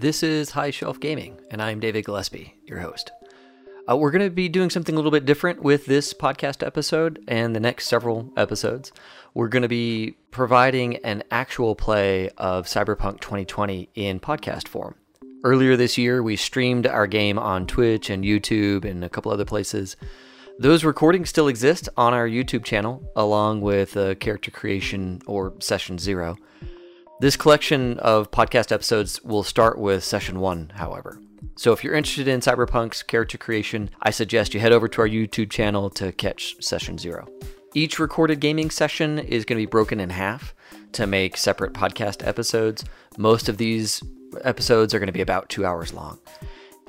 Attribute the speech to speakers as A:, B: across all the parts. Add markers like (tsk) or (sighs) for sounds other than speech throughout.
A: This is High Shelf Gaming, and I'm David Gillespie, your host. Uh, we're going to be doing something a little bit different with this podcast episode and the next several episodes. We're going to be providing an actual play of Cyberpunk 2020 in podcast form. Earlier this year, we streamed our game on Twitch and YouTube and a couple other places. Those recordings still exist on our YouTube channel, along with uh, character creation or session zero. This collection of podcast episodes will start with session one, however. So if you're interested in Cyberpunk's character creation, I suggest you head over to our YouTube channel to catch session zero. Each recorded gaming session is going to be broken in half to make separate podcast episodes. Most of these episodes are going to be about two hours long.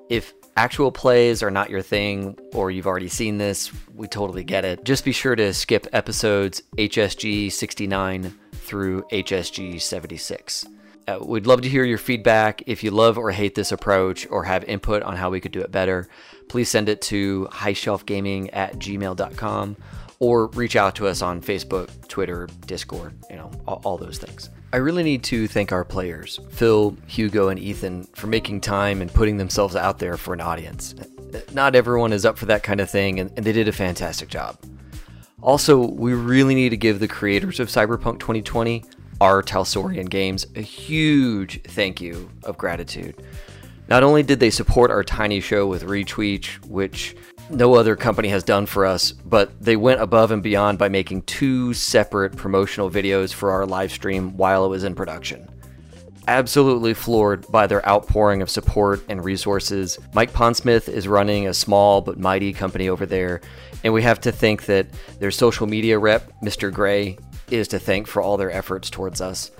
A: If actual plays are not your thing or you've already seen this, we totally get it. Just be sure to skip episodes HSG 69 through HSG 76. Uh, we'd love to hear your feedback. If you love or hate this approach or have input on how we could do it better, please send it to highshelfgaming at gmail.com or reach out to us on Facebook, Twitter, Discord, you know, all, all, those things. I really need to thank our players, Phil, Hugo, and Ethan, for making time and putting themselves out there for an audience. Not everyone is up for that kind of thing, and, and they did a fantastic job. Also, we really need to give the creators of Cyberpunk 2020, R. Talsorian Games, a huge thank you of gratitude. Not only did they support our tiny show with retweets, which no other company has done for us, but they went above and beyond by making two separate promotional videos for our live stream while it was in production. Absolutely floored by their outpouring of support and resources. Mike Pondsmith is running a small but mighty company over there, and we have to think that their social media rep, Mr. Gray, is to thank for all their efforts towards us.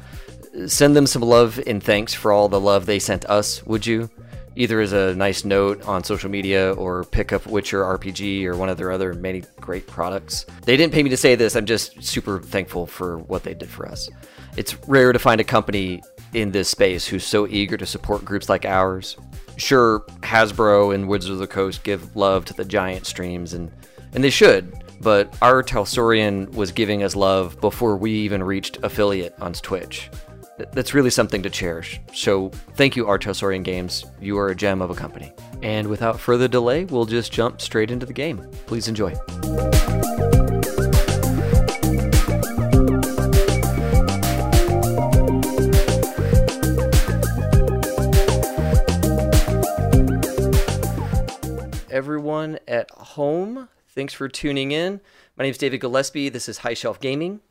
A: Send them some love and thanks for all the love they sent us, would you? either as a nice note on social media or pick up Witcher RPG or one of their other many great products. They didn't pay me to say this, I'm just super thankful for what they did for us. It's rare to find a company in this space who's so eager to support groups like ours. Sure, Hasbro and Wizards of the Coast give love to the giant streams, and, and they should, but R. Talsorian was giving us love before we even reached affiliate on Twitch that's really something to cherish. So thank you, R. Talsorian Games. You are a gem of a company. And without further delay, we'll just jump straight into the game. Please enjoy. Everyone at home, thanks for tuning in. My name is David Gillespie. This is High Shelf Gaming.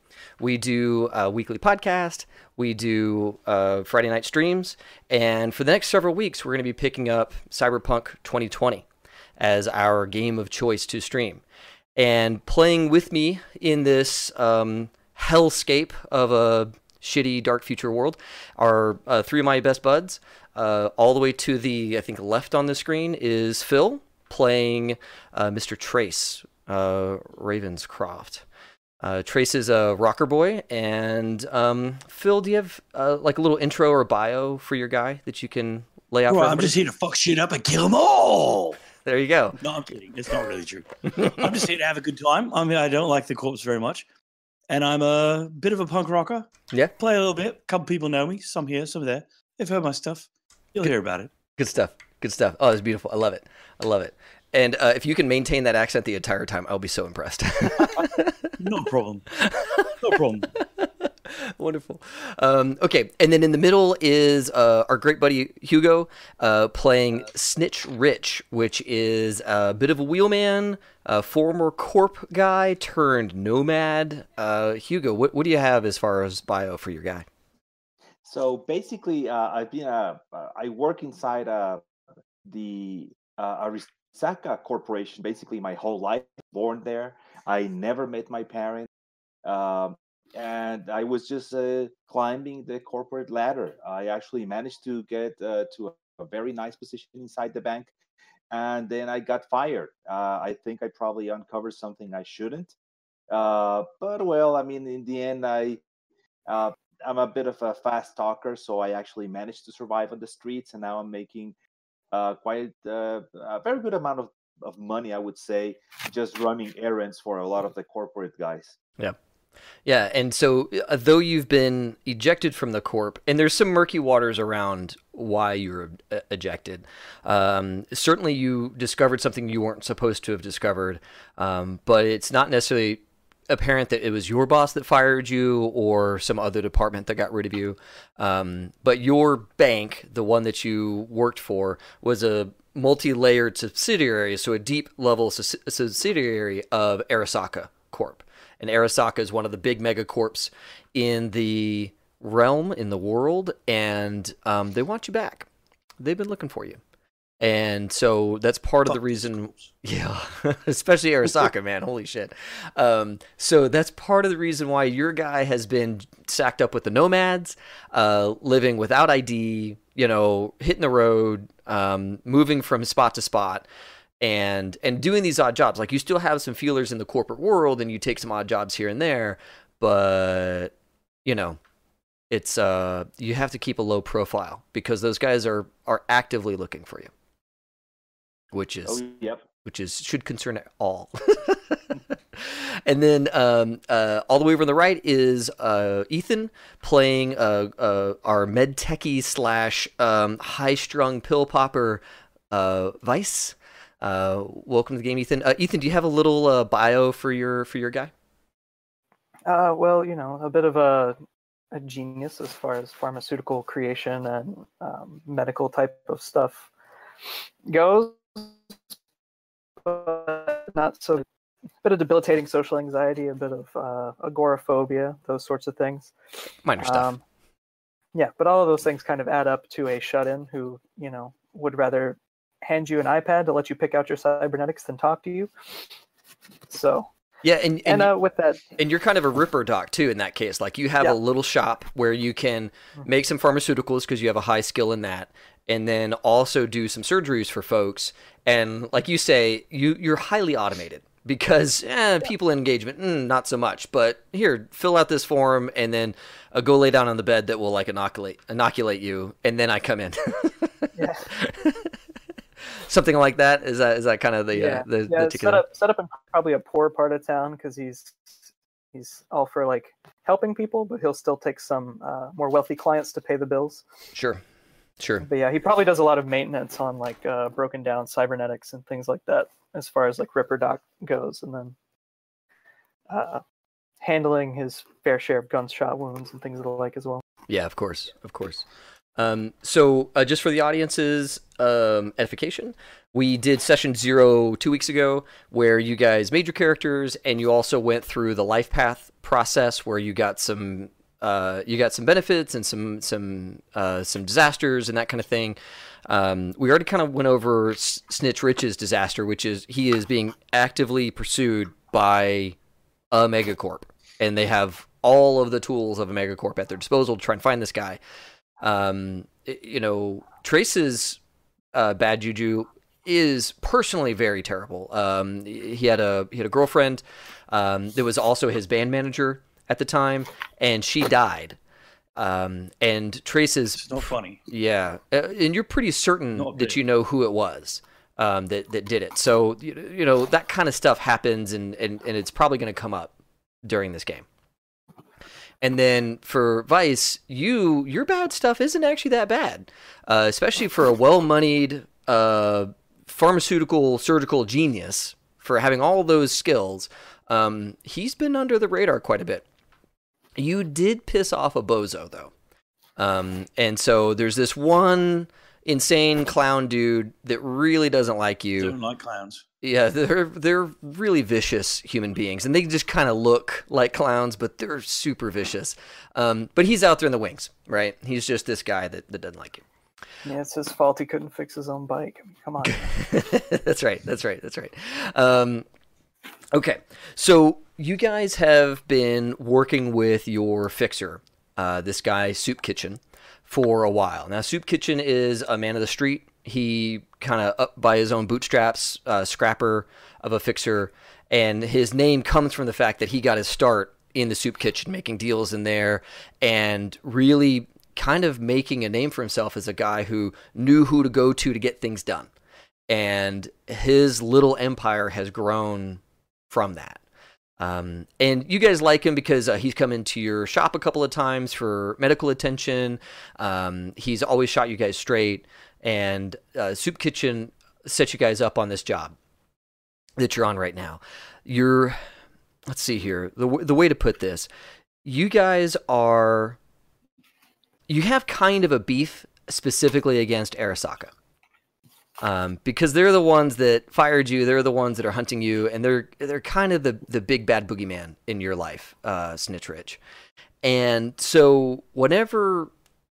A: We do a weekly podcast. We do uh, Friday night streams. And for the next several weeks, we're going to be picking up Cyberpunk 2020 as our game of choice to stream. And playing with me in this um, hellscape of a shitty dark future world are uh, three of my best buds. Uh, all the way to the, I think, left on the screen is Phil playing uh, Mr. Trace, uh, Ravenscroft. Uh, Trace is a rocker boy, and um, Phil, do you have uh, like a little intro or bio for your guy that you can lay out?
B: Well, I'm just here to fuck shit up and kill them all.
A: There you go.
B: No, I'm kidding. It's not really true. I'm just here to have a good time. I mean, I don't like the corpse very much, and I'm a bit of a punk rocker.
A: Yeah,
B: play a little bit. A couple people know me. Some here, some there. They've heard my stuff. You'll
A: good,
B: hear about it.
A: Good stuff. Good stuff. Oh, it's beautiful. I love it. I love it. And uh, if you can maintain that accent the entire time, I'll be so impressed. (laughs)
B: no problem. No problem. (laughs)
A: Wonderful. Um, okay, and then in the middle is uh, our great buddy Hugo uh, playing Snitch Rich, which is a bit of a wheelman, a former corp guy turned nomad. Uh, Hugo, what, what do you have as far as bio for your guy?
C: So basically, uh, I've been uh, I work inside the Arasaka Corporation basically my whole life. Born there, I never met my parents, um, and I was just uh, climbing the corporate ladder. I actually managed to get uh, to a very nice position inside the bank, and then I got fired. Uh, I think I probably uncovered something I shouldn't. Uh, but well, I mean, in the end, I uh, I'm a bit of a fast talker, so I actually managed to survive on the streets, and now I'm making uh, quite uh, a very good amount of, of money, I would say, just running errands for a lot of the corporate guys.
A: Yeah. Yeah, and so uh, though you've been ejected from the corp, and there's some murky waters around why you were e- ejected. Um, certainly, you discovered something you weren't supposed to have discovered, um, but it's not necessarily apparent that it was your boss that fired you or some other department that got rid of you. Um, but your bank, the one that you worked for, was a multi-layered subsidiary, so a deep level sus- subsidiary of Arasaka Corp. And Arasaka is one of the big megacorps in the realm, in the world, and um, they want you back. They've been looking for you. And so that's part of the reason yeah, (laughs) especially Arasaka, (laughs) man. Holy shit. Um, so that's part of the reason why your guy has been sacked up with the nomads, uh, living without ID, you know, hitting the road, um, moving from spot to spot, and and doing these odd jobs. Like you still have some feelers in the corporate world, and you take some odd jobs here and there, but you know, it's uh, you have to keep a low profile because those guys are are actively looking for you, which is
C: Oh, yep.
A: which is should concern all. (laughs) and then um, uh, all the way over on the right is uh, Ethan playing uh, uh, our med techie slash um, high strung pill popper uh, Vice. Uh, welcome to the game, Ethan. Uh, Ethan, do you have a little uh, bio for your for your guy?
D: Uh, well, you know, a bit of a, a genius as far as pharmaceutical creation and um, medical type of stuff goes, but not so. A bit of debilitating social anxiety, a bit of uh, agoraphobia, those sorts of things.
A: Minor stuff.
D: Um, yeah, but all of those things kind of add up to a shut-in who, you know, would rather hand you an iPad to let you pick out your cybernetics than talk to you. So,
A: yeah, and and,
D: and uh, with that,
A: and you're kind of a ripper doc too in that case. Like you have
D: Yeah.
A: a little shop where you can make some pharmaceuticals because you have a high skill in that, and then also do some surgeries for folks. And like you say, you you're highly automated because eh, people engagement mm, not so much. But here, fill out this form and then uh, go lay down on the bed that will like inoculate inoculate you, and then I come in.
D: yeah. (laughs)
A: Something like that is that is that kind of the
D: yeah,
A: uh, the,
D: yeah,
A: the
D: set
A: ticket?
D: up set up in probably a poor part of town because he's he's all for like helping people, but he'll still take some uh, more wealthy clients to pay the bills.
A: Sure, sure.
D: But yeah, he probably does a lot of maintenance on like uh, broken down cybernetics and things like that, as far as like Ripper Doc goes, and then uh, handling his fair share of gunshot wounds and things of the like as well.
A: Yeah, of course, of course. Um, so, uh, just for the audience's um, edification, we did session zero two weeks ago, where you guys made your characters, and you also went through the life path process, where you got some uh, you got some benefits and some some uh, some disasters and that kind of thing. Um, we already kind of went over Snitch Rich's disaster, which is he is being actively pursued by a megacorp, and they have all of the tools of a megacorp at their disposal to try and find this guy. Um, i- you know, Trace's uh, bad juju is personally very terrible. Um, he had a he had a girlfriend um, that was also his band manager at the time, and she died. Um, and Trace's
B: It's not funny.
A: yeah, uh, and you're pretty certain that you know who it was um, that that did it. So you, you know that kind of stuff happens, and and, and it's probably going to come up during this game. And then for Vice, you your bad stuff isn't actually that bad, uh, especially for a well-moneyed uh, pharmaceutical surgical genius for having all those skills. Um, he's been under the radar quite a bit. You did piss off a bozo though. Um, and so there's this one insane clown dude that really doesn't like you.
B: Don't like clowns.
A: Yeah, they're they're really vicious human beings, and they just kind of look like clowns, but they're super vicious. Um, but he's out there in the wings, right? He's just this guy that, that doesn't like you.
D: Yeah, it's his fault he couldn't fix his own bike. I mean, come on. (laughs)
A: that's right. That's right. That's right. Um, okay, so you guys have been working with your fixer, uh, this guy Soup Kitchen, for a while now. Soup Kitchen is a man of the street. He kind of up by his own bootstraps, uh, scrapper of a fixer, and his name comes from the fact that he got his start in the soup kitchen, making deals in there, and really kind of making a name for himself as a guy who knew who to go to to get things done and his little empire has grown from that. Um, and you guys like him because uh, he's come into your shop a couple of times for medical attention. Um, he's always shot you guys straight. And uh, Soup Kitchen set you guys up on this job that you're on right now. You're, let's see here, the, the way to put this, you guys are, you have kind of a beef specifically against Arasaka um, because they're the ones that fired you. They're the ones that are hunting you, and they're they're kind of the the big bad boogeyman in your life, uh, Snitch Rich. And so whenever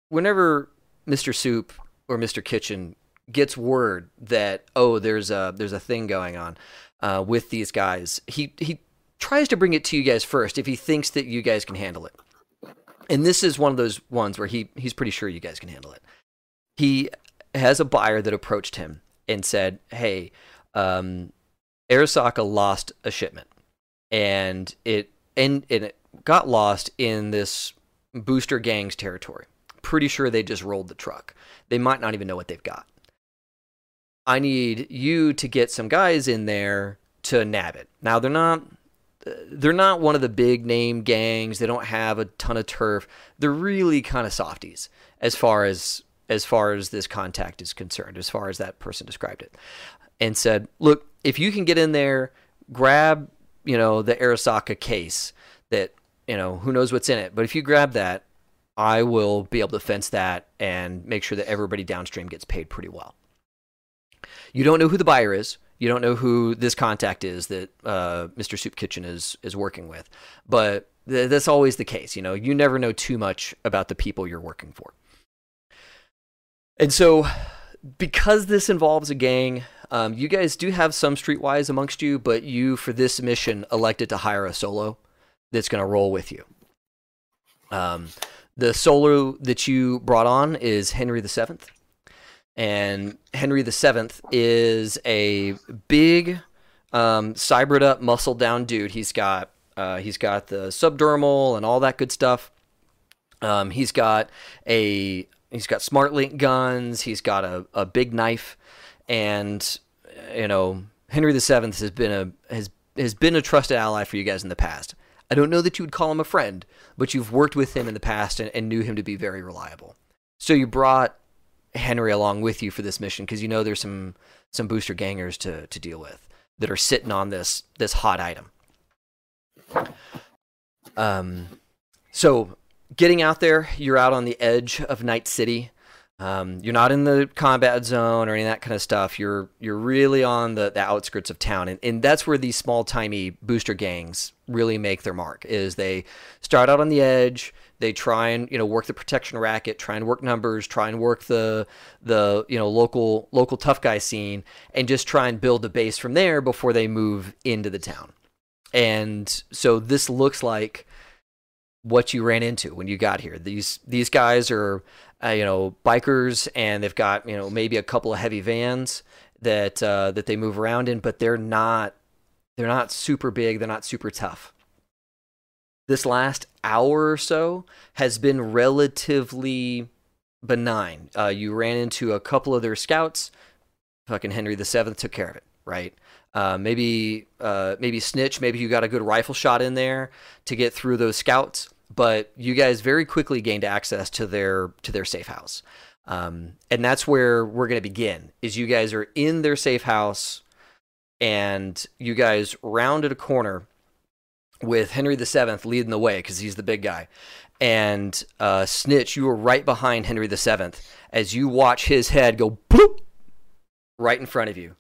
A: whenever Mr. Soup or Mr. Kitchen gets word that oh there's a there's a thing going on uh, with these guys, he he tries to bring it to you guys first if he thinks that you guys can handle it. And this is one of those ones where he he's pretty sure you guys can handle it. He has a buyer that approached him and said, "Hey, um, Arasaka lost a shipment, and it and, and it got lost in this booster gang's territory. Pretty sure they just rolled the truck. They might not even know what they've got. I need you to get some guys in there to nab it. Now they're not." They're not one of the big name gangs. They don't have a ton of turf. They're really kind of softies as far as as far as this contact is concerned, as far as that person described it, and said, "Look, if you can get in there, grab, you know, the Arasaka case that, you know, who knows what's in it, but if you grab that, I will be able to fence that and make sure that everybody downstream gets paid pretty well." You don't know who the buyer is. You don't know who this contact is that uh, Mr. Soup Kitchen is is working with, but th- that's always the case. You know, you never know too much about the people you're working for. And so, because this involves a gang, um, you guys do have some streetwise amongst you, but you, for this mission, elected to hire a solo that's going to roll with you. Um, the solo that you brought on is Henry the Seventh, and Henry the Seventh is a big, um, cybered up, muscled down dude. He's got uh, he's got the subdermal and all that good stuff. Um, he's got a He's got smart link guns. He's got a, a big knife, and you know Henry the Seventh has been a has has been a trusted ally for you guys in the past. I don't know that you would call him a friend, but you've worked with him in the past and, and knew him to be very reliable. So you brought Henry along with you for this mission because you know there's some some booster gangers to to deal with that are sitting on this this hot item. Um, so getting out there, you're out on the edge of Night City. Um, you're not in the combat zone or any of that kind of stuff. You're you're really on the, the outskirts of town, and, and that's where these small timey booster gangs really make their mark. Is they start out on the edge, they try and you know work the protection racket, try and work numbers, try and work the the you know local local tough guy scene, and just try and build a base from there before they move into the town. And so this looks like what you ran into when you got here. These these guys are uh, you know bikers and they've got you know maybe a couple of heavy vans that uh, that they move around in, but they're not they're not super big. They're not super tough. This last hour or so has been relatively benign. Uh, you ran into a couple of their scouts. Fucking Henry the Seventh took care of it, right? Uh, maybe uh, maybe snitch. Maybe you got a good rifle shot in there to get through those scouts but you guys very quickly gained access to their to their safe house. Um, and that's where we're going to begin. Is you guys are in their safe house, and you guys rounded a corner with Henry the Seventh leading the way because he's the big guy, and uh, Snitch, you were right behind Henry the Seventh as you watch his head go bloop right in front of you.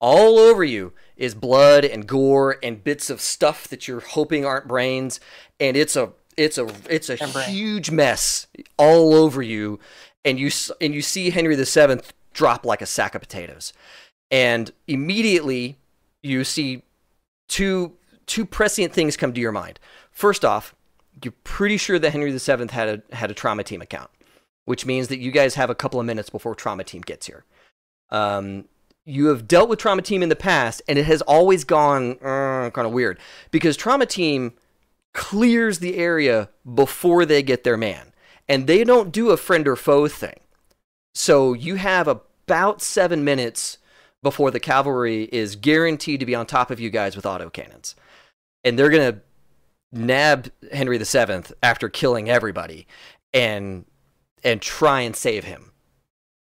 A: All over you is blood and gore and bits of stuff that you're hoping aren't brains, and it's a it's a it's a huge mess all over you, and you and you see Henry the Seventh drop like a sack of potatoes, and immediately you see two two prescient things come to your mind. First off, you're pretty sure that Henry the Seventh had a had a trauma team account, which means that you guys have a couple of minutes before trauma team gets here. Um, you have dealt with trauma team in the past, and it has always gone uh, kind of weird because trauma team clears the area before they get their man. And they don't do a friend or foe thing. So you have about seven minutes before the cavalry is guaranteed to be on top of you guys with auto cannons. and they're gonna nab Henry VII after killing everybody, and and try and save him.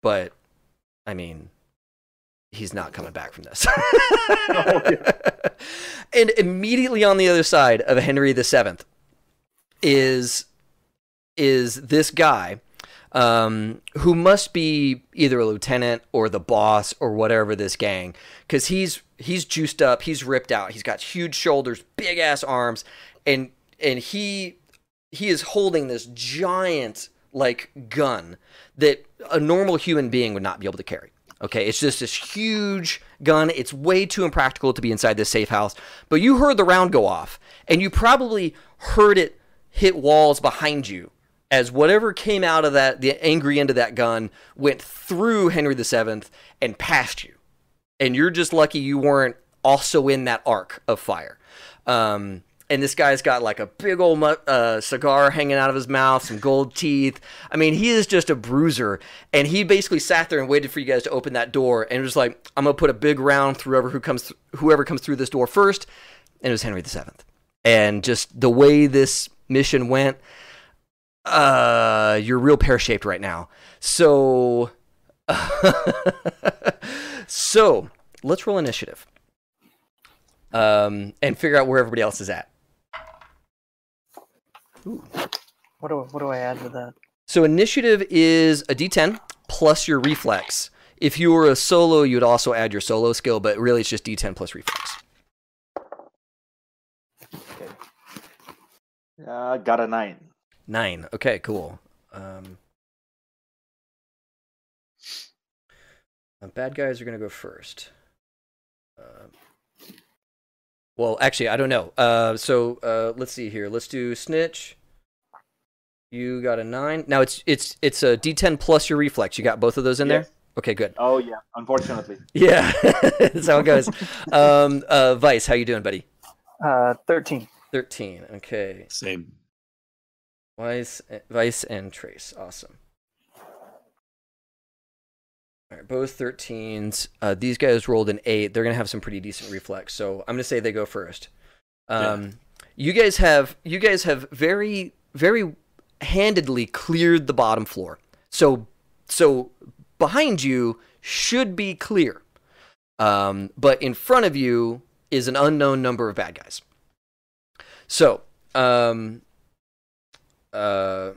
A: But I mean, he's not coming back from this. (laughs) (laughs) And immediately on the other side of Henry VII is is this guy um, who must be either a lieutenant or the boss or whatever this gang because he's he's juiced up, he's ripped out, he's got huge shoulders, big ass arms, and and he he is holding this giant like gun that a normal human being would not be able to carry. Okay, it's just this huge gun. It's way too impractical to be inside this safe house. But you heard the round go off, and you probably heard it hit walls behind you as whatever came out of that, the angry end of that gun, went through Henry VII and past you. And you're just lucky you weren't also in that arc of fire. Um, and this guy's got like a big old uh, cigar hanging out of his mouth, some gold teeth. I mean, he is just a bruiser. And he basically sat there and waited for you guys to open that door, and was like, "I'm gonna put a big round through whoever who comes th- whoever comes through this door first. And it was Henry VII. And just the way this mission went, uh, you're real pear shaped right now. So, (laughs) so let's roll initiative. Um, and figure out where everybody else is at.
D: What do what do I add to that?
A: So initiative is a D10 plus your reflex. If you were a solo, you'd also add your solo skill, but really it's just D10 plus reflex.
C: Okay. Uh, got a nine.
A: Nine. Okay, cool. Um, uh, bad guys are gonna go first. Uh, well, actually, I don't know. Uh, so uh, let's see here. Let's do snitch. You got a nine. Now it's it's it's a D10 plus your reflex. You got both of those in there. Okay, good.
C: Oh yeah, unfortunately.
A: Yeah, (laughs) that's how it goes. um, uh, Vice, how you doing, buddy?
D: Uh, thirteen.
A: Thirteen. Okay,
B: Same.
A: Vice, Vice, and Trace. Awesome. Right, both 13s. Uh, these guys rolled an eight. They're gonna have some pretty decent reflex. So I'm gonna say they go first. Um, You guys have you guys have very very handedly cleared the bottom floor. So so behind you should be clear, um, but in front of you is an unknown number of bad guys. So um, uh,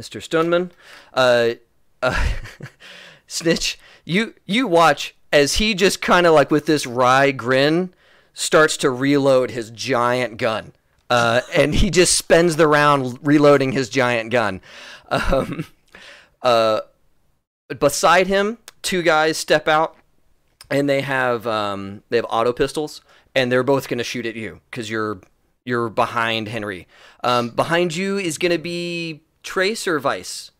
A: Mr. Stoneman, uh, uh, (laughs) Snitch, you you watch as he just kind of like with this wry grin starts to reload his giant gun, uh, and he just spends the round reloading his giant gun. Um, uh, beside him, two guys step out, and they have um, they have auto pistols, and they're both going to shoot at you because you're you're behind Henry. Um, behind you is going to be Trace or Vice.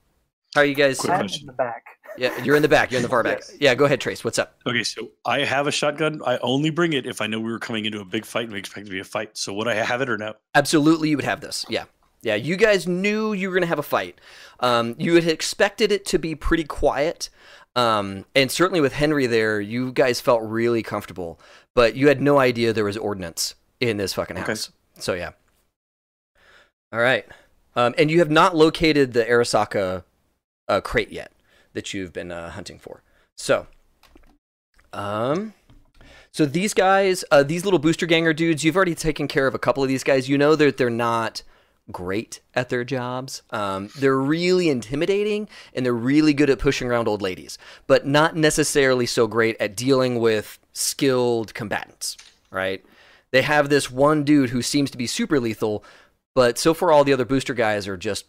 A: How are you guys?
B: Quick
D: I'm
B: question.
D: in the back.
A: Yeah, you're in the back. You're in the far (laughs) back.
C: Yes.
A: Yeah, go ahead, Trace. What's up?
B: Okay, so I have a shotgun. I only bring it if I know we were coming into a big fight and we expect it to be a fight. So would I have it or no?
A: Absolutely, you would have this. Yeah, yeah. You guys knew you were going to have a fight. Um, you had expected it to be pretty quiet, um, and certainly with Henry there, you guys felt really comfortable. But you had no idea there was ordnance in this fucking
B: Okay.
A: house. So yeah. All right, um, and you have not located the Arasaka uh, crate yet that you've been uh, hunting for. So, um, so these guys, uh, these little booster ganger dudes, you've already taken care of a couple of these guys. You know that they're not great at their jobs. Um, they're really intimidating and they're really good at pushing around old ladies, but not necessarily so great at dealing with skilled combatants, right? They have this one dude who seems to be super lethal, but so far all the other booster guys are just,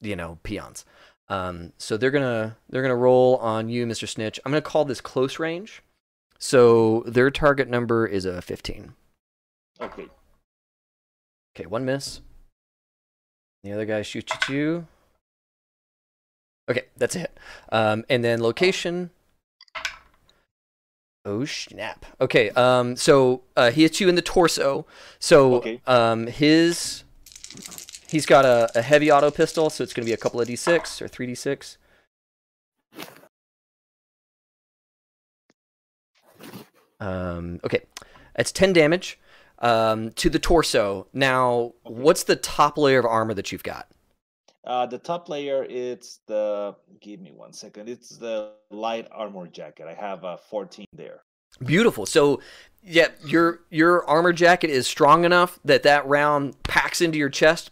A: you know, peons. Um, so they're gonna they're gonna roll on you, Mr. Snitch. I'm gonna call this close range. So their target number is a 15.
C: Okay.
A: Okay, one miss. The other guy shoots at you. Okay, that's a hit. Um, and then location. Oh snap! Okay, um, so uh, he hits you in the torso. So
C: Okay.
A: um, his he's got a, a heavy auto pistol, so it's going to be a couple of d6 or three d6. Um, okay, that's ten damage um, to the torso. Now, what's the top layer of armor that you've got?
C: Uh, the top layer, it's the. Give me one second. It's the light armor jacket. I have a 14 there.
A: Beautiful. So, yeah, your your armor jacket is strong enough that that round packs into your chest,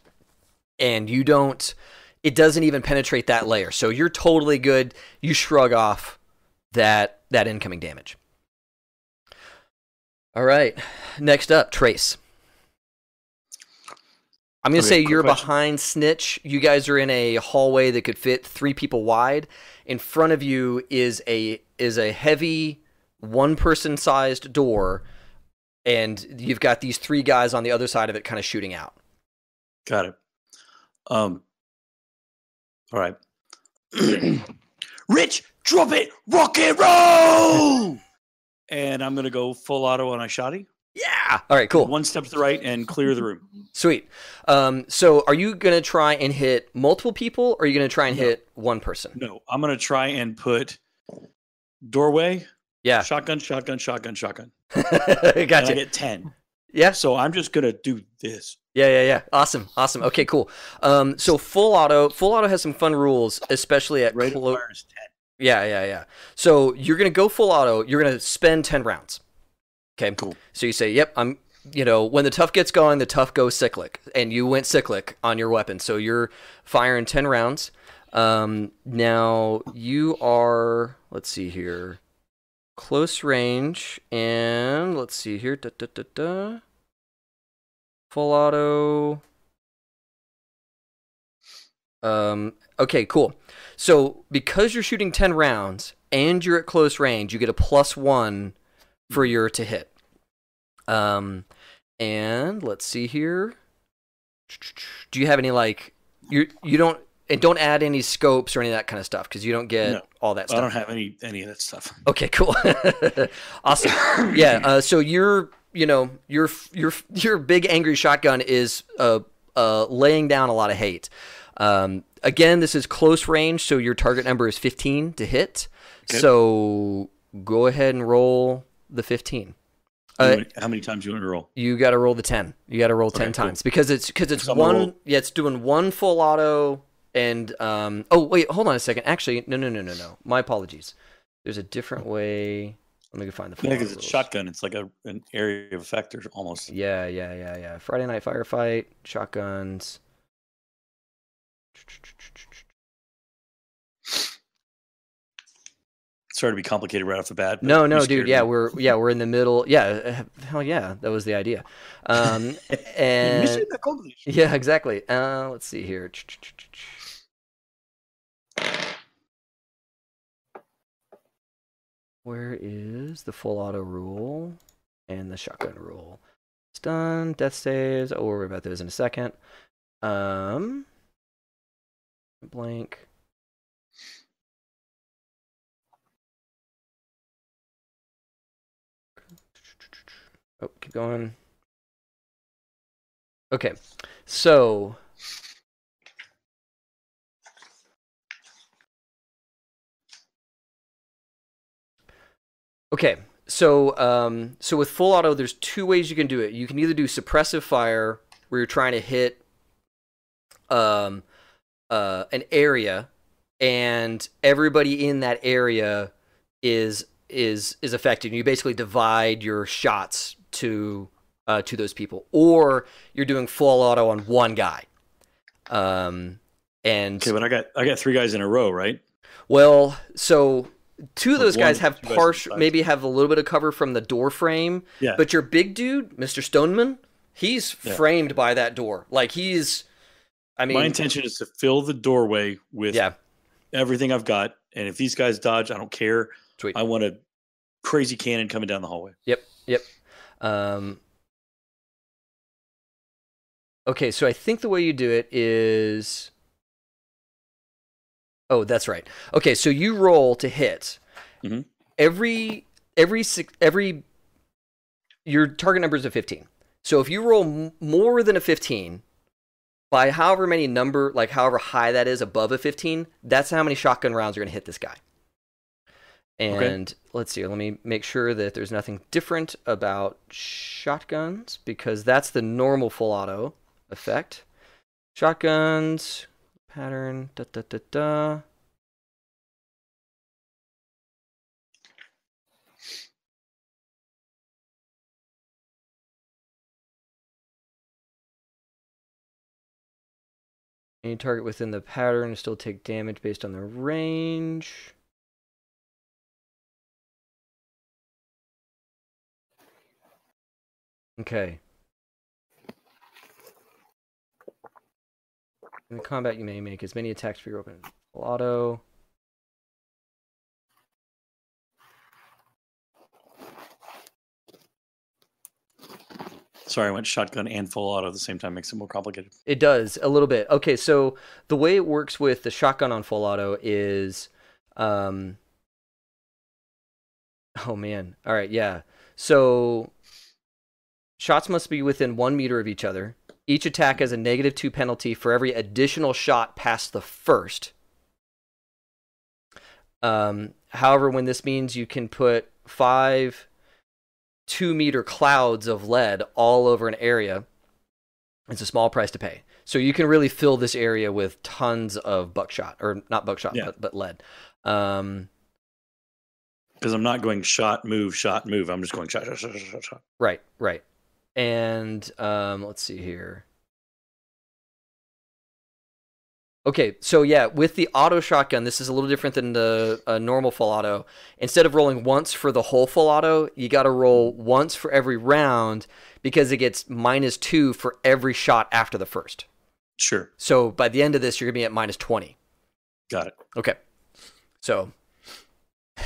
A: and you don't. It doesn't even penetrate that layer. So you're totally good. You shrug off that that incoming damage. All right. Next up, Trace. I'm going to
B: Okay,
A: say you're
B: question.
A: behind Snitch. You guys are in a hallway that could fit 3 people wide. In front of you is a is a heavy one-person sized door and you've got these three guys on the other side of it kind of shooting out.
B: Got it. Um. All right. (clears throat) Rich, drop it, rock and roll. (laughs) and I'm gonna go full auto on a shotty.
A: Yeah. All right, cool.
B: One step to the right and clear the room.
A: Sweet. Um, so are you going to try and hit multiple people or are you going to try and
B: No.
A: hit one person?
B: No, I'm gonna try and put doorway,
A: Yeah.
B: shotgun, shotgun, shotgun, shotgun. (laughs) And I
A: gotcha.
B: get ten.
A: Yeah.
B: So I'm just gonna do this.
A: Yeah, yeah, yeah. Awesome. Awesome. Okay, cool. Um, so full auto, full auto has some fun rules, especially at
B: Rate of
A: clo-
B: fire is ten.
A: Yeah, yeah, yeah. So you're gonna go full auto. You're gonna spend ten rounds. Okay.
B: Cool.
A: So you say, "Yep, I'm." You know, when the tough gets going, the tough goes cyclic, and you went cyclic on your weapon. So you're firing ten rounds. Um, now you are. Let's see here. Close range, and let's see here. Da, da, da. Full auto. Um. Okay. Cool. So because you're shooting ten rounds and you're at close range, you get a plus one for your to hit. Um, and let's see here. Do you have any like you you don't and don't add any scopes or any of that kind of stuff because you don't get
B: No.
A: all that stuff.
B: I don't have any any of that stuff.
A: Okay, cool. (laughs) awesome. Yeah. Uh, so your, you know, your your your big angry shotgun is uh, uh, laying down a lot of hate. Um, again, this is close range, so your target number is 15 to hit.
B: Okay.
A: So go ahead and roll the 15.
B: How
A: Uh,
B: many- how many times you want to roll?
A: you got to roll the 10. You got to roll 10
B: Okay, cool.
A: times because it's because it's
B: So I'm gonna
A: one.
B: roll-
A: Yeah, it's doing one full auto and um. Oh wait, hold on a second. Actually, no, no, no, no, no. My apologies. There's a different way. Let me go find the.
B: Yeah, because it's shotgun. It's like a an area of effect or almost.
A: Yeah, yeah, yeah, yeah. Friday night firefight, shotguns.
B: Sorry to be complicated right off the bat.
A: No, no, dude. Yeah,
B: me.
A: we're yeah we're in the middle. Yeah, uh, hell yeah, that was the idea. Um, (laughs) and yeah, exactly. Uh, let's see here. Where is the full auto rule and the shotgun rule? Stun, death saves. Oh, we'll worry about those in a second. Um, blank. Oh, keep going. Okay, so okay, so um, so with full auto, there's two ways you can do it. You can either do suppressive fire, where you're trying to hit um, uh, an area, and everybody in that area is is is affected. You basically divide your shots to uh, to those people, or you're doing full auto on one guy. Um, and
B: Okay, but I got I got three guys in a row, right?
A: well, so two of those guys have partial, maybe have a little bit of cover from the door frame,
B: Yeah.
A: but your big dude, Mr. Stoneman, he's
B: Yeah.
A: framed by that door. Like he's, I mean,
B: My intention is to fill the doorway with
A: yeah,
B: everything I've got, and if these guys dodge, I don't care.
A: sweet.
B: I want a crazy cannon coming down the hallway.
A: Yep, yep. Um, okay, so I think the way you do it is. Oh, that's right. Okay, so you roll to hit.
B: Mhm.
A: Every every six, every your target number is a fifteen. So if you roll m- more than a fifteen, by however many number, like however high that is above a fifteen, that's how many shotgun rounds are going to hit this guy.
B: Okay.
A: And let's see, let me make sure that there's nothing different about shotguns because that's the normal full auto effect. Shotguns, pattern, da da da da. Any target within the pattern still take damage based on their range. Okay. In the combat, you may make as many attacks for your open full auto.
B: Sorry, I went shotgun and full auto at the same time. Makes it more complicated.
A: It does a little bit. Okay, so the way it works with the shotgun on full auto is, um, oh man, all right, yeah. So shots must be within one meter of each other. Each attack has a negative two penalty for every additional shot past the first. Um, however, when this means you can put five two meter clouds of lead all over an area, it's a small price to pay. So you can really fill this area with tons of buckshot, or not buckshot,
B: Yeah.
A: but, but lead. Um,
B: Because I'm not going shot, move, shot, move. I'm just going shot, shot, shot, shot, shot, shot.
A: right, right. And um, let's see here. Okay, so yeah, with the auto shotgun, this is a little different than the uh, normal full auto. Instead of rolling once for the whole full auto, you got to roll once for every round because it gets minus two for every shot after the first.
B: Sure.
A: So by the end of this, you're gonna be at minus twenty.
B: Got it.
A: Okay, so (laughs)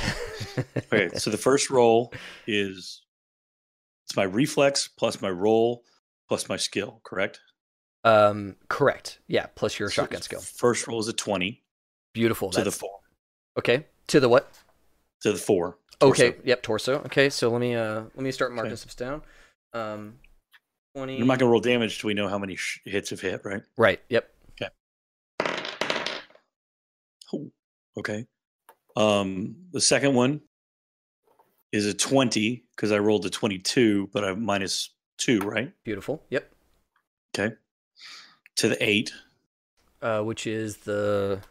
B: Okay. so the first roll is it's my reflex plus my roll plus my skill, correct?
A: um, correct. Yeah, plus your
B: So
A: shotgun skill.
B: First roll is a 20
A: Beautiful.
B: to the four.
A: okay to the what?
B: To the four.
A: Okay. Yep. Torso. Okay. So let me uh let me start marking
B: Okay.
A: stuff down. Um, twenty.
B: I'm not going to roll damage till we know how many sh- hits have hit, right?
A: Right. Yep.
B: Oh, okay. Um, the second one is a 20 because I rolled a 22, but I'm minus two, right?
A: Beautiful. Yep.
B: Okay. To the eight
A: Uh, which is the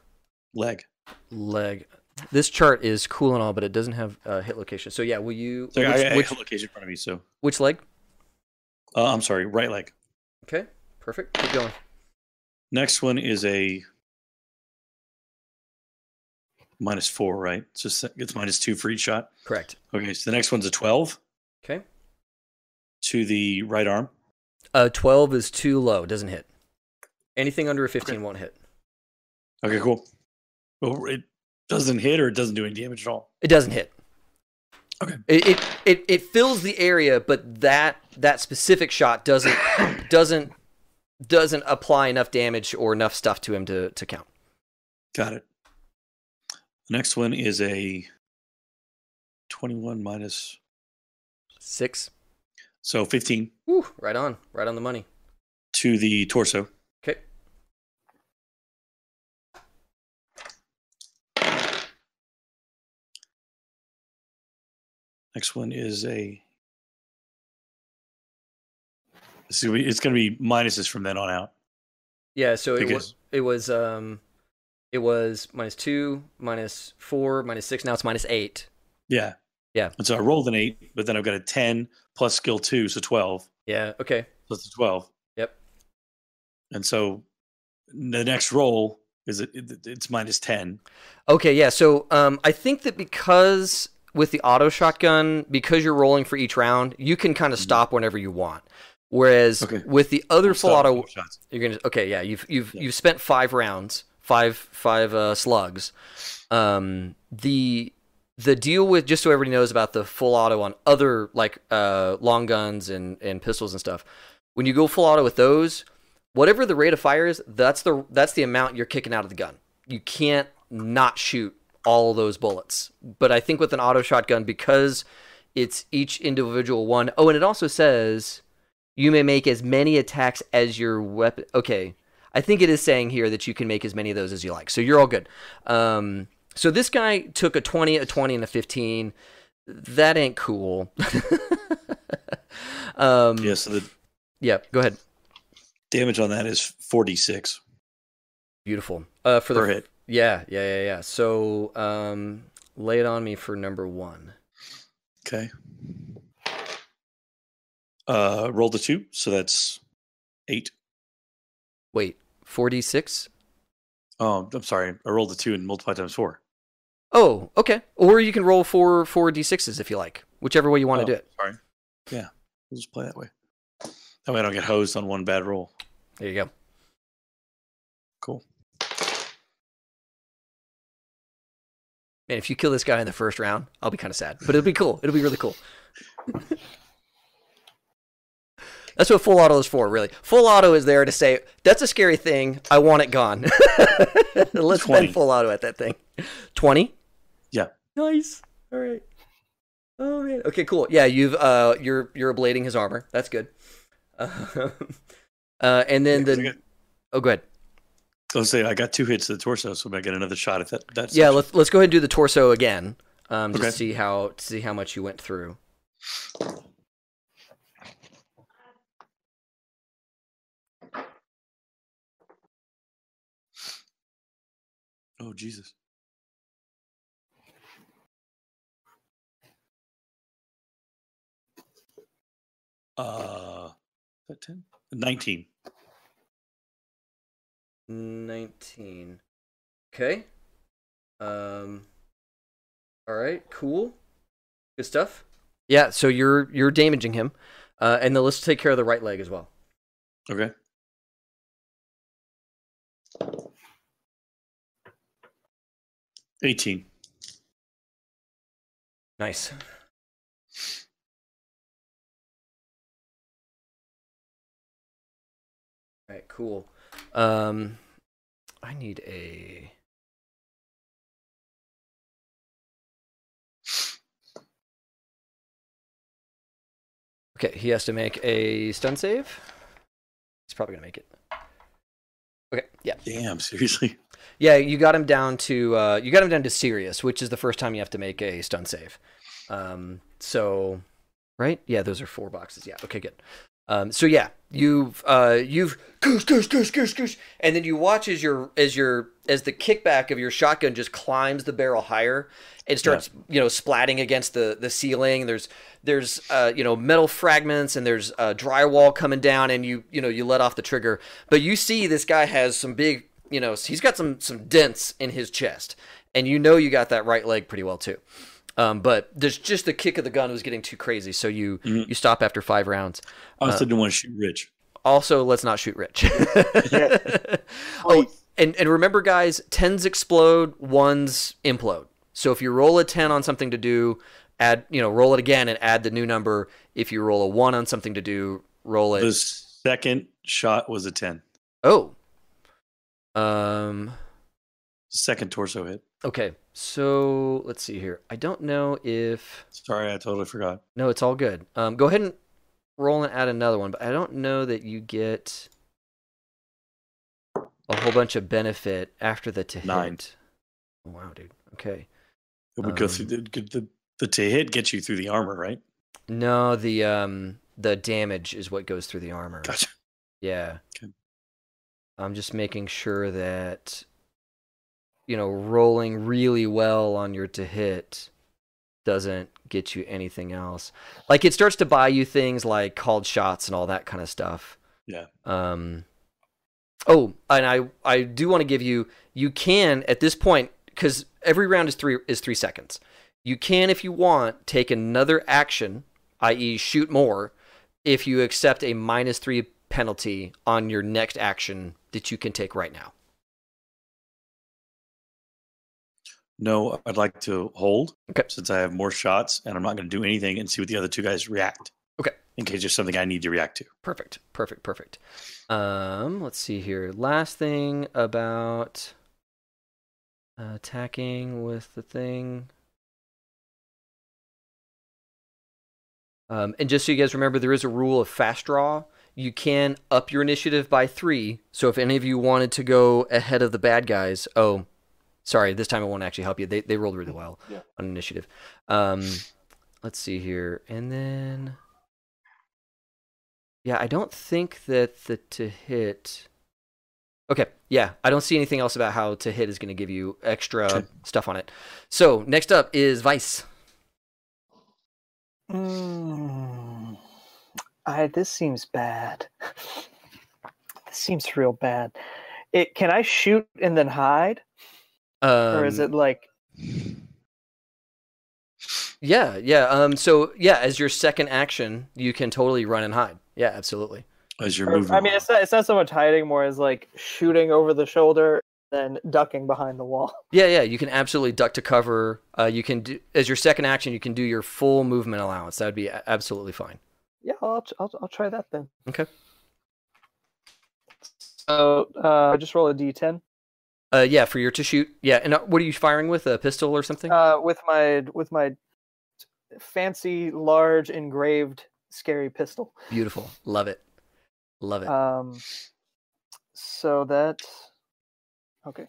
B: leg.
A: leg. This chart is cool and all, but it doesn't have uh, hit location. So yeah, will you?
B: So
A: which,
B: I, I
A: which,
B: location in front of me. So
A: which leg?
B: uh, I'm sorry, right leg.
A: Okay. Perfect. Keep going.
B: Next one is a minus four, right? So it's- it's minus two for each shot.
A: Correct.
B: Okay, so the next one's a 12
A: Okay.
B: to the right arm.
A: Uh, twelve is too low. Doesn't hit. Anything under a fifteen won't hit.
B: Okay, cool. Well, it doesn't hit or it doesn't do any damage at all.
A: It doesn't hit.
B: Okay.
A: It, it it it fills the area, but that that specific shot doesn't (coughs) doesn't doesn't apply enough damage or enough stuff to him to to count.
B: Got it. The next one is a 21 minus,
A: Six.
B: so 15
A: Woo, right on, right on the money.
B: to the torso.
A: Okay.
B: Next one is a. It's be, it's gonna be minuses from then on out.
A: Yeah, so it was it was um it was minus two, minus four, minus six. Now it's minus eight.
B: Yeah.
A: Yeah.
B: And so I rolled an eight, but then I've got a 10 plus skill two, so 12.
A: Yeah. Okay.
B: So it's a 12.
A: Yep.
B: And so the next roll is it, it- it's minus 10.
A: Okay. Yeah. So um, I think that because with the auto shotgun, because you're rolling for each round, you can kind of
B: Mhm.
A: stop whenever you want. Whereas
B: Okay.
A: with the other full
B: Stop
A: auto. You're gonna okay, yeah. You've you've
B: Yeah.
A: you've spent five rounds, five five uh, slugs. Um, the the deal with just so everybody knows about the full auto on other like uh, long guns and and pistols and stuff. When you go full auto with those, whatever the rate of fire is, that's the that's the amount you're kicking out of the gun. You can't not shoot all those bullets. But I think with an auto shotgun, because it's each individual one. Oh, and it also says you may make as many attacks as your weapon. Okay, I think it is saying here that you can make as many of those as you like. So you're all good. Um, so this guy took a 20, a 20, and a 15. That ain't cool. (laughs) um,
B: Yeah, so the
A: Yeah, go ahead.
B: damage on that is 46
A: Beautiful. Uh, for the
B: per hit.
A: Yeah, yeah, yeah, yeah. So, um, lay it on me for number one.
B: Okay. Uh, roll the two, so that's eight.
A: Wait, 46?
B: Oh, um, I'm sorry. I rolled the two and multiplied times four.
A: Oh, okay. Or you can roll four four d6s if you like, whichever way you want
B: Oh,
A: to do it.
B: Sorry. Yeah, we'll just play that way. That way I don't get hosed on one bad roll.
A: There you go.
B: Cool.
A: Man, if you kill this guy in the first round, I'll be kind of sad, but it'll be cool. It'll be really cool. (laughs) That's what full auto is for, really. Full auto is there to say, that's a scary thing. I want it gone. (laughs) Let's
B: 20.
A: spend full auto at that thing. 20?
B: Yeah.
A: Nice. All right. Oh man. Okay, cool. Yeah, you've uh you're you're ablating his armor. That's good. Uh, (laughs) uh and then
B: Yeah,
A: the
B: got-
A: Oh, go ahead.
B: I was saying I got two hits to the torso, so I might get another shot at that. that
A: Yeah,
B: section.
A: let's let's go ahead and do the torso again. Um, just
B: Okay.
A: see how to see how much you went through.
B: Oh Jesus. Uh, is that ten? Nineteen.
A: Nineteen. Okay. Um. All right. Cool. Good stuff. Yeah. So you're you're damaging him, uh, and then let's take care of the right leg as well.
B: Okay. Eighteen.
A: Nice. All right. Cool. Um, I need a. Okay, he has to make a stun save. He's probably gonna make it. Okay, yeah,
B: Damn, seriously.
A: Yeah. You got him down to uh, you got him down to serious, which is the first time you have to make a stun save. Um, so, right? Yeah, those are four boxes. Yeah. Okay, good. Um, so yeah, you've uh, you've goose goose goose goose goose, and then you watch as your as your as the kickback of your shotgun just climbs the barrel higher and starts you know splatting against the the ceiling. There's there's uh, you know metal fragments and there's uh, drywall coming down, and you you know you let off the trigger, but you see this guy has some big you know he's got some some dents in his chest, and you know you got that right leg pretty well too. Um, but there's just the kick of the gun was getting too crazy, so you
B: Mhm.
A: you stop after five rounds.
B: I also didn't want to shoot Rich.
A: Also, let's not shoot Rich. (laughs) Oh, and and remember, guys, tens explode, ones implode. So if you roll a ten on something to do, add you know roll it again and add the new number. If you roll a one on something to do, roll it.
B: The second shot was a ten.
A: Oh. Um.
B: Second torso hit.
A: Okay. So let's see here. I don't know if.
B: Sorry, I totally forgot.
A: No, it's all good. Um, go ahead and roll and add another one, but I don't know that you get a whole bunch of benefit after the to
B: Nine.
A: hit. Oh, wow, dude. Okay.
B: It would go through
A: Um,
B: the, the the to hit gets you through the armor, right?
A: No, the um the damage is what goes through the armor.
B: Gotcha.
A: Yeah.
B: Okay.
A: I'm just making sure that you know, rolling really well on your to hit doesn't get you anything else. Like it starts to buy you things like called shots and all that kind of stuff.
B: Yeah.
A: Um Oh, and I I do want to give you you can at this point cuz every round is 3 is 3 seconds. You can if you want take another action, i.e. shoot more if you accept a minus 3 penalty on your next action that you can take right now.
B: No, I'd like to hold.
A: Okay.
B: Since I have more shots and I'm not going to do anything and see what the other two guys react.
A: Okay.
B: In case there's something I need to react to.
A: Perfect. Perfect. Perfect. Um, let's see here. Last thing about uh, attacking with the thing. Um, and just so you guys remember, there is a rule of fast draw. You can up your initiative by three. So if any of you wanted to go ahead of the bad guys, oh, Sorry, this time I won't actually help you. They they rolled really well (laughs)
C: Yeah.
A: on initiative. Um, let's see here, and then yeah, I don't think that the to hit. Okay, yeah, I don't see anything else about how to hit is going to give you extra
B: Okay.
A: stuff on it. So next up is Vice.
D: Mm, I this seems bad. This seems real bad. It can I shoot and then hide,
A: Um,
D: or is it like
A: Yeah, yeah. Um, so yeah, as your second action, you can totally run and hide. Yeah, absolutely.
B: As you're
D: or-
B: moving.
D: I mean, it's not it's not so much hiding, more as like shooting over the shoulder, then ducking behind the wall. (laughs)
A: Yeah, yeah. You can absolutely duck to cover. Uh, you can do as your second action. You can do your full movement allowance. That would be absolutely fine.
D: Yeah, I'll I'll, I'll try that then.
A: Okay.
D: So uh, just roll a d10
A: Uh, yeah, for your to shoot. Yeah, and uh, what are you firing with? A pistol or something?
D: uh, with my with my fancy, large, engraved, scary pistol.
A: Beautiful. Love it. Love it.
D: Um, so that okay.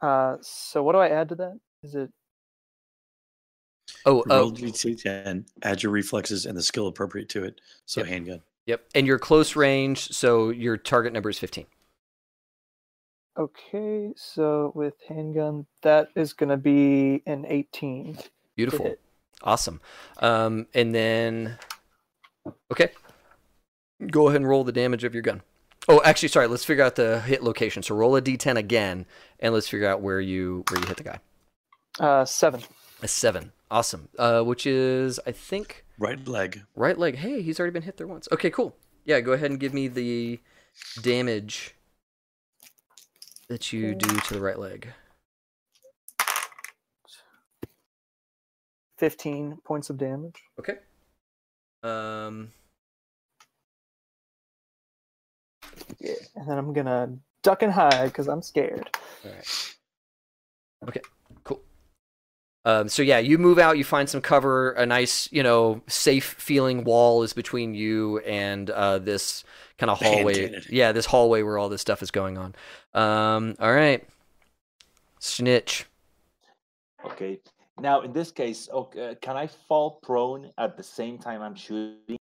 D: Uh, so what do I add to that? Is it
A: oh,
B: Roll
A: oh,
B: d10, add your reflexes and the skill appropriate to it. So
A: Yep.
B: handgun.
A: yep. And your close range. So your target number is fifteen.
D: okay? So with handgun, that is going to be an 18.
A: Beautiful. Awesome. Um, and then, okay, go ahead and roll the damage of your gun. Oh, actually, sorry. Let's figure out the hit location. So roll a d10 again, and let's figure out where you where you hit the guy.
D: Uh, seven.
A: A seven. Awesome. Uh, which is I think
B: Right leg.
A: right leg. Hey, he's already been hit there once. Okay, cool. Yeah, go ahead and give me the damage that you do to the right leg.
D: 15 points of damage.
A: Okay. Um.
D: Yeah. And then I'm going to duck and hide because I'm scared.
A: All right. Okay. Cool. Um, so yeah, you move out. You find some cover. A nice, you know, safe feeling wall is between you and uh, this kind of
B: Hand
A: hallway.
B: cannon.
A: Yeah, this hallway where all this stuff is going on. Um, all right. Snitch.
C: Okay. Now, in this case, okay, uh, can I fall prone at the same time I'm shooting?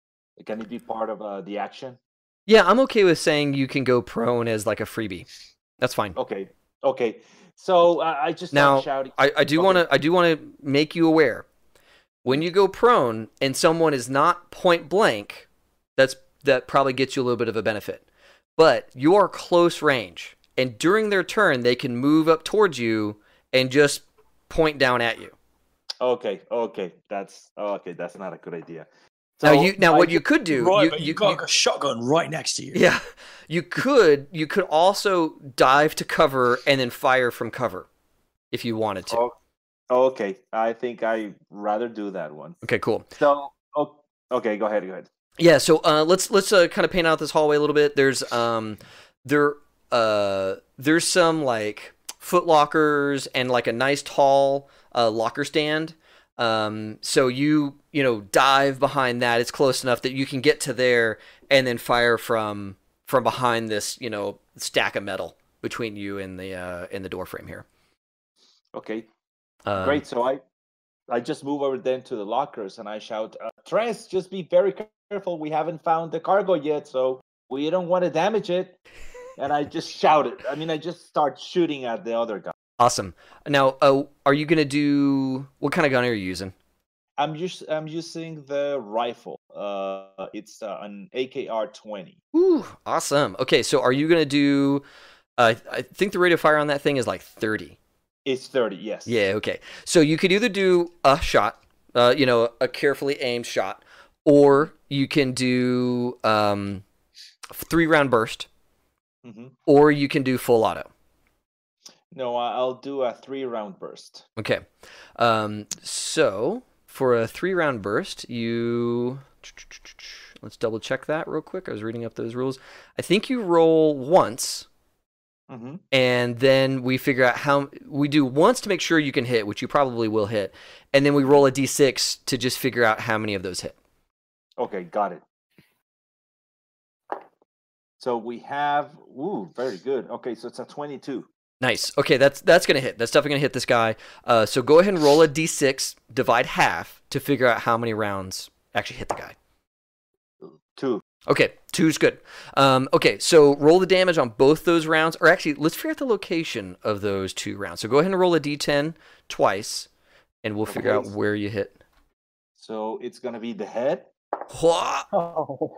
C: Can it be part of uh, the action?
A: Yeah, I'm okay with saying you can go prone as like a freebie. That's fine.
C: Okay. Okay. So uh, I just
A: Now,
C: shouting.
A: I, I do want to I do want to make you aware when you go prone and someone is not point blank, that's that probably gets you a little bit of a benefit. But you are close range, and during their turn, they can move up towards you and just point down at you.
C: Okay. Okay. That's okay. That's not a good idea.
A: Now you now
C: I
A: what you could do
B: right,
A: you,
B: but you,
A: you-
B: got
A: you-
B: a shotgun right next to you.
A: yeah you could you could also dive to cover and then fire from cover if you wanted to.
C: Oh, okay. I think I rather do that one.
A: Okay, cool.
C: So oh, okay. Go ahead. Go ahead.
A: Yeah, so uh, let's let's uh, kind of paint out this hallway a little bit. There's um there uh there's some like foot lockers and like a nice tall uh, locker stand. Um, so you you know dive behind that. It's close enough that you can get to there and then fire from from behind this you know stack of metal between you and the uh, and the door frame here.
C: Okay.
A: Um,
C: Great. So I, I just move over then to the lockers and I shout, uh, "Tress, just be very careful. We haven't found the cargo yet, so we don't want to damage it." And I just shout it. I mean, I just start shooting at the other guy.
A: Awesome. Now, uh, are you gonna do what kind of gun are you using?
C: I'm us- I'm using the rifle. Uh, it's uh, an AKR twenty.
A: Ooh, awesome. Okay, so are you gonna do? Uh, I think the rate of fire on that thing is like thirty.
C: It's thirty. Yes.
A: Yeah. Okay. So you could either do a shot, uh, you know, a carefully aimed shot, or you can do um, three round burst,
C: hmm
A: or you can do full auto.
C: No, I'll do a three round burst.
A: Okay. Um, so for a three round burst, you let's double check that real quick. I was reading up those rules. I think you roll once.
C: hmm
A: and then we figure out how we do once to make sure you can hit, which you probably will hit, and then we roll a d6 to just figure out how many of those hit.
C: Okay, got it. So we have, ooh, very good. Okay, so it's a 22.
A: Nice. Okay, that's that's gonna hit. That's definitely gonna hit this guy. Uh, so go ahead and roll a d6, divide half to figure out how many rounds actually hit the guy.
C: Two.
A: Okay, two's good. Um, okay, so roll the damage on both those rounds, or actually, let's figure out the location of those two rounds. So go ahead and roll a d10 twice, and we'll figure out where you hit.
C: So it's gonna be the head
A: Hwah!
D: Oh,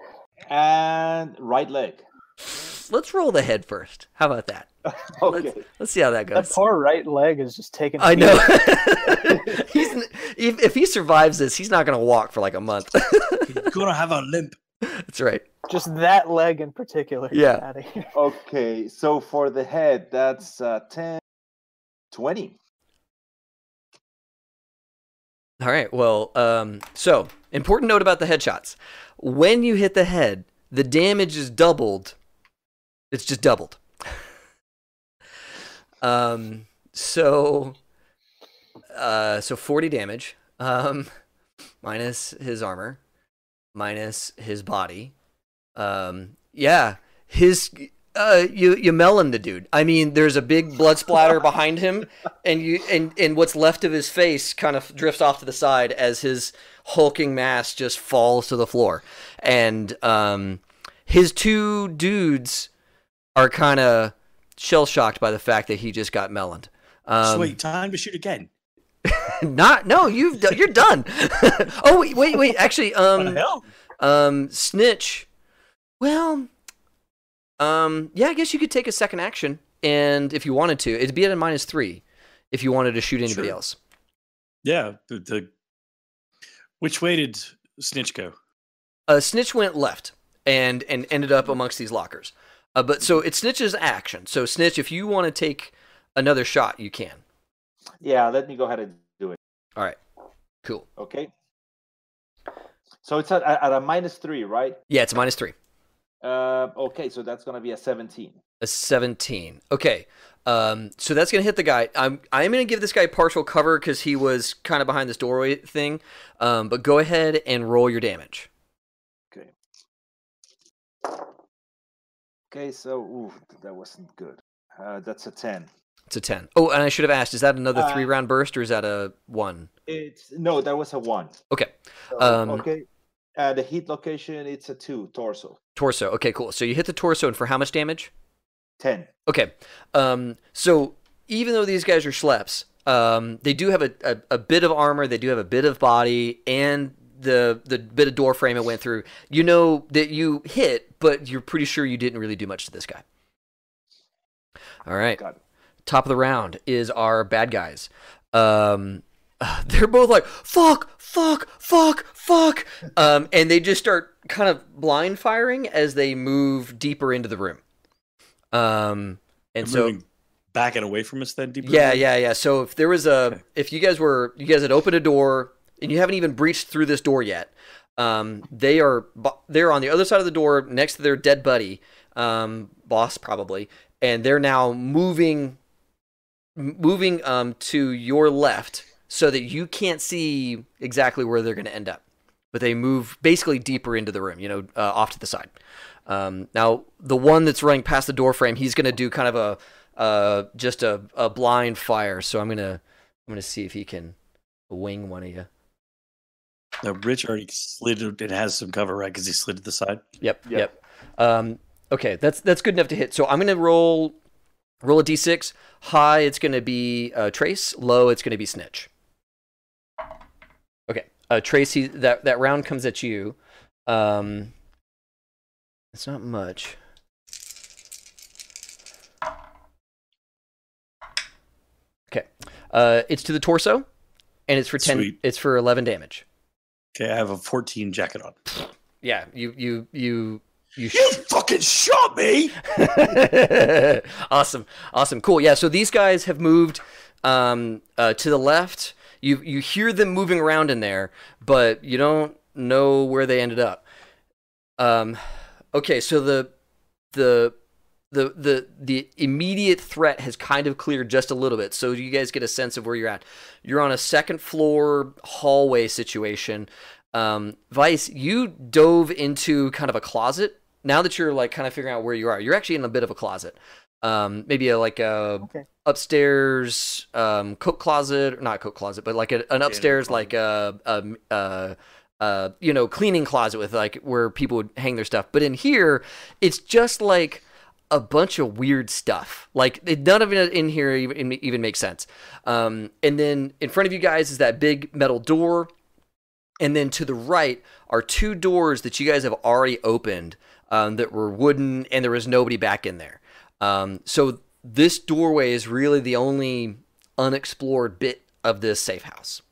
C: and right leg.
A: Let's roll the head first. How about that? (laughs)
C: Okay.
A: Let's, let's see how that goes.
D: that poor right leg is just taking.
A: I know. (laughs) he's if, if he survives this, he's not going to walk for like a month.
B: You're gonna have a limp.
A: That's right.
D: Just that leg in particular.
A: Yeah.
D: Out of here. (laughs)
C: Okay. So for the head, that's uh, 10, 20.
A: All right. Well, um, so important note about the headshots: when you hit the head, the damage is doubled. It's just doubled. Um. So. Uh. So forty damage. Um. (laughs) Minus his armor. Minus his body. Um. Yeah. His. Uh. You you melon the dude. I mean, there's a big blood splatter (laughs) behind him and you and and what's left of his face kind of drifts off to the side as his hulking mass just falls to the floor and um his two dudes are kind of shell shocked by the fact that he just got meloned um
B: Sweet, time to shoot again. (laughs)
A: not no you've do- you're done (laughs) oh wait wait wait actually (laughs) um um snitch well um yeah i guess you could take a second action and if you wanted to it'd be at a minus three if you wanted to shoot anybody
B: Sure.
A: else
B: Yeah. The, the which way did Snitch go?
A: uh, Snitch went left and and ended up amongst these lockers. Uh, but so it's Snitch's action. So Snitch, if you want to take another shot, you can.
C: Yeah, let me go ahead and do it.
A: All right, cool.
C: Okay. So it's at, at a minus three, right?
A: Yeah, it's a minus three,
C: Uh, okay, so that's gonna be a 17.
A: a seventeen. Okay, um, so that's gonna hit the guy. I'm I'm gonna give this guy partial cover because he was kind of behind this doorway thing. Um, but go ahead and roll your damage.
C: Okay. Okay, so ooh, that wasn't good. Uh, that's a 10.
A: It's a ten. Oh, and I should have asked: Is that another
C: Uh,
A: three round burst or is that a one?
C: It's no, that was a one.
A: Okay,
C: So,
A: Um,
C: okay. Uh, the heat location, it's a two torso.
A: torso. Okay, cool. So you hit the torso, and for how much damage?
C: 10.
A: Okay. Um, so even though these guys are schleps, um, they do have a, a, a bit of armor, they do have a bit of body, and the the bit of door frame it went through. You know that you hit, but you're pretty sure you didn't really do much to this guy. All right. Top of the round is our bad guys. Um, (laughs) they're both like fuck, fuck, fuck, fuck, um, and they just start kind of blind firing as they move deeper into the room. Um, and so
B: moving back and away from us then deeper.
A: yeah, yeah, yeah. So if there was a,
B: Okay.
A: if you guys were, you guys had opened a door and you haven't even breached through this door yet, um, they are, they're on the other side of the door next to their dead buddy, um, boss probably, and they're now moving, moving um to your left so that you can't see exactly where they're going to end up, but they move basically deeper into the room, you know, uh, off to the side. Um, now the one that's running past the door frame, he's going to do kind of a uh, just a, a blind fire. So I'm gonna I'm gonna see if he can wing one of you.
B: No, Rich already slid. It has some cover, right? Because he slid to the side.
A: Yep,
C: Yep.
A: yep. Um, okay, that's that's good enough to hit. So I'm gonna roll roll a d6. High, it's gonna be uh, Trace. Low, it's gonna be Snitch. Okay, uh, Tracy, that that round comes at you. Um, it's not much. Okay, uh, it's to the torso, and it's for ten.
B: Sweet.
A: It's for eleven damage.
B: Okay, I have a 14 jacket on.
A: Yeah, you you you you.
B: You fucking shot me! (laughs)
A: awesome, awesome, cool. Yeah, so these guys have moved um, uh, to the left. You you hear them moving around in there, but you don't know where they ended up. Um, okay, so the the the the the immediate threat has kind of cleared just a little bit, so you guys get a sense of where you're at. You're on a second floor hallway situation. Um, Vice, you dove into kind of a closet. Now that you're like kind of figuring out where you are, you're actually in a bit of a closet. um, maybe a like a
D: Okay.
A: upstairs um, coat closet, not coat closet, but like a, an upstairs
B: closet.
A: like a, a, a, a you know cleaning closet with like where people would hang their stuff. But in here, it's just like a bunch of weird stuff. Like none of it in here even, even makes sense. Um, and then in front of you guys is that big metal door. And then to the right are two doors that you guys have already opened um, that were wooden, and there was nobody back in there. Um, so this doorway is really the only unexplored bit of this safe house.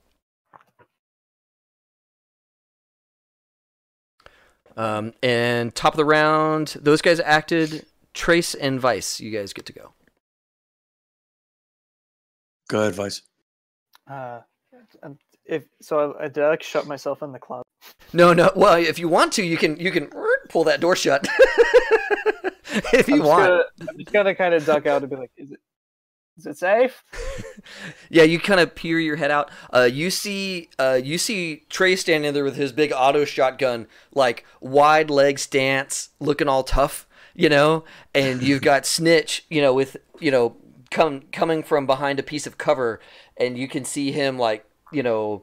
A: Um, and top of the round, those guys acted. Trace and Vice, you guys get to go.
B: Go ahead, Vice.
D: Uh, um, if so, I, did I like shut myself in the closet?
A: No, no. Well, if you want to, you can you can pull that door shut. (laughs) if you
D: I'm
A: want.
D: gonna, I'm just gonna kind of duck out and be like, "Is it? Is it safe?" (laughs)
A: Yeah, you kind of peer your head out. Uh, you see, uh, you see Trey standing there with his big auto shotgun, like wide leg stance, looking all tough, you know. And you've got Snitch, you know, with you know, come coming from behind a piece of cover, and you can see him like you know,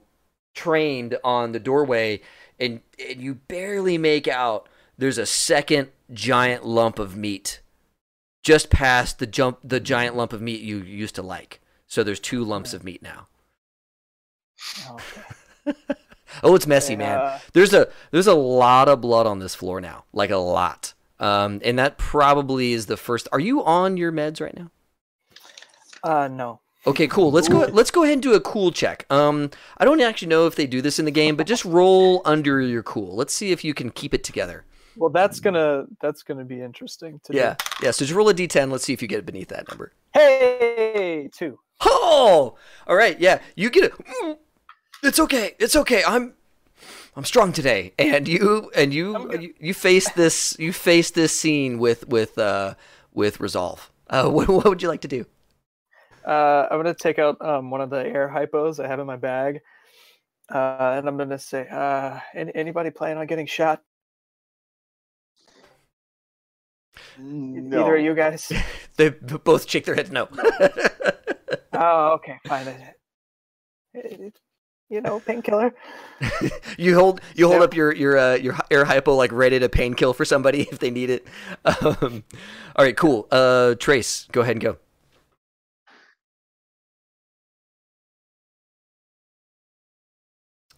A: trained on the doorway, and, and you barely make out. There's a second giant lump of meat just past the jump the giant lump of meat you used to like. So there's two lumps of meat now.
D: Oh, okay. (laughs)
A: Oh, it's messy, man.
D: Uh,
A: There's a there's a lot of blood on this floor now, like a lot. Um, and that probably is the first. Are you on your meds right now?
D: uh, no.
A: Okay, cool. Let's go. Let's go ahead and do a cool check. Um, I don't actually know if they do this in the game, but just roll under your cool. Let's see if you can keep it together.
D: Well, that's gonna that's gonna be interesting to do.
A: Yeah, yeah. So just roll a d10. Let's see if you get beneath that number.
D: Hey, two.
A: Oh, all right. Yeah, you get it. Mm, It's okay. It's okay. I'm I'm strong today. And you and you you, you face this you face this scene with with uh with resolve. Uh, (laughs) what, what would you like to do?
D: Uh, I'm gonna take out um, one of the air hypos I have in my bag, uh, and I'm gonna say, uh, any, anybody planning on getting shot?
C: No.
D: Either of you guys? (laughs)
A: They both shake their heads no. (laughs)
D: oh, okay, fine. It- it- you know, painkiller. (laughs)
A: you hold you hold
D: Yeah.
A: up your your uh, your air hypo like ready to painkill for somebody (laughs) if they need it. Um, all right, cool. Uh, Trace, go ahead and go.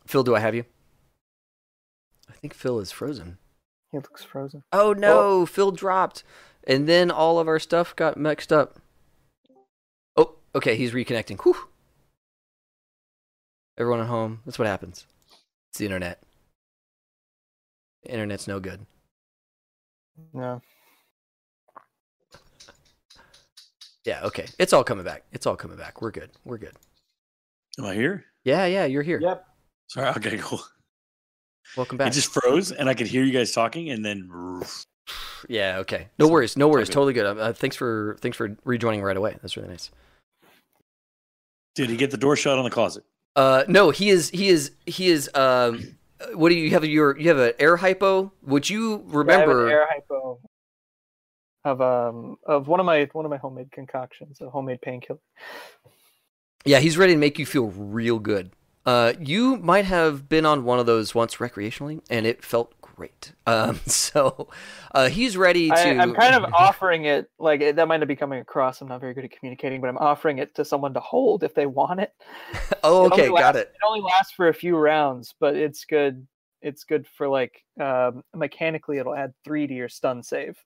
A: Phil, do I have you? I think Phil is frozen.
D: He looks frozen.
A: Oh no, Phil dropped, and then all of our stuff got mixed up. Oh, okay, he's reconnecting. Whew. Everyone at home. That's what happens. It's the internet. The internet's no good.
D: No.
A: Yeah, okay. It's all coming back. It's all coming back. We're good. We're good.
B: Am I here?
A: Yeah, yeah, you're here.
C: Yep.
B: Sorry. Okay, cool.
A: Welcome back.
B: It just froze, and I could hear you guys talking, and then
A: Yeah, okay. No worries. No worries. Totally good. Uh, thanks for thanks for rejoining right away. That's really nice.
B: did he get the door shut on the closet?
A: Uh, no, he is he is he is um what do you have your you have an air hypo? Would you
D: Yeah, I have an
A: remember
D: air hypo of um of one of my one of my homemade concoctions, a homemade painkiller.
A: Yeah, he's ready to make you feel real good. Uh, you might have been on one of those once recreationally, and it felt great. Um, (laughs) so uh, he's ready to.
D: I, I'm kind of (laughs) offering it like that might not be coming across. I'm not very good at communicating, but I'm offering it to someone to hold if they want it. (laughs)
A: oh,
D: it only
A: okay, got
D: lasts-
A: it.
D: It only lasts for a few rounds, but it's good. It's good for like um, mechanically, it'll add three to your stun save.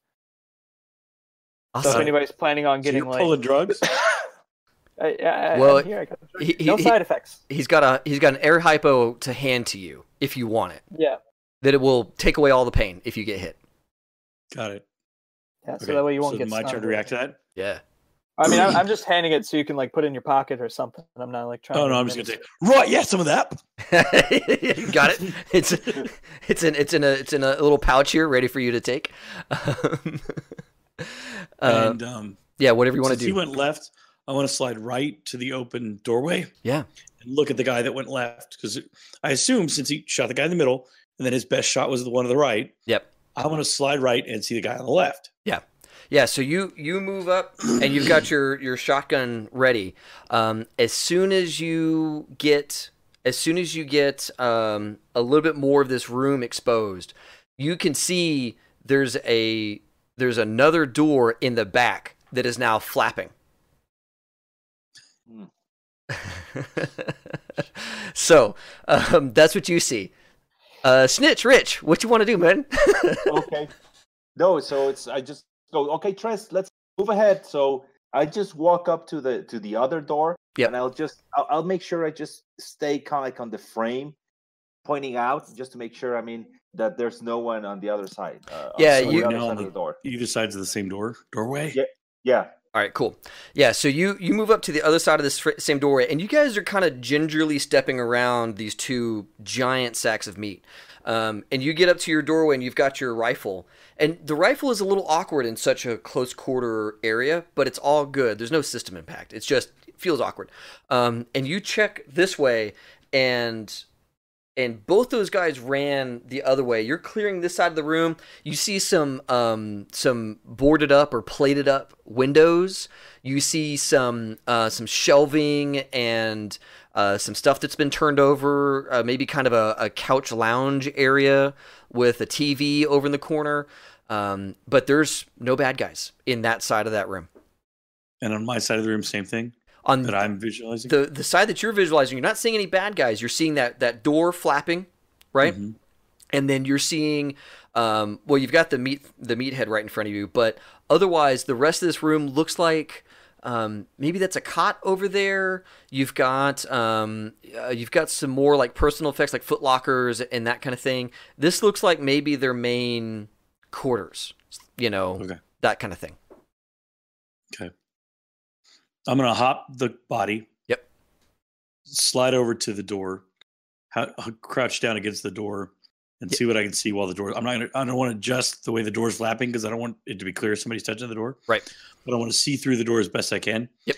D: Awesome. So if anybody's planning on
B: So
D: getting
B: you're
D: like,
B: pulling drugs?
D: I, I, I,
A: Well,
D: I'm here, I got
A: he-
D: no
A: he-
D: side effects.
A: He's got a he's got an air hypo to hand to you if you want it.
D: Yeah,
A: That it will take away all the pain if you get hit.
B: Got it.
D: yeah. So
B: Okay,
D: that way you won't
B: so
D: get.
B: my turn to
D: or
B: react to that.
A: Yeah.
D: I mean, I'm, (clears throat) I'm just handing it so you can like put it in your pocket or something. I'm not like trying.
B: Oh
D: to
B: no, I'm just gonna
D: administer-
B: say right. Yeah, some of that. (laughs)
A: got it. It's it's in it's in a it's in a little pouch here, ready for you to take. Um, (laughs) uh,
B: and um,
A: yeah, whatever you want to do.
B: he went left, I want to slide right to the open doorway
A: yeah.
B: and look at the guy that went left because I assume since he shot the guy in the middle and then his best shot was the one to the right,
A: Yep.
B: I want to slide right and see the guy on the left.
A: Yeah, Yeah, so you you move up and you've got your your shotgun ready. Um, as soon as you get as soon as you get um, a little bit more of this room exposed, you can see there's a there's another door in the back that is now flapping.
C: Hmm. (laughs)
A: so um, that's what you see. Uh, Snitch, Rich, what you want to do, man? (laughs)
C: okay. No, so it's I just go okay, Tress, let's move ahead. So I just walk up to the to the other door,
A: Yep.
C: and I'll just I'll, I'll make sure I just stay kind of like on the frame, pointing out just to make sure. I mean that there's no one on the other side. Uh,
A: Yeah,
C: the
A: you-
C: other
B: No, on
C: of the door.
B: Either sides of the same door doorway.
C: Yeah. Yeah,
A: All right, cool. Yeah, so you you move up to the other side of this same doorway, and you guys are kind of gingerly stepping around these two giant sacks of meat. Um, and you get up to your doorway, and you've got your rifle. And the rifle is a little awkward in such a close quarter area, but it's all good. There's no system impact. It's just it feels awkward. Um, and you check this way, and and both those guys ran the other way. You're clearing this side of the room. You see some um, some boarded up or plated up windows. You see some uh, some shelving and uh, some stuff that's been turned over. Uh, maybe kind of a, a couch lounge area with a TV over in the corner. Um, but there's no bad guys in that side of that room.
B: And on my side of the room, same thing
A: On
B: that I'm visualizing.
A: the the side that you're visualizing, you're not seeing any bad guys. You're seeing that that door flapping, right?
B: Mhm.
A: and then you're seeing um, well you've got the meat the meathead right in front of you but otherwise the rest of this room looks like um, maybe that's a cot over there you've got um, uh, you've got some more like personal effects like foot lockers and that kind of thing this looks like maybe their main quarters you know
B: Okay.
A: that kind of thing
B: I'm gonna hop the body.
A: Yep.
B: Slide over to the door, ha- crouch down against the door, and
A: Yep.
B: see what I can see while the door. I'm not. Gonna, I don't want to adjust the way the door's flapping because I don't want it to be clear somebody's touching the door.
A: right
B: But I want to see through the door as best I can.
A: Yep.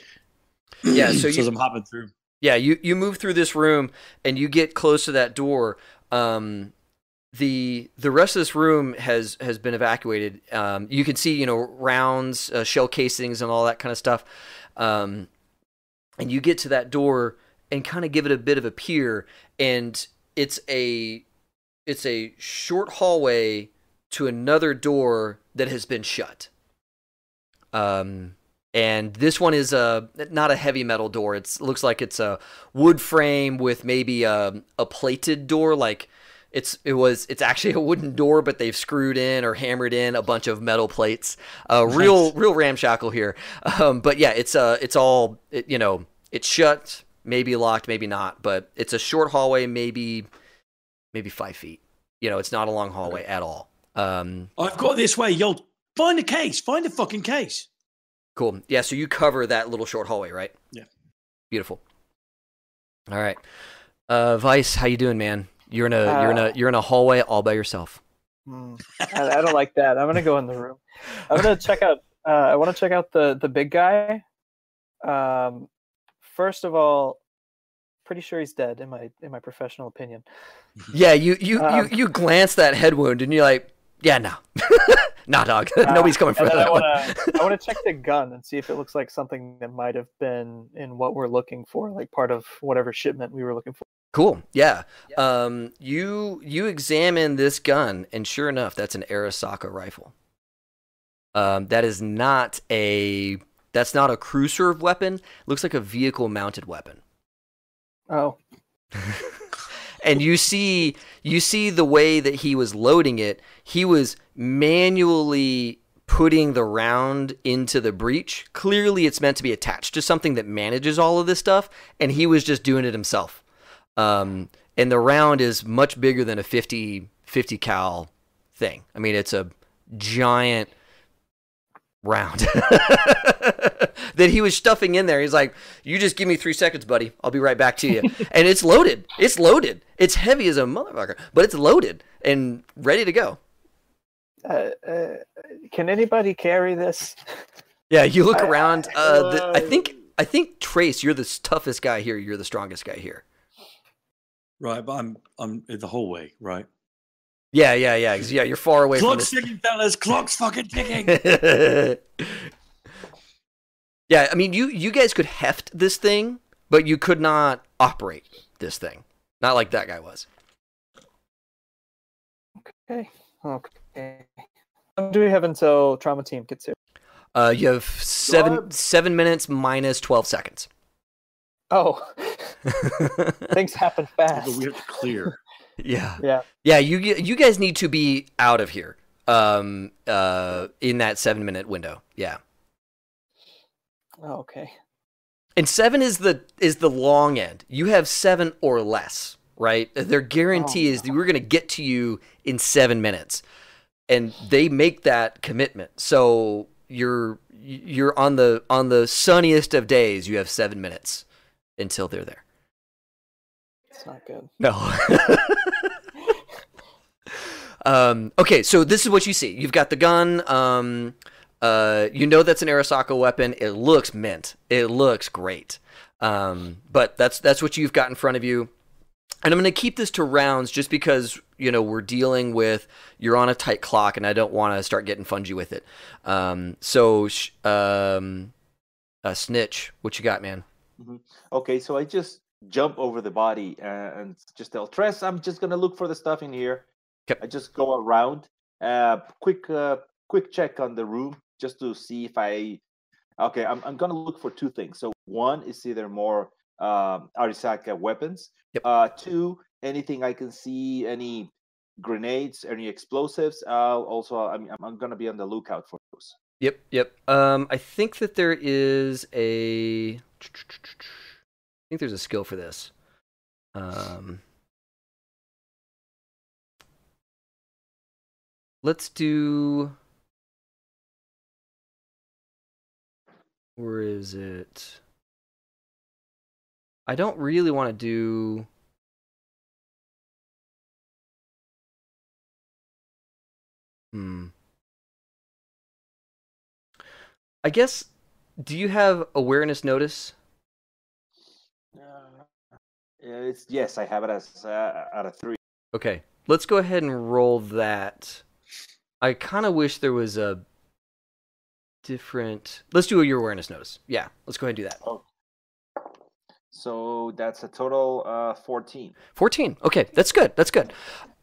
A: Yeah, so (clears throat)
B: so
A: you-
B: as I'm hopping through.
A: Yeah, you you move through this room and you get close to that door. Um, the the rest of this room has has been evacuated. Um, you can see you know rounds, uh, shell casings, and all that kind of stuff. Um, and you get to that door and kind of give it a bit of a peer, and it's a it's a short hallway to another door that has been shut. Um, and this one is a not a heavy metal door. It looks like it's a wood frame with maybe a, a plated door. Like it's it was it's actually a wooden door, but they've screwed in or hammered in a bunch of metal plates. Uh, real real ramshackle here. Um, but yeah, it's uh it's all it, you know it's shut, maybe locked, maybe not. But it's a short hallway, maybe maybe five feet. You know, it's not a long hallway at all. Um,
B: I've got this way. Yo, find the case. Find the fucking case.
A: Cool. Yeah, so you cover that little short hallway, right?
B: Yeah.
A: Beautiful. All right. Uh Vice, how you doing, man? You're in a you're in a
D: Uh,
A: you're in a hallway all by yourself.
D: Hmm. I, I don't like that. I'm gonna go in the room. I'm gonna (laughs) check out. Uh, I want to check out the the big guy. Um, first of all, pretty sure he's dead in my in my professional opinion. (laughs)
A: Yeah, you you
D: Um,
A: you you glance that head wound and you're like, yeah, no. (laughs) nah, dog. Nobody's coming for
D: Uh, and
A: that
D: I
A: one.
D: want to I want to check the gun and see if it looks like something that might have been in what we're looking for, like part of whatever shipment we were looking for.
A: Cool. Yeah. Um you you examine this gun and sure enough, that's an Arasaka rifle. Um that is not a that's not a crew serve weapon. Looks like a vehicle mounted weapon.
D: Oh, (laughs)
A: and you see you see the way that he was loading it he was manually putting the round into the breech clearly it's meant to be attached to something that manages all of this stuff and he was just doing it himself um, and the round is much bigger than a 50 50 cal thing i mean it's a giant round (laughs) that he was stuffing in there. He's like, "You just give me three seconds, buddy. I'll be right back to you." (laughs) and it's loaded. It's loaded. It's heavy as a motherfucker, but it's loaded and ready to go.
D: uh, uh, can anybody carry this?
A: Yeah, you look
D: I-
A: around. Uh, the, I
D: uh,
A: think I think Trace, you're the toughest guy here. You're the strongest guy here.
B: Right, but I'm I'm the whole way. Right.
A: Yeah, yeah, yeah. Yeah, you're far away
B: Clock's
A: from
B: ticking, fellas. Clock's fucking ticking. (laughs)
A: yeah, I mean, you you guys could heft this thing, but you could not operate this thing. Not like that guy was.
D: Okay. Okay. What do we have until trauma team gets here?
A: Uh, you have seven
C: Barb.
A: seven minutes minus twelve seconds.
D: Oh, (laughs) things happen
B: but
D: fast.
B: we have to clear.
A: yeah,
D: Yeah.
A: yeah. You you guys need to be out of here. Um, uh, in that seven minute window. Yeah.
D: Oh, okay.
A: And seven is the is the long end. You have seven or less, right? Their guarantee
D: Oh,
A: is that we're going to get to you in seven minutes, and they make that commitment. So you're you're on the on the sunniest of days. You have seven minutes until they're there.
D: It's not good.
A: No. (laughs) um, okay, so this is what you see. You've got the gun. Um, uh, you know that's an Arasaka weapon. It looks mint. It looks great. Um, but that's that's what you've got in front of you. And I'm going to keep this to rounds just because you know we're dealing with you're on a tight clock, and I don't want to start getting fungy with it. Um, so, sh- um, uh, snitch, what you got, man?
C: Okay, so I just jump over the body and just tell Tress, I'm just gonna look for the stuff in here. I just go around, uh, quick, uh, quick check on the room just to see if I. Okay, I'm I'm gonna look for two things. So one is either more um, Arasaka weapons.
A: Yep.
C: Uh, two, anything I can see, any grenades, any explosives. Uh, also, I'm I'm gonna be on the lookout for those.
A: Yep, yep. Um, I think that there is a. I think there's a skill for this. Um, let's do. Where is it? I don't really want to do. Hmm. I guess. Do you have awareness notice?
C: Uh, it's yes, I have it as uh, out of three.
A: Okay, let's go ahead and roll that. I kind of wish there was a different. Let's do your awareness notice. Yeah, let's go ahead and do that. Oh.
C: So that's a total uh 14.
A: 14. Okay, that's good. That's good.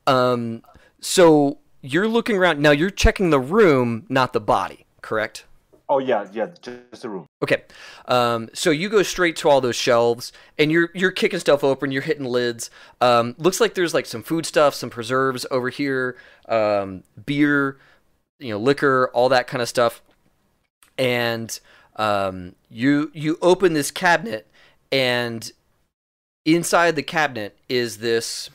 A: Um, so you're looking around now. You're checking the room, not the body, correct?
C: Oh yeah, yeah, just the room.
A: Okay, um, so you go straight to all those shelves, and you're you're kicking stuff open. You're hitting lids. Um, looks like there's like some food stuff, some preserves over here, um, beer, you know, liquor, all that kind of stuff. And um, you you open this cabinet, and inside the cabinet is this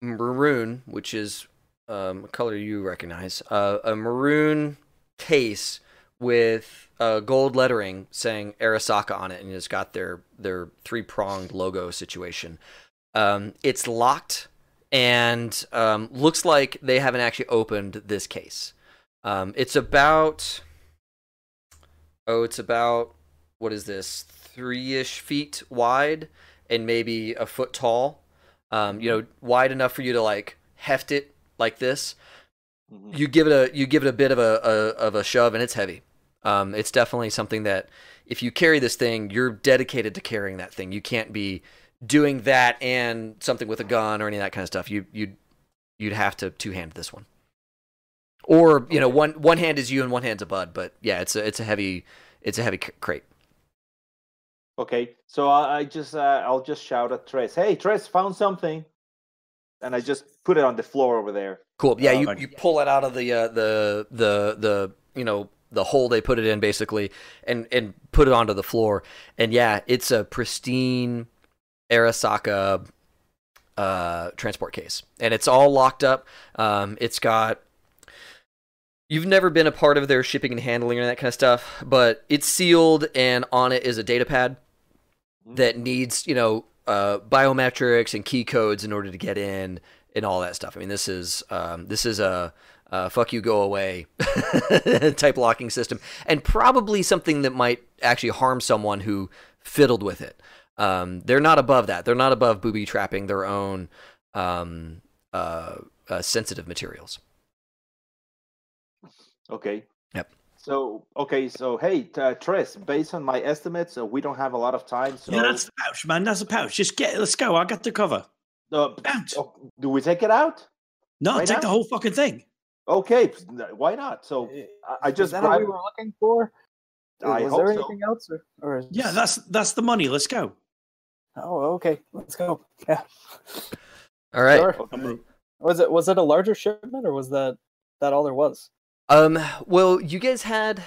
A: maroon, which is um, a color you recognize, uh, a maroon case with uh, gold lettering saying Arasaka on it, and it's got their their three pronged logo situation. Um, it's locked and um, looks like they haven't actually opened this case. Um, it's about oh, it's about what is this three ish feet wide and maybe a foot tall. Um, you know, wide enough for you to like heft it like this
C: Mhm.
A: you give it a you give it a bit of a, a of a shove and it's heavy. Um, it's definitely something that if you carry this thing, you're dedicated to carrying that thing. You can't be doing that and something with a gun or any of that kind of stuff. You you you'd have to two hand this one, or you know one one hand is you and one hand's a bud. But yeah, it's a it's a heavy it's a heavy crate.
C: Okay, so I, I just uh, I'll just shout at Tres, "Hey, Tres, found something!" And I just put it on the floor over there.
A: Cool. Yeah,
C: Uh,
A: you, you pull it out of the uh, the the the you know the hole they put it in basically, and and put it onto the floor. And yeah, it's a pristine Arasaka uh, transport case, and it's all locked up. Um, it's got. You've never been a part of their shipping and handling and that kind of stuff, but it's sealed, and on it is a data pad that needs you know uh, biometrics and key codes in order to get in and all that stuff. I mean, this is um, this is a, a fuck you go away (laughs) type locking system, and probably something that might actually harm someone who fiddled with it. Um, they're not above that. They're not above booby trapping their own um, uh, uh, sensitive materials.
C: Okay.
A: Yep.
C: So okay, so hey, t- uh, Tris, based on my estimates, uh, we don't have a lot of time. So
B: Yeah, that's the pouch, man. That's the pouch. Just get. Let's go. I got the cover.
C: Uh,
B: Bounce.
C: oh, do we take it out?
B: No,
C: Right
B: take
C: now?
B: the whole fucking thing.
C: Okay, why not? So I, I
D: Is
C: just
D: that what we were looking for?
C: I
D: was
C: hope
D: there
C: so.
D: anything else, or, or is
B: Yeah, that's that's the money. Let's go.
D: Oh, okay. Let's go. (laughs) Yeah.
A: All right.
D: Sure.
B: I'm
D: Was it was it a larger shipment, or was that that all there was?
A: Um, well, you guys had,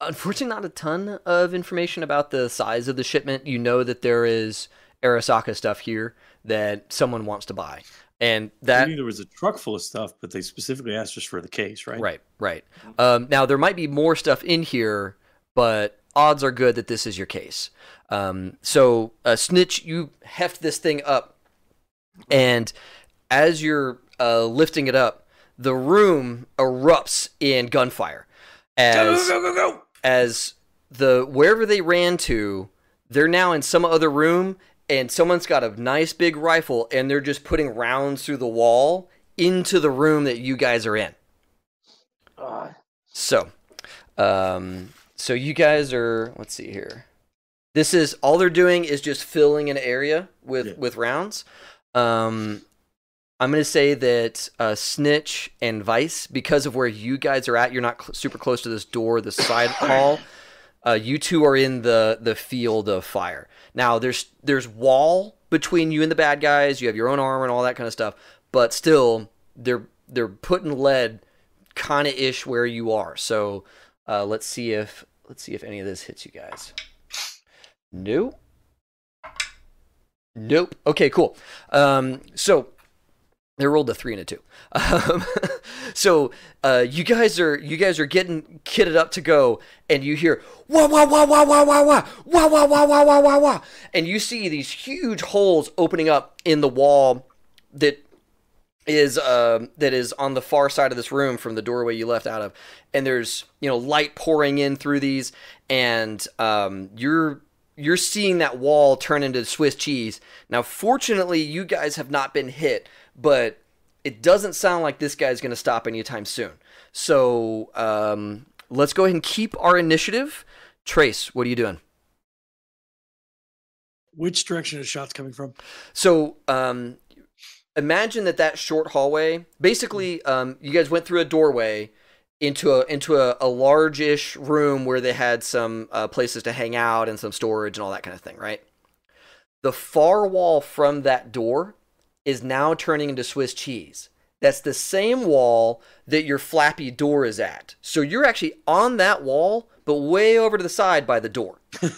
A: unfortunately, not a ton of information about the size of the shipment. You know that there is Arasaka stuff here that someone wants to buy, and
B: I
A: that
B: knew there was a truck full of stuff, but they specifically asked us for the case, right?
A: right, right. Um, now there might be more stuff in here, but odds are good that this is your case. Um, so, uh, Snitch, you heft this thing up, and as you're uh, lifting it up, the room erupts in gunfire.
B: Go,
A: As
B: go, go, go, go.
A: as the wherever they ran to, they're now in some other room, and someone's got a nice big rifle, and they're just putting rounds through the wall into the room that you guys are in.
C: Uh,
A: So, um, so you guys are. Let's see here. This is all they're doing is just filling an area with
B: Yeah.
A: with rounds. Um, I'm gonna say that uh, Snitch and Vice, because of where you guys are at, you're not cl- super close to this door, the side (coughs) hall. Uh, you two are in the the field of fire. Now there's there's wall between you and the bad guys. You have your own armor and all that kind of stuff, but still they're they're putting lead kind of ish where you are. So uh, let's see if let's see if any of this hits you guys. Nope. Nope. Okay, cool. Um, so they rolled a three and a two. Um, so uh, you guys are you guys are getting kitted up to go, and you hear wah wah wah wah wah wah wah wah wah wah wah wah wah wah, and you see these huge holes opening up in the wall that is um that is on the far side of this room from the doorway you left out of, and there's you know light pouring in through these, and um, you're you're seeing that wall turn into Swiss cheese. Now, fortunately, you guys have not been hit, but it doesn't sound like this guy's going to stop anytime soon. So um, let's go ahead and keep our initiative. Trace, what are you doing?
B: Which direction are shots coming from?
A: So um, imagine that that short hallway. Basically, um, you guys went through a doorway into a into a, a large-ish room where they had some uh, places to hang out and some storage and all that kind of thing, right? The far wall from that door is now turning into Swiss cheese. That's the same wall that your flappy door is at. So you're actually on that wall, but way over to the side by the door. (laughs)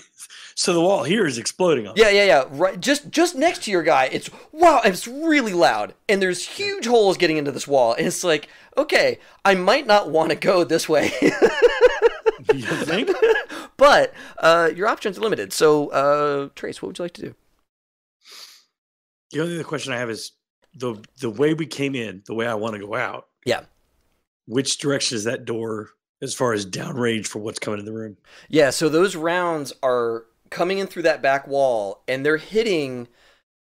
B: So the wall here is exploding on.
A: Yeah, yeah, yeah. Right, just just next to your guy. It's wow. It's really loud, and there's huge holes getting into this wall. And it's like, okay, I might not want to go this way, (laughs)
B: You think? (laughs)
A: but uh, your options are limited. So, uh, Trace, what would you like to do?
B: The only other question I have is the the way we came in, the way I want to go out.
A: Yeah.
B: Which direction is that door as far as downrange for what's coming in the room?
A: Yeah. So those rounds are coming in through that back wall, and they're hitting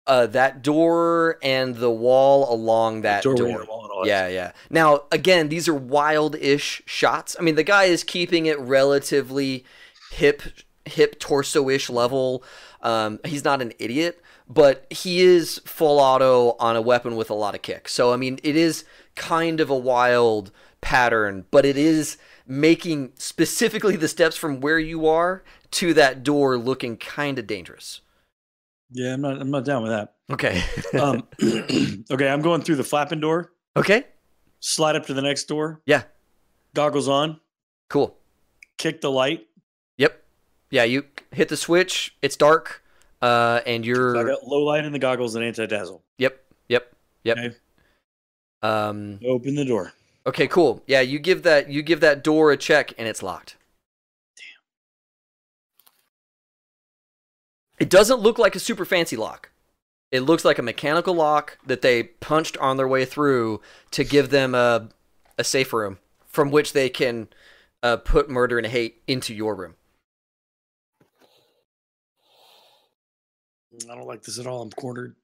A: uh, that door and the wall along that door.
B: and wall and all that
A: Yeah, yeah. Now, again, these are wild-ish shots. I mean, the guy is keeping it relatively hip, hip torso-ish level. Um, he's not an idiot, but he is full auto on a weapon with a lot of kick. So, I mean, it is kind of a wild pattern, but it is making specifically the steps from where you are to that door looking kind of dangerous.
B: Yeah, I'm not. I'm not down with that.
A: Okay.
B: Um, (laughs) (clears throat) okay, I'm going through the flapping door.
A: okay.
B: Slide up to the next door.
A: Yeah.
B: Goggles on.
A: Cool.
B: Kick the light.
A: Yep. Yeah, you hit the switch. It's dark, uh, and
B: So I
A: you're.
B: got low light in the goggles and anti dazzle.
A: Yep. Yep. Yep.
B: Okay.
A: Um.
B: Open the door.
A: Okay. Cool. Yeah, you give that you give that door a check, and it's locked. Damn. It doesn't look like a super fancy lock. It looks like a mechanical lock that they punched on their way through to give them a a safe room from which they can uh, put murder and hate into your room.
B: I don't like this at all. I'm cornered.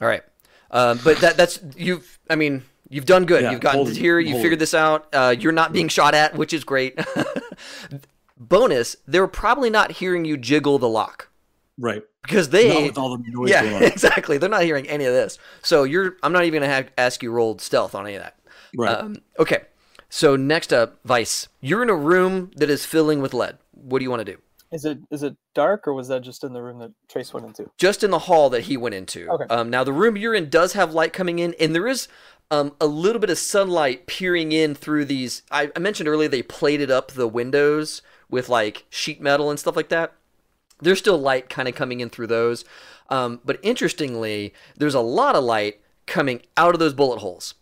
A: All right. Um, but that that's you've. I mean, you've done good.
B: Yeah,
A: you've gotten
B: it,
A: here. You figured
B: it.
A: this out. Uh, you're not being shot at, which is great. (laughs) Bonus: They're probably not hearing you jiggle the lock
B: Right.
A: because
B: Not
A: they.
B: with all the noise
A: Yeah, (laughs) exactly. They're not hearing any of this. So you're. I'm not even gonna have, ask you rolled stealth on any of that.
B: Right.
A: Um, okay. So next up, Vice. You're in a room that is filling with lead. What do you want to do?
D: Is it is it dark or was that just in the room that Trace went into?
A: just in the hall that he went into.
D: Okay.
A: Um, now the room you're in does have light coming in, and there is um, a little bit of sunlight peering in through these. I, I mentioned earlier they plated up the windows with like sheet metal and stuff like that. There's still light kind of coming in through those, um, but interestingly, there's a lot of light coming out of those bullet holes.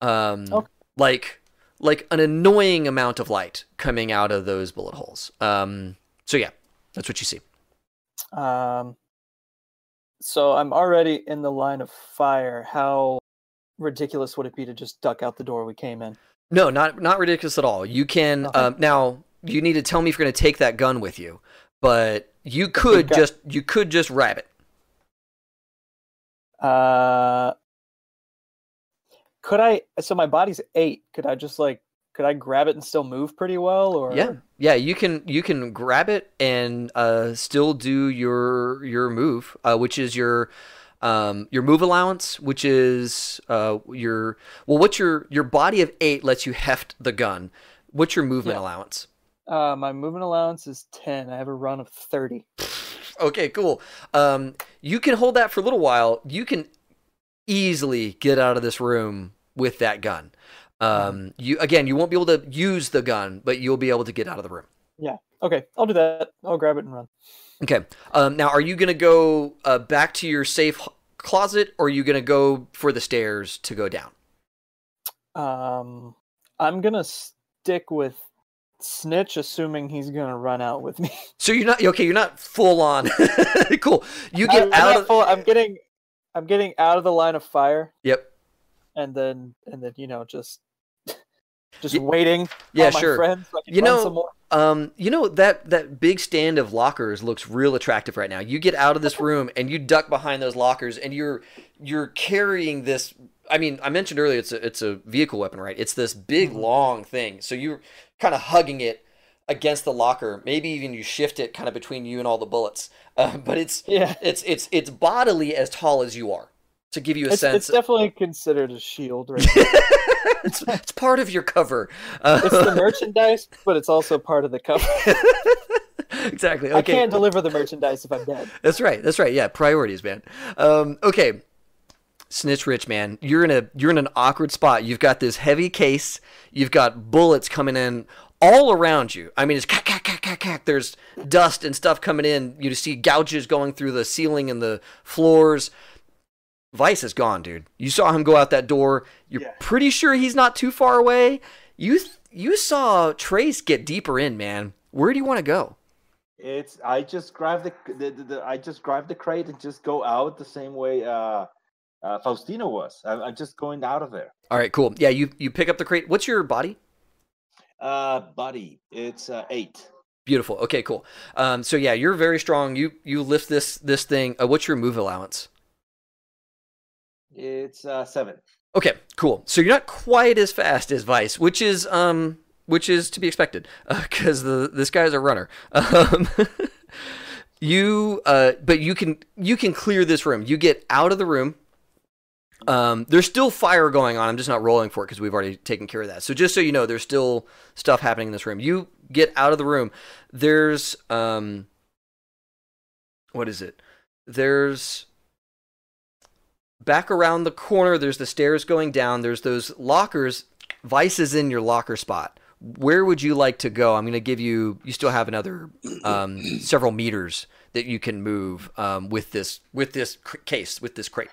A: Um,
D: Okay.
A: like like an annoying amount of light coming out of those bullet holes. Um, so yeah, that's what you see.
D: Um, so I'm already in the line of fire. How ridiculous would it be to just duck out the door we came in?
A: No, not not ridiculous at all. You can
D: Okay.
A: um, now. You need to tell me if you're going to take that gun with you, but you could just you could just grab it.
D: Uh, could I? So my body's eight. Could I just like? Could I grab it and still move pretty well? Or
A: Yeah, yeah. You can you can grab it and uh, still do your your move, uh, which is your um, your move allowance, which is uh, your well, what's your your body of eight lets you heft the gun. What's your movement
D: Yeah.
A: allowance?
D: Uh, my movement allowance is ten. I have a run of thirty.
A: Okay, cool. Um, you can hold that for a little while. You can easily get out of this room with that gun. Um, you again, you won't be able to use the gun, but you'll be able to get out of the room. Yeah.
D: Okay, I'll do that. I'll grab it and run.
A: Okay. Um, now, are you gonna go uh, back to your safe h- closet, or are you gonna go for the stairs to go down?
D: Um, I'm gonna stick with Snitch, assuming he's gonna run out with me.
A: So you're not okay. You're not full on. (laughs) cool. You get
D: I'm,
A: out of.
D: full- I'm getting, I'm getting out of the line of fire,
A: Yep.
D: and then and then you know just, (laughs) just
A: Ye-
D: waiting.
A: Yeah, sure.
D: Friends so I can
A: You know-
D: some more.
A: Um, you know that that big stand of lockers looks real attractive right now. You get out of this (laughs) room and you duck behind those lockers, and you're you're carrying this. I mean, I mentioned earlier it's a it's a vehicle weapon, right? It's this big
D: Mhm.
A: long thing, so you're kind of hugging it against the locker. Maybe even you shift it kind of between you and all the bullets. (laughs) Uh, but it's
D: Yeah,
A: it's it's it's bodily as tall as you are to give you a
D: it's,
A: sense.
D: it's definitely considered a shield. Right? (laughs)
A: it's, it's part of your cover. Uh,
D: it's the merchandise, but it's also part of the cover. (laughs)
A: exactly. Okay.
D: I can't deliver the merchandise if I'm dead.
A: That's right. That's right. Yeah, priorities, man. Um, okay, Snitch Rich, man, you're in a you're in an awkward spot. You've got this heavy case. You've got bullets coming in all around you. I mean, it's cack, cack, cack, cack, cack. There's dust and stuff coming in. You see gouges going through the ceiling and the floors. Vice is gone, dude. You saw him go out that door. You're
C: Yeah.
A: pretty sure he's not too far away. You you saw Trace get deeper in, man. Where do you want to go?
C: It's I just grab the, the, the, the I just grab the crate and just go out the same way uh, uh Faustino was. I'm, I'm just going out of there.
A: All right, cool. Yeah, you you pick up the crate. What's your body?
C: Uh, buddy, it's uh, eight.
A: Beautiful. Okay, cool. Um, so yeah, you're very strong. You you lift this this thing. Uh, what's your move allowance?
C: It's uh, seven.
A: Okay, cool. So you're not quite as fast as Vice, which is um which is to be expected because the this guy's a runner. (laughs) Um, (laughs) you uh, but you can you can clear this room. You get out of the room. Um, there's still fire going on. I'm just not rolling for it because we've already taken care of that. So just so you know, there's still stuff happening in this room. You get out of the room. There's um, what is it? There's back around the corner. There's the stairs going down. There's those lockers. Vice is in your locker spot. Where would you like to go? I'm going to give you. You still have another um, several meters that you can move um, with this with this case with this crate.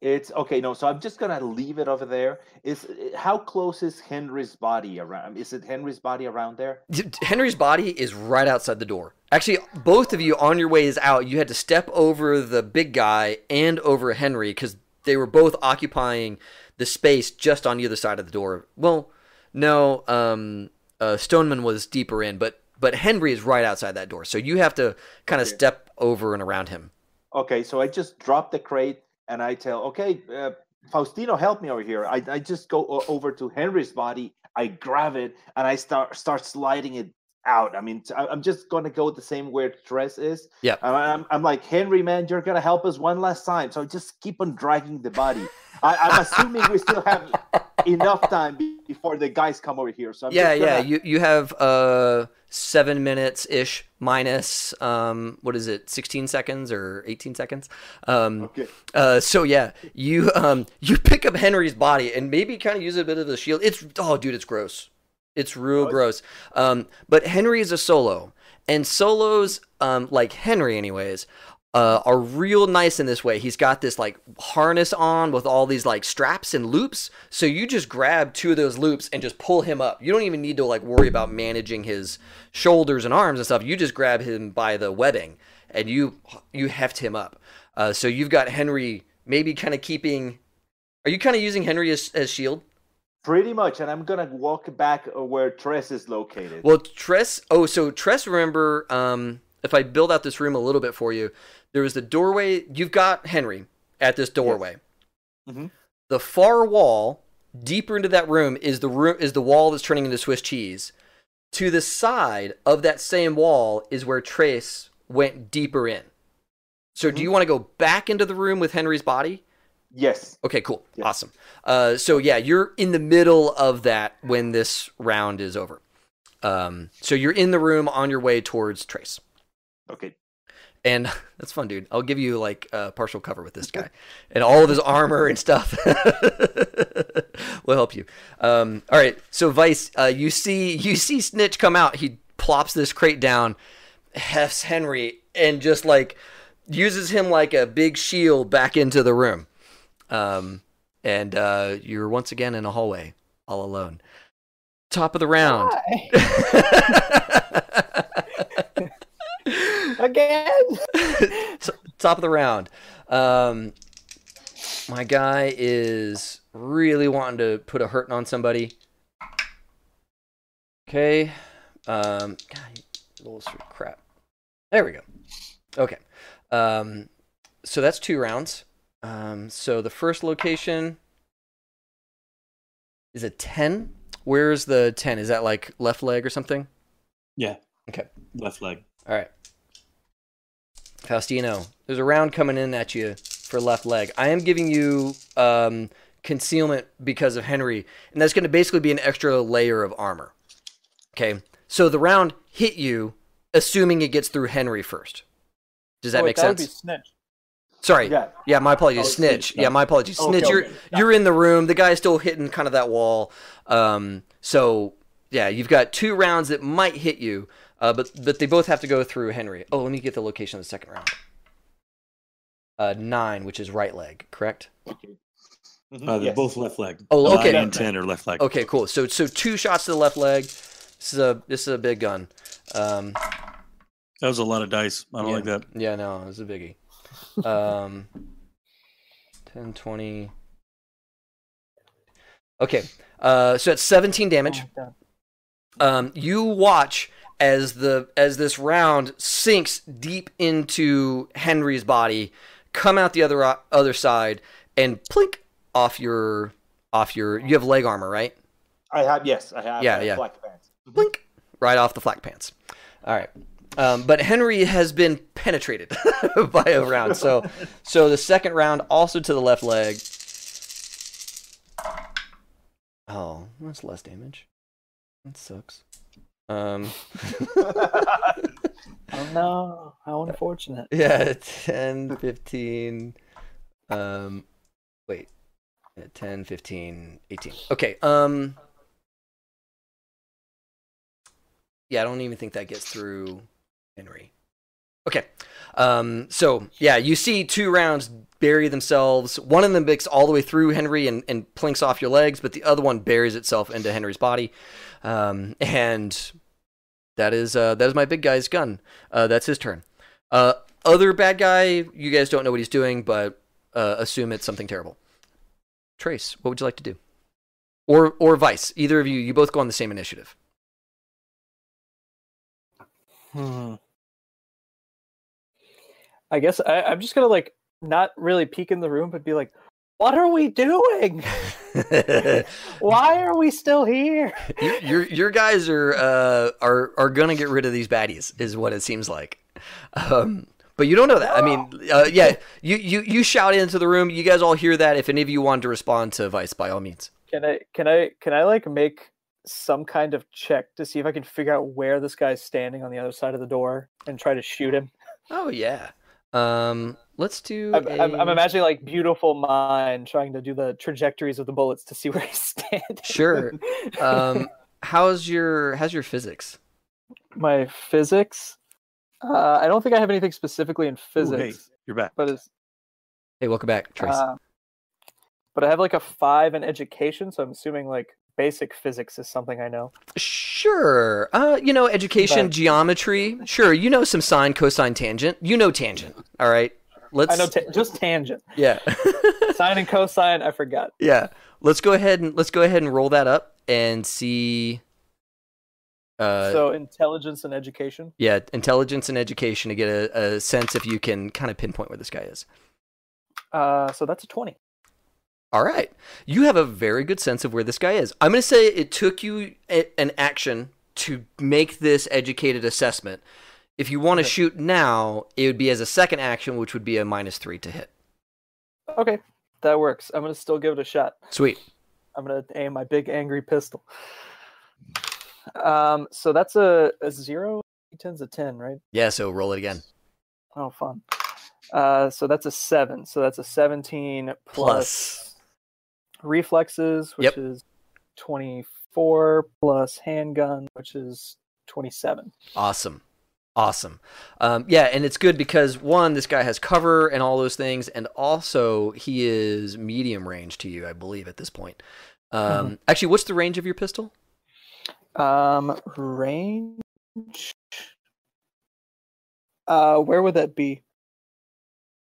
C: It's okay. No, so I'm just gonna leave it over there. Is how close is Henry's body around? Is it Henry's body around there?
A: Henry's body is right outside the door. Actually, both of you on your ways out, you had to step over the big guy and over Henry because they were both occupying the space just on the other side of the door. Well, no, um, uh, Stoneman was deeper in, but but Henry is right outside that door, so you have to kind of
C: Okay.
A: step over and around him.
C: Okay, so I just drop the crate and I tell, okay, uh, Faustino, help me over here. I, I just go over to Henry's body. I grab it and I start start sliding it out. I mean, I'm just gonna go the same where Tress is.
A: Yeah.
C: I'm, I'm like Henry, man, you're gonna help us one last time. So just keep on dragging the body. I, I'm assuming we still have (laughs) enough time before the guys come over here. So I'm
A: yeah, yeah. You you have uh seven minutes ish minus um what is it, sixteen seconds or eighteen seconds? Um
C: Okay.
A: uh so yeah, you um you pick up Henry's body and maybe kind of use a bit of a shield. It's oh dude, it's gross. It's real
C: Oh,
A: gross. Um but Henry is a solo. And solos, um, like Henry anyways, uh, are real nice in this way. He's got this like harness on with all these like straps and loops. So you just grab two of those loops and just pull him up. You don't even need to like worry about managing his shoulders and arms and stuff. You just grab him by the webbing and you you heft him up. Uh, so you've got Henry maybe kind of keeping. Are you kind of using Henry as, as shield?
C: Pretty much, and I'm gonna walk back where Tress is located.
A: Well, Tress. Oh, so Tress. Remember, um, if I build out this room a little bit for you, there is the doorway. You've got Henry at this doorway.
C: Mhm.
A: The far wall, deeper into that room, is the room is the wall that's turning into Swiss cheese. To the side of that same wall is where Trace went deeper in. So, do you want to go back into the room with Henry's body?
C: yes.
A: Okay, cool.
C: Yeah.
A: Awesome. Uh, so yeah, you're in the middle of that when this round is over. Um, so you're in the room on your way towards Trace.
C: Okay.
A: And (laughs) that's fun, dude. I'll give you like uh, partial cover with this guy and all of his armor and stuff. (laughs) will help you. Um, all right. So Vice, uh, you see (laughs) you see Snitch come out. He plops this crate down, hefts Henry, and just like uses him like a big shield back into the room. Um, and uh, you're once again in a hallway, all alone. Top of the round.
D: Again. (laughs)
A: T- top of the round. Um, my guy is really wanting to put a hurting on somebody. Okay. Um, God, rolls for crap. There we go. Okay. Um, so that's two rounds. Um, so the first location is a 10. Where's the 10? Is that like left leg or something?
B: Yeah.
A: Okay.
B: Left leg.
A: All right. Faustino, there's a round coming in at you for left leg. I am giving you um, concealment because of Henry, and that's going to basically be an extra layer of armor. Okay. So the round hit you, assuming it gets through Henry first. Does that
D: Oh,
A: make
D: that would
A: sense?
D: be snitch.
A: Sorry. Yeah.
C: Yeah.
A: my apologies.
C: Oh,
A: Snitch.
C: Snitch,
A: Yeah, my apologies.
C: Okay,
A: Snitch, you're
C: okay.
A: you're in the room. The guy's still hitting kind of that wall. Um, so yeah, you've got two rounds that might hit you, uh, but but they both have to go through Henry. Oh, let me get the location of the second round. Uh, nine, which is right leg, correct?
C: Okay. Mhm,
B: Uh, they're
C: yes.
B: both left leg.
A: Oh,
B: Nine
A: okay.
B: and ten are left leg.
A: Okay, cool. So so two shots to the left leg. This is a this is a big gun. Um,
B: That was a lot of dice. I don't
A: yeah,
B: like that.
A: Yeah, no, it was a biggie. Um, (laughs) 10, 20. Okay, uh, so it's 17 damage.
D: Oh,
A: um, you watch as the as this round sinks deep into Henry's body, come out the other other side, and plink off your off your. You have leg armor, right?
C: I have yes, I have.
A: Yeah, yeah.
C: Black pants.
A: Blink right off the flak pants. All right. Um, but Henry has been penetrated (laughs) by a round. So, so the second round also to the left leg. Oh, that's less damage. That sucks. Um, (laughs)
D: Oh no! How unfortunate.
A: yeah, (laughs) 10, 15. Um, wait, Yeah, 10, 15, 18. Okay. Um, yeah, I don't even think that gets through Henry. Okay. Um, so yeah, you see two rounds bury themselves. One of them makes all the way through Henry and, and plinks off your legs, but the other one buries itself into Henry's body. Um, and that is uh, that is my big guy's gun. Uh, that's his turn. Uh, other bad guy, you guys don't know what he's doing, but uh, assume it's something terrible. Trace, what would you like to do? Or or Vice, either of you, you both go on the same initiative.
D: Hmm. I guess I, I'm just gonna like not really peek in the room, but be like, "What are we doing? (laughs) Why are we still here?"
A: your, your your guys are uh, are are gonna get rid of these baddies, is what it seems like. Um, but you don't know that. I mean, uh, yeah, you, you you shout into the room. You guys all hear that. If any of you want to respond to Vice, by all means.
D: Can I can I can I like make some kind of check to see if I can figure out where this guy's standing on the other side of the door and try to shoot him?
A: Oh yeah. Um, let's do.
D: I'm, I'm, I'm imagining like beautiful mind trying to do the trajectories of the bullets to see (laughs) where he's standing.
A: Sure. Um, (laughs) how's your how's your physics?
D: My physics. Uh, I don't think I have anything specifically in
B: Ooh,
D: physics,
B: hey, you're back.
D: but it's
A: Hey, welcome back, Trace.
D: uh, but I have like a five in education, so I'm assuming like basic physics is something I know.
A: Sure. Uh, you know, education,
D: But-
A: geometry. Sure. You know some sine, cosine, tangent. You know tangent. All right. Let's.
D: I know ta- just tangent,
A: yeah. (laughs)
D: sine and cosine. I forgot.
A: yeah. Let's go ahead and let's go ahead and roll that up and see. Uh,
D: so intelligence and education.
A: yeah, intelligence and education to get a, a sense if you can kind of pinpoint where this guy is.
D: Uh, so that's a twenty.
A: All right. You have a very good sense of where this guy is. I'm going to say it took you a, an action to make this educated assessment. If you want to
D: Okay.
A: shoot now, it would be as a second action, which would be a minus three to hit.
D: Okay, that works. I'm gonna still give it a shot.
A: Sweet.
D: I'm gonna aim my big angry pistol. Um, so that's a, a zero. Ten's a ten, right?
A: Yeah, so roll it again.
D: Oh, fun. Uh, so that's a seven. So that's a seventeen plus, reflexes, which
A: Yep.
D: is twenty-four plus handgun, which is twenty-seven.
A: Awesome. Awesome. Um, yeah, and it's good because one, this guy has cover and all those things, and also he is medium range to you, I believe, at this point. Um, Actually, what's the range of your pistol?
D: Um, range. Uh, where would that be?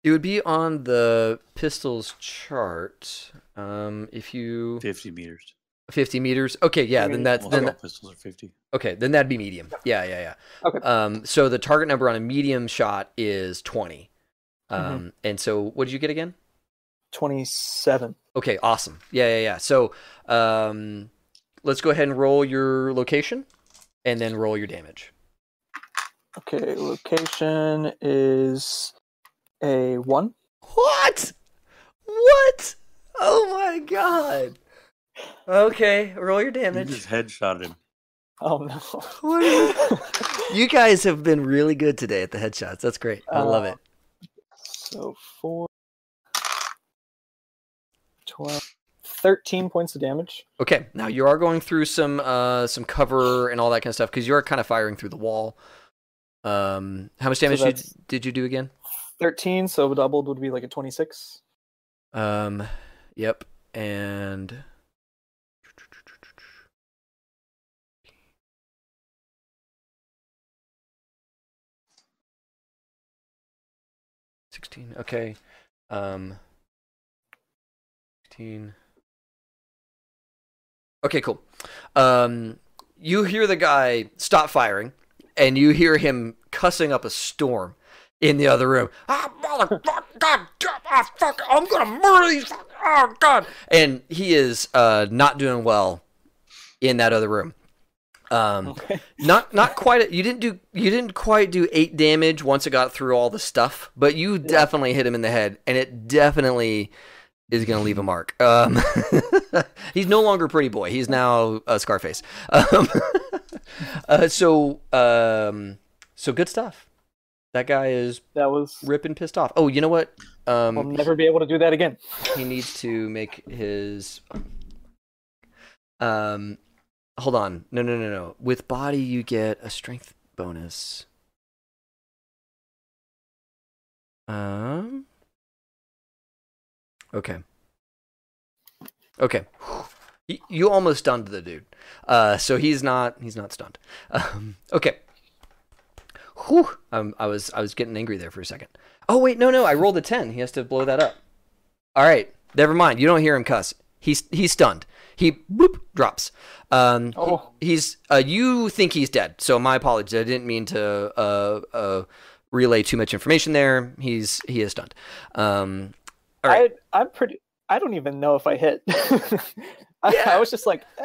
A: It would be on the pistols chart. Um, if you
B: 50 meters.
A: 50 meters. Okay, yeah, then
D: mean-
A: that's
B: Well,
A: then
B: all pistols are 50.
A: okay, then that'd be medium. Yeah, yeah, yeah.
D: Okay.
A: Um, so the target number on a medium shot is 20. Um,
D: Mm-hmm.
A: and so what did you get again?
D: Twenty-seven.
A: Okay, awesome. Yeah, yeah, yeah. So, um, let's go ahead and roll your location, and then roll your damage.
D: Okay, location is a one.
A: What? What? My god. Okay, roll your
B: You
A: damage.
B: just headshotted him.
D: Oh no.
A: What is- (laughs) You guys have been really good today at the headshots. That's great. I love it.
D: So four, 12, 13 points of damage.
A: Okay, now you are going through some uh some cover and all that kind of stuff because you are kind of firing through the wall. Um, how much damage did,
D: that's-
A: did you do again?
D: 13, so doubled would be like a 26.
A: Um, yep, and sixteen. Okay, um, sixteen. Okay, cool. Um, you hear the guy stop firing, and you hear him cussing up a storm in the other room. Ah, motherfucker! God, damn, ah, fuck! I'm gonna murder these. Oh God! And he is uh, not doing well in that other room. Um,
D: Okay.
A: not not quite. You didn't do. You didn't quite do eight damage once it got through all the stuff, but you definitely hit him in the head, and it definitely is going to leave a mark. Um, (laughs) he's no longer pretty boy. He's now a Scarface. (laughs) Um, uh, so um, so good stuff. That guy is
D: That was.
A: ripping pissed off. Oh, you know what? Um,
D: I'll never be able to do that again.
A: he needs to make his um hold on no no no no with body you get a strength bonus um okay okay you almost stunned the dude uh so he's not he's not stunned um okay Whew. Um, I was I was getting angry there for a second. Oh wait, no, no, I rolled a ten. He has to blow that up. All right, never mind. You don't hear him cuss. He's he's stunned. He boop drops. Um, he-
D: Oh.
A: he's uh, you think he's dead. So my apologies. I didn't mean to uh, uh, relay too much information there. He's he is stunned. Um, all right.
D: I I'm pretty. I don't even know if I hit. (laughs) I,
A: Yeah.
D: I was just like, eh,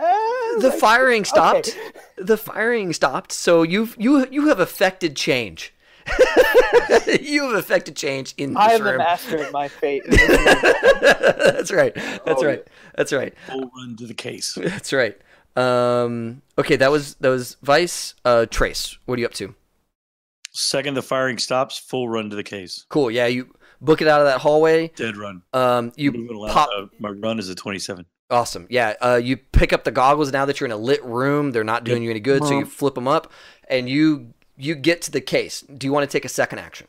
A: the
D: like,
A: firing stopped.
D: okay.
A: The firing stopped. So you've you you have affected change. (laughs) you have effected change in this
D: I am the
A: room.
D: master of my fate. in this room.
A: That's right. That's
C: Oh,
A: right. That's right.
B: Full run to the case. (laughs)
A: That's right. Um, okay, that was that was Vice. Uh, Trace, what are you up to?
B: Second, the firing stops. Full run to the case.
A: Cool. Yeah, you book it out of that hallway.
B: Dead run.
A: Um, you
B: Moving along,
A: pop.
B: uh, my run is a 27.
A: Awesome. Yeah. Uh, you pick up the goggles now that you're in a lit room. They're not doing
B: Yep.
A: you any good, so you
D: Mhm.
A: flip them up, and you you get to the case. Do you want to take a second action?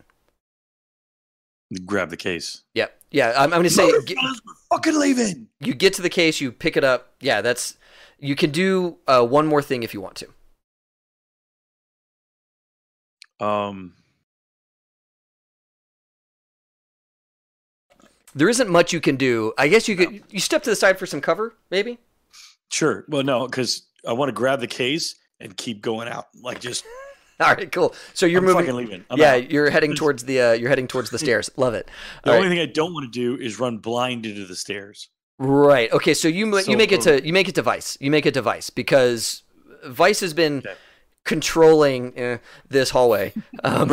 B: Grab the case.
A: Yeah. Yeah. I'm, I'm going to say get,
B: fucking leaving.
A: you get to the case. You pick it up. Yeah. That's you can do uh, one more thing if you want to.
B: Um,
A: There isn't much you can do. I guess you could you step to the side for some cover, maybe.
B: sure. Well, no, because I want to grab the case and keep going out. Like just (laughs)
A: All right, cool. So you're
B: I'm
A: moving.
B: fucking leaving. I'm
A: yeah,
B: out.
A: you're heading (laughs) towards the uh, you're heading towards the stairs. Love it.
B: The
A: All
B: only thing I don't want to do is run blind into the stairs.
A: Right. Okay. So you
B: So,
A: you make it to you make it to Vice. You make it to Vice because Vice has been
B: Okay.
A: controlling uh, this hallway. Um,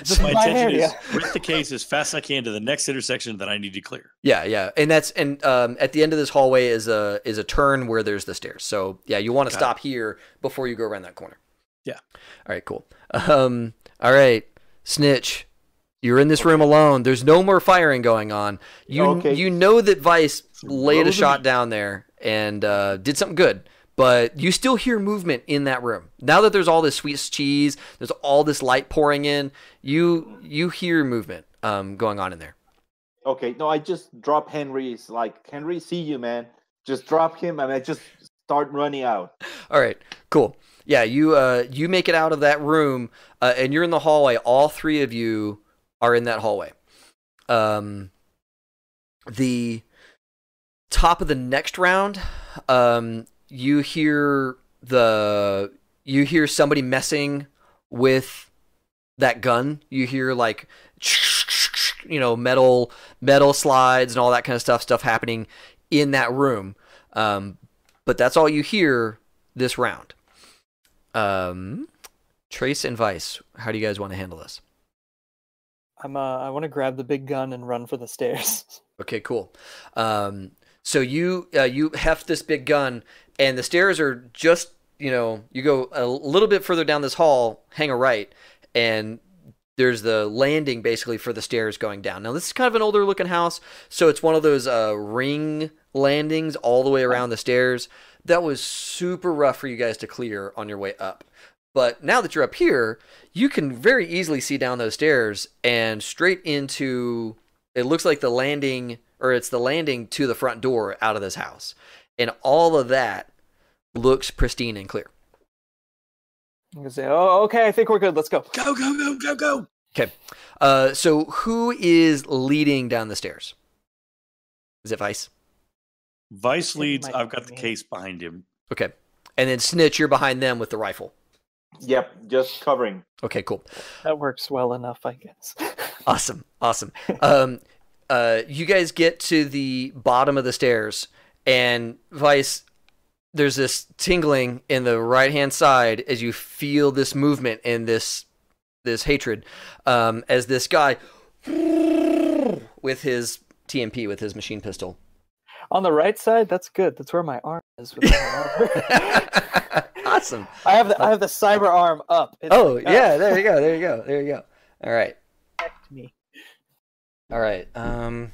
D: This (laughs) is
B: My
D: my
B: intention
D: area.
B: is rip the case as fast as I can to the next intersection that I need to clear.
A: yeah, yeah, and that's and um, at the end of this hallway is a is a turn where there's the stairs. So yeah, you want to
B: Got
A: stop here before you go around that corner.
B: Yeah.
A: All right. Cool. Um. All right. Snitch. You're in this room alone. There's no more firing going on. You
C: Okay.
A: you know that Vice laid a shot down there and uh, did something good, but you still hear movement in that room. Now that there's all this Swiss cheese, there's all this light pouring in. You you hear movement um, going on in there.
C: Okay, no, I just drop Henry's like Henry, see you, man. Just drop him, and I just start running out.
A: All right, cool. Yeah, you uh, you make it out of that room, uh, and you're in the hallway. All three of you are in that hallway. Um, the top of the next round, um, you hear the you hear somebody messing with that gun. You hear like (tsk) you know metal metal slides and all that kind of stuff stuff happening in that room. Um, but that's all you hear this round. Um, Trace and Vice, how do you guys want to handle this?
D: I'm uh, I want to grab the big gun and run for the stairs. (laughs)
A: Okay, cool. Um, so you uh, you heft this big gun, and the stairs are just you know you go a little bit further down this hall, hang a right, and there's the landing basically for the stairs going down. Now this is kind of an older looking house, so it's one of those uh, ring landings all the way around the stairs. That was super rough for you guys to clear on your way up. But now that you're up here, you can very easily see down those stairs and straight into it looks like the landing or it's the landing to the front door out of this house. And all of that looks pristine and clear.
D: I'm gonna say, oh, okay, I think we're good. Let's go.
B: Go, go, go, go, go.
A: Okay. Uh, so who is leading down the stairs? Is it Vice?
B: Vice leads. I've got the case behind him.
A: Okay. And then Snitch, you're behind them with the rifle.
C: Yep, just covering.
A: Okay, cool.
D: That works well enough, I guess. (laughs)
A: Awesome. Awesome. Um, uh, you guys get to the bottom of the stairs, and Vice, there's this tingling in the right hand side as you feel this movement and this this hatred um, as this guy (laughs) with his TMP with his machine pistol.
D: On the right side, that's good. That's where my arm is. With my (laughs) armor. (laughs)
A: awesome.
D: I have the I have the cyber arm up. It's
A: Oh
D: like,
A: yeah, there you go. There you go. There you go. All right.
D: protect me.
A: All right. Um,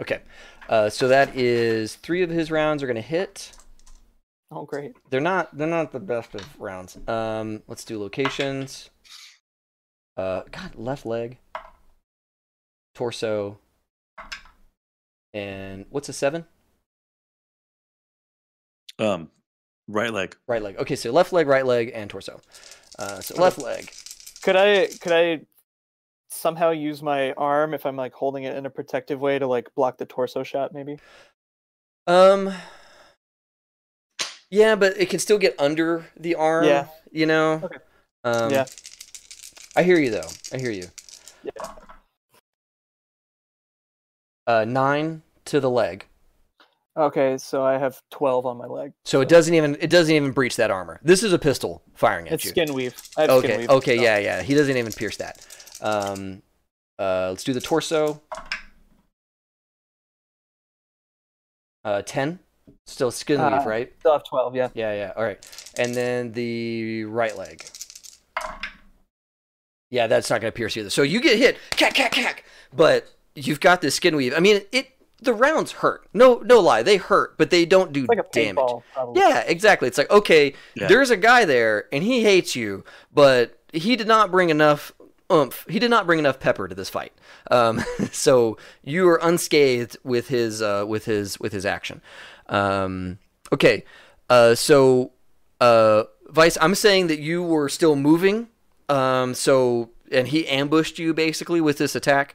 A: okay. Uh, so that is three of his rounds are going to hit.
D: Oh great.
A: They're not. They're not the best of rounds. Um, let's do locations. Uh, God, left leg, torso, and what's a seven?
B: Um, right leg.
A: Right leg. Okay, so left leg, right leg, and torso. Uh, so left leg.
D: Could I could I somehow use my arm if I'm like holding it in a protective way to like block the torso shot maybe?
A: Um. Yeah, but it can still get under the arm.
D: Yeah.
A: You know.
D: Okay.
A: Um,
D: Yeah.
A: I hear you though. I hear you.
C: Yeah.
A: Uh, nine to the leg.
D: Okay, so I have twelve on my leg.
A: So it doesn't even it doesn't even breach that armor. This is a pistol firing at
D: It's
A: you.
D: skin weave. I have skin
A: Okay,
D: weave,
A: okay,
D: so-
A: yeah, yeah. He doesn't even pierce that. Um, uh, let's do the torso. Uh, ten. Still skin weave,
D: Uh,
A: right?
D: Still have twelve. Yeah.
A: Yeah, yeah. All right, and then the right leg. Yeah, that's not gonna pierce either. So you get hit, cack, cack, cack. But you've got this skin weave. I mean, it. The rounds hurt. No, no lie, they hurt, but they don't do
D: like a
A: damage.
D: paintball.
A: Yeah, exactly. It's like, okay,
B: Yeah.
A: there's a guy there and he hates you, but he did not bring enough oomph. He did not bring enough pepper to this fight. Um, (laughs) so you are unscathed with his uh, with his with his action. Um, okay, uh, so uh, Vice, I'm saying that you were still moving. Um, so and he ambushed you basically with this attack.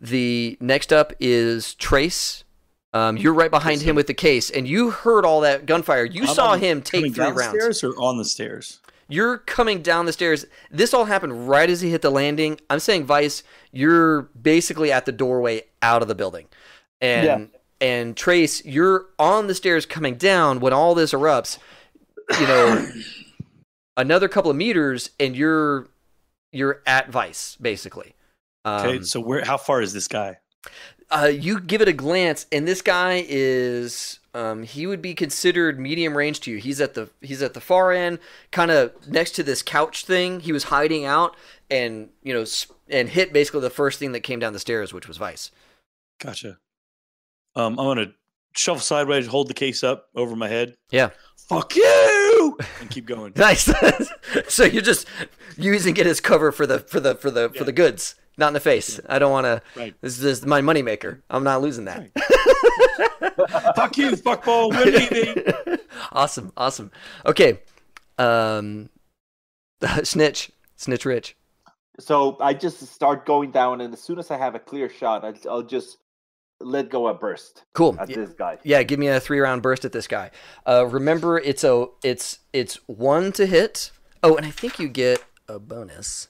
A: The next up is Trace. Um, you're right behind him with the case, and you heard all that gunfire. You
B: I'm
A: saw
B: on-
A: him take three
B: down
A: rounds.
B: stairs or on the stairs?
A: You're coming down the stairs. This all happened right as he hit the landing. I'm saying, Vice, you're basically at the doorway out of the building, and and Trace, you're on the stairs coming down when all this erupts. You know, (coughs) another couple of meters, and you're you're at Vice basically.
B: Okay,
A: Um,
B: so where? How far is this guy?
A: uh, you give it a glance, and this guy is um, he would be considered medium range to you. He's at the he's at the far end, kind of next to this couch thing. He was hiding out, and you know, and hit basically the first thing that came down the stairs, which was Vice.
B: Gotcha. Um, I'm gonna shuffle sideways, hold the case up over my head.
A: Yeah.
B: Fuck you, and keep going. (laughs)
A: Nice. (laughs) so you're just using it as cover for the for the for the for the goods, not in the face. I don't want to. This is my moneymaker. I'm not losing that. (laughs)
B: Fuck you, fuckball. We're leaving. (laughs)
A: awesome, awesome. Okay, um, (laughs) snitch, snitch, rich.
C: So I just start going down, and as soon as I have a clear shot, I, I'll just let go a burst
A: Cool.
C: at
A: Y-
C: this guy.
A: Yeah, give me a three round burst at this guy. Uh, remember, it's a it's it's one to hit. Oh, and I think you get a bonus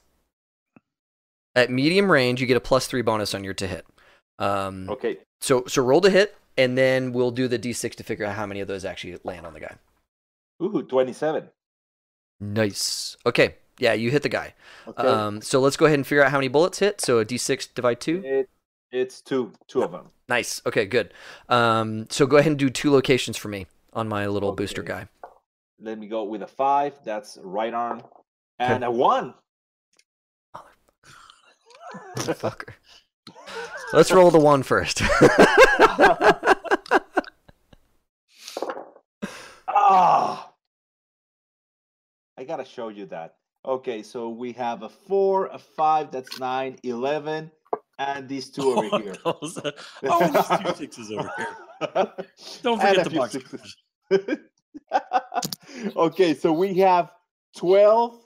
A: at medium range. You get a plus three bonus on your to hit. Um,
C: Okay.
A: so so roll to hit, and then we'll do the d6 to figure out how many of those actually land on the guy.
C: Ooh, 27.
A: Nice. Okay. Yeah, you hit the guy.
C: Okay.
A: Um, so let's go ahead and figure out how many bullets hit. So a d6 divide two.
C: it, it's two, two of them.
A: Nice. Okay, good. Um, so go ahead and do two locations for me on my little booster guy.
C: Let me go with a five. That's right arm, and a one.
A: Fucker. Let's roll the one first. (laughs)
C: Ah, I gotta show you that. Okay, so we have a four, a five. That's nine, eleven, and these two over (laughs) here.
B: Oh, (laughs) there's two sixes over here. Don't forget the box.
C: sixes. okay, so we have 12,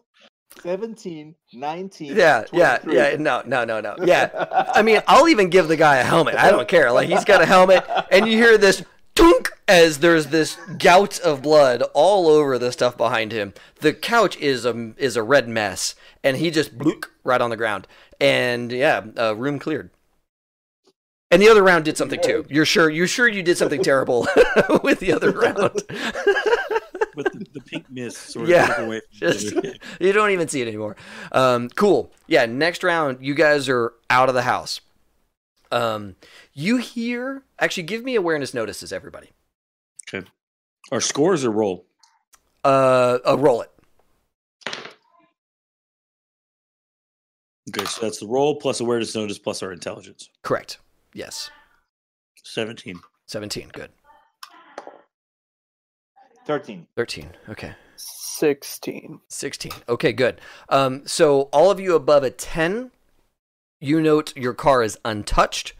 C: 17, 19.
A: yeah, yeah, yeah. No, no, no, no. (laughs) Yeah. I mean, I'll even give the guy a helmet. I don't care. Like he's got a helmet, and you hear this tunk as there's this gout of blood all over the stuff behind him. The couch is a is a red mess, and he just blook right on the ground. And yeah, uh, room cleared. And the other round did something too. You're sure? You're sure you did something terrible (laughs) with the other round? (laughs)
B: But the, the pink mist sort of
A: Yeah,
B: away from
A: just-
B: the other kid. (laughs)
A: you don't even see it anymore. Um, cool. Yeah. Next round, you guys are out of the house. Um, you hear? Actually, give me awareness notices, everybody. Okay.
B: Our scores are roll.
A: Uh, uh roll it.
B: Okay, so that's the roll plus awareness notice plus our intelligence.
A: Correct. Yes.
B: 17.
A: Seventeen. Good.
C: 13.
A: Thirteen. Okay.
D: Sixteen.
A: 16. Okay, good. Um, so all of you above a 10, you note your car is untouched,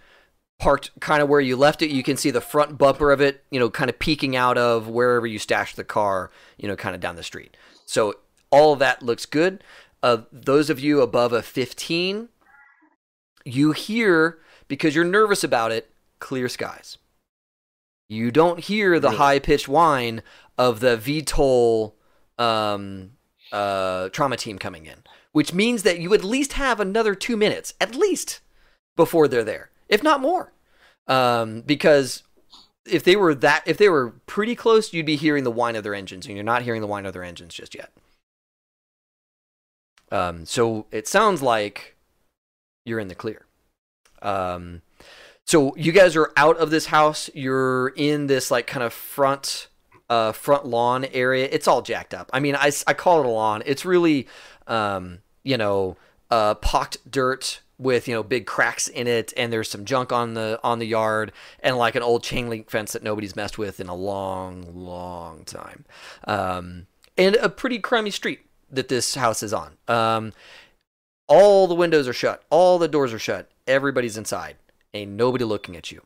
A: parked kind of where you left it. You can see the front bumper of it, you know, kind of peeking out of wherever you stashed the car, you know, kind of down the street. So all of that looks good. Uh, those of you above a 15, you hear, because you're nervous about it, clear skies. You don't hear the
B: Really?
A: high pitched whine of the VTOL um, uh, trauma team coming in, which means that you at least have another two minutes, at least, before they're there, if not more. Um, because if they were that, if they were pretty close, you'd be hearing the whine of their engines, and you're not hearing the whine of their engines just yet. Um, so it sounds like you're in the clear. Um, so you guys are out of this house. You're in this like kind of front uh, front lawn area. It's all jacked up. I mean, I, I call it a lawn. It's really, um, you know, uh, pocked dirt with you know big cracks in it, and there's some junk on the on the yard, and like an old chain link fence that nobody's messed with in a long, long time, um, and a pretty crummy street that this house is on. Um, all the windows are shut, all the doors are shut, everybody's inside, ain't nobody looking at you.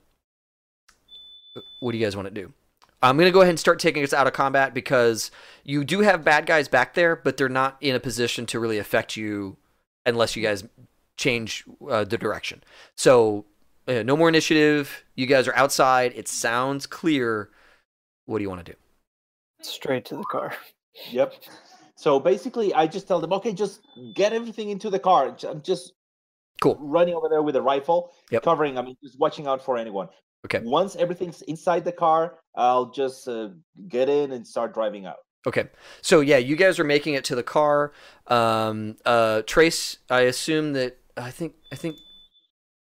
A: What do you guys want to do? I'm going to go ahead and start taking us out of combat because you do have bad guys back there, but they're not in a position to really affect you unless you guys change uh, the direction. So, uh, no more initiative. You guys are outside. It sounds clear. What do you want to do?
D: Straight to the car.
C: Yep. So basically, I just tell them, okay, just get everything into the car. J- I'm just
A: Cool.
C: running over there with a rifle,
A: Yep.
C: covering. I mean, just watching out for anyone.
A: Okay.
C: Once everything's inside the car, I'll just uh, get in and start driving out.
A: Okay. So yeah, you guys are making it to the car. Um, uh, Trace, I assume that I think I think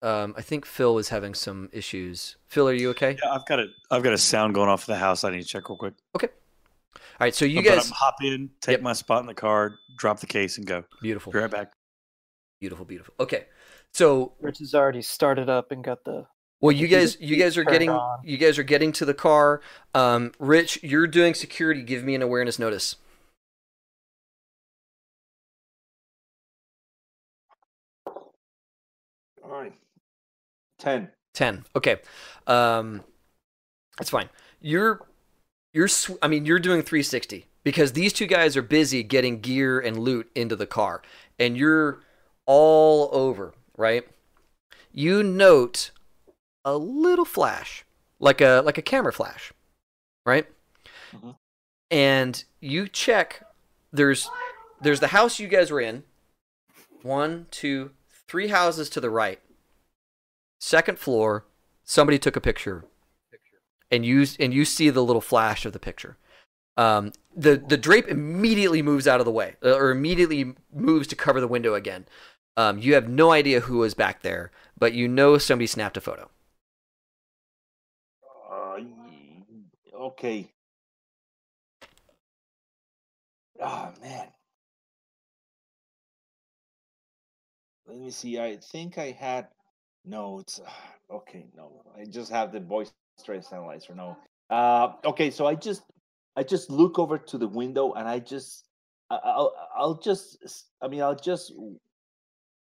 A: um, I think Phil is having some issues. Phil, are you okay?
B: Yeah, I've got a I've got a sound going off of the house. I need to check real quick. Okay.
A: All right. So you
B: But
A: guys,
B: I'm hop in, take
A: Yep.
B: my spot in the car, drop the case, and go.
A: beautiful,
B: Be right back.
A: beautiful, beautiful. Okay. So
D: Rich has already started up and got the.
A: Well, you guys, you guys are getting,
D: on.
A: you guys are getting to the car. Um, Rich, you're doing security. Give me an awareness notice.
C: All right. 10.
A: Ten. Okay. Um, that's fine. You're, you're. Sw- I mean, you're doing 360 because these two guys are busy getting gear and loot into the car, and you're all over, right? You note a little flash, like a like a camera flash, right?
C: Mhm.
A: And you check. There's there's the house you guys were in. One, two, three houses to the right. Second floor. Somebody took a picture, picture. and you and you see the little flash of the picture. Um, the the drape immediately moves out of the way, uh, or immediately moves to cover the window again. Um, you have no idea who was back there, but you know somebody snapped a photo.
C: Uh, y- okay. Oh, man. Let me see. I think I had. No, it's. Uh, okay, no. I just have the voice trace analyzer. No. Uh, okay, so I just. I just look over to the window and I just. I'll, I'll just. I mean, I'll just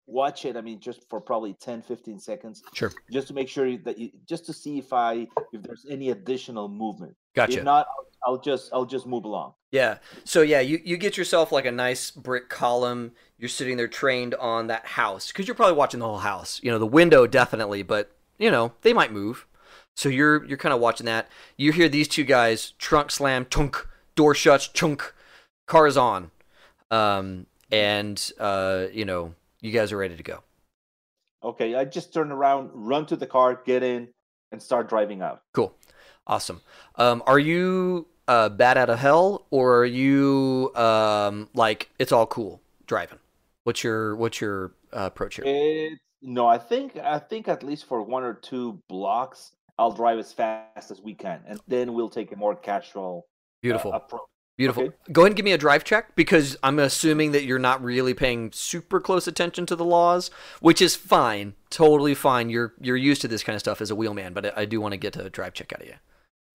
C: watch it. I mean, just for probably 10, 15 seconds
A: Sure,
C: just to make sure that you, just to see if I if there's any additional movement.
A: gotcha.
C: If not, I'll, I'll just I'll just move along.
A: Yeah. So yeah, you, you get yourself like a nice brick column. You're sitting there trained on that house because you're probably watching the whole house. You know, the window definitely, but you know they might move. So you're you're kind of watching that. You hear these two guys trunk slam, chunk, door shuts, chunk, car is on, um, and uh, you know you guys are ready to go.
C: Okay, I just turn around, run to the car, get in, and start driving out.
A: Cool, awesome. Um, are you uh, bad out of hell, or are you um, like it's all cool driving? What's your what's your uh, approach here?
C: It's no, I think I think at least for one or two blocks, I'll drive as fast as we can, and then we'll take a more casual uh,
A: Beautiful.
C: approach.
A: Beautiful.
C: Okay.
A: Go ahead and give me a drive check because I'm assuming that you're not really paying super close attention to the laws, which is fine, totally fine. You're you're used to this kind of stuff as a wheelman, but I, do want to get a drive check out of you.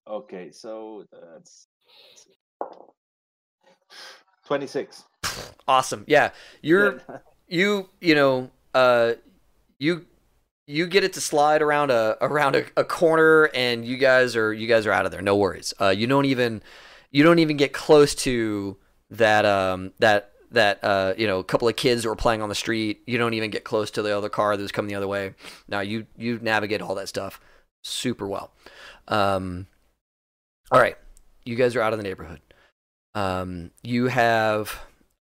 C: Okay, so that's twenty six.
A: Awesome. Yeah, you're you you know uh you you get it to slide around a around a, a corner and you guys are you guys are out of there. No worries. Uh, you don't even you don't even get close to that um that that uh you know a couple of kids that were playing on the street. You don't even get close to the other car that was coming the other way. Now you you navigate all that stuff super well. Um, all right, you guys are out of the neighborhood. Um, you have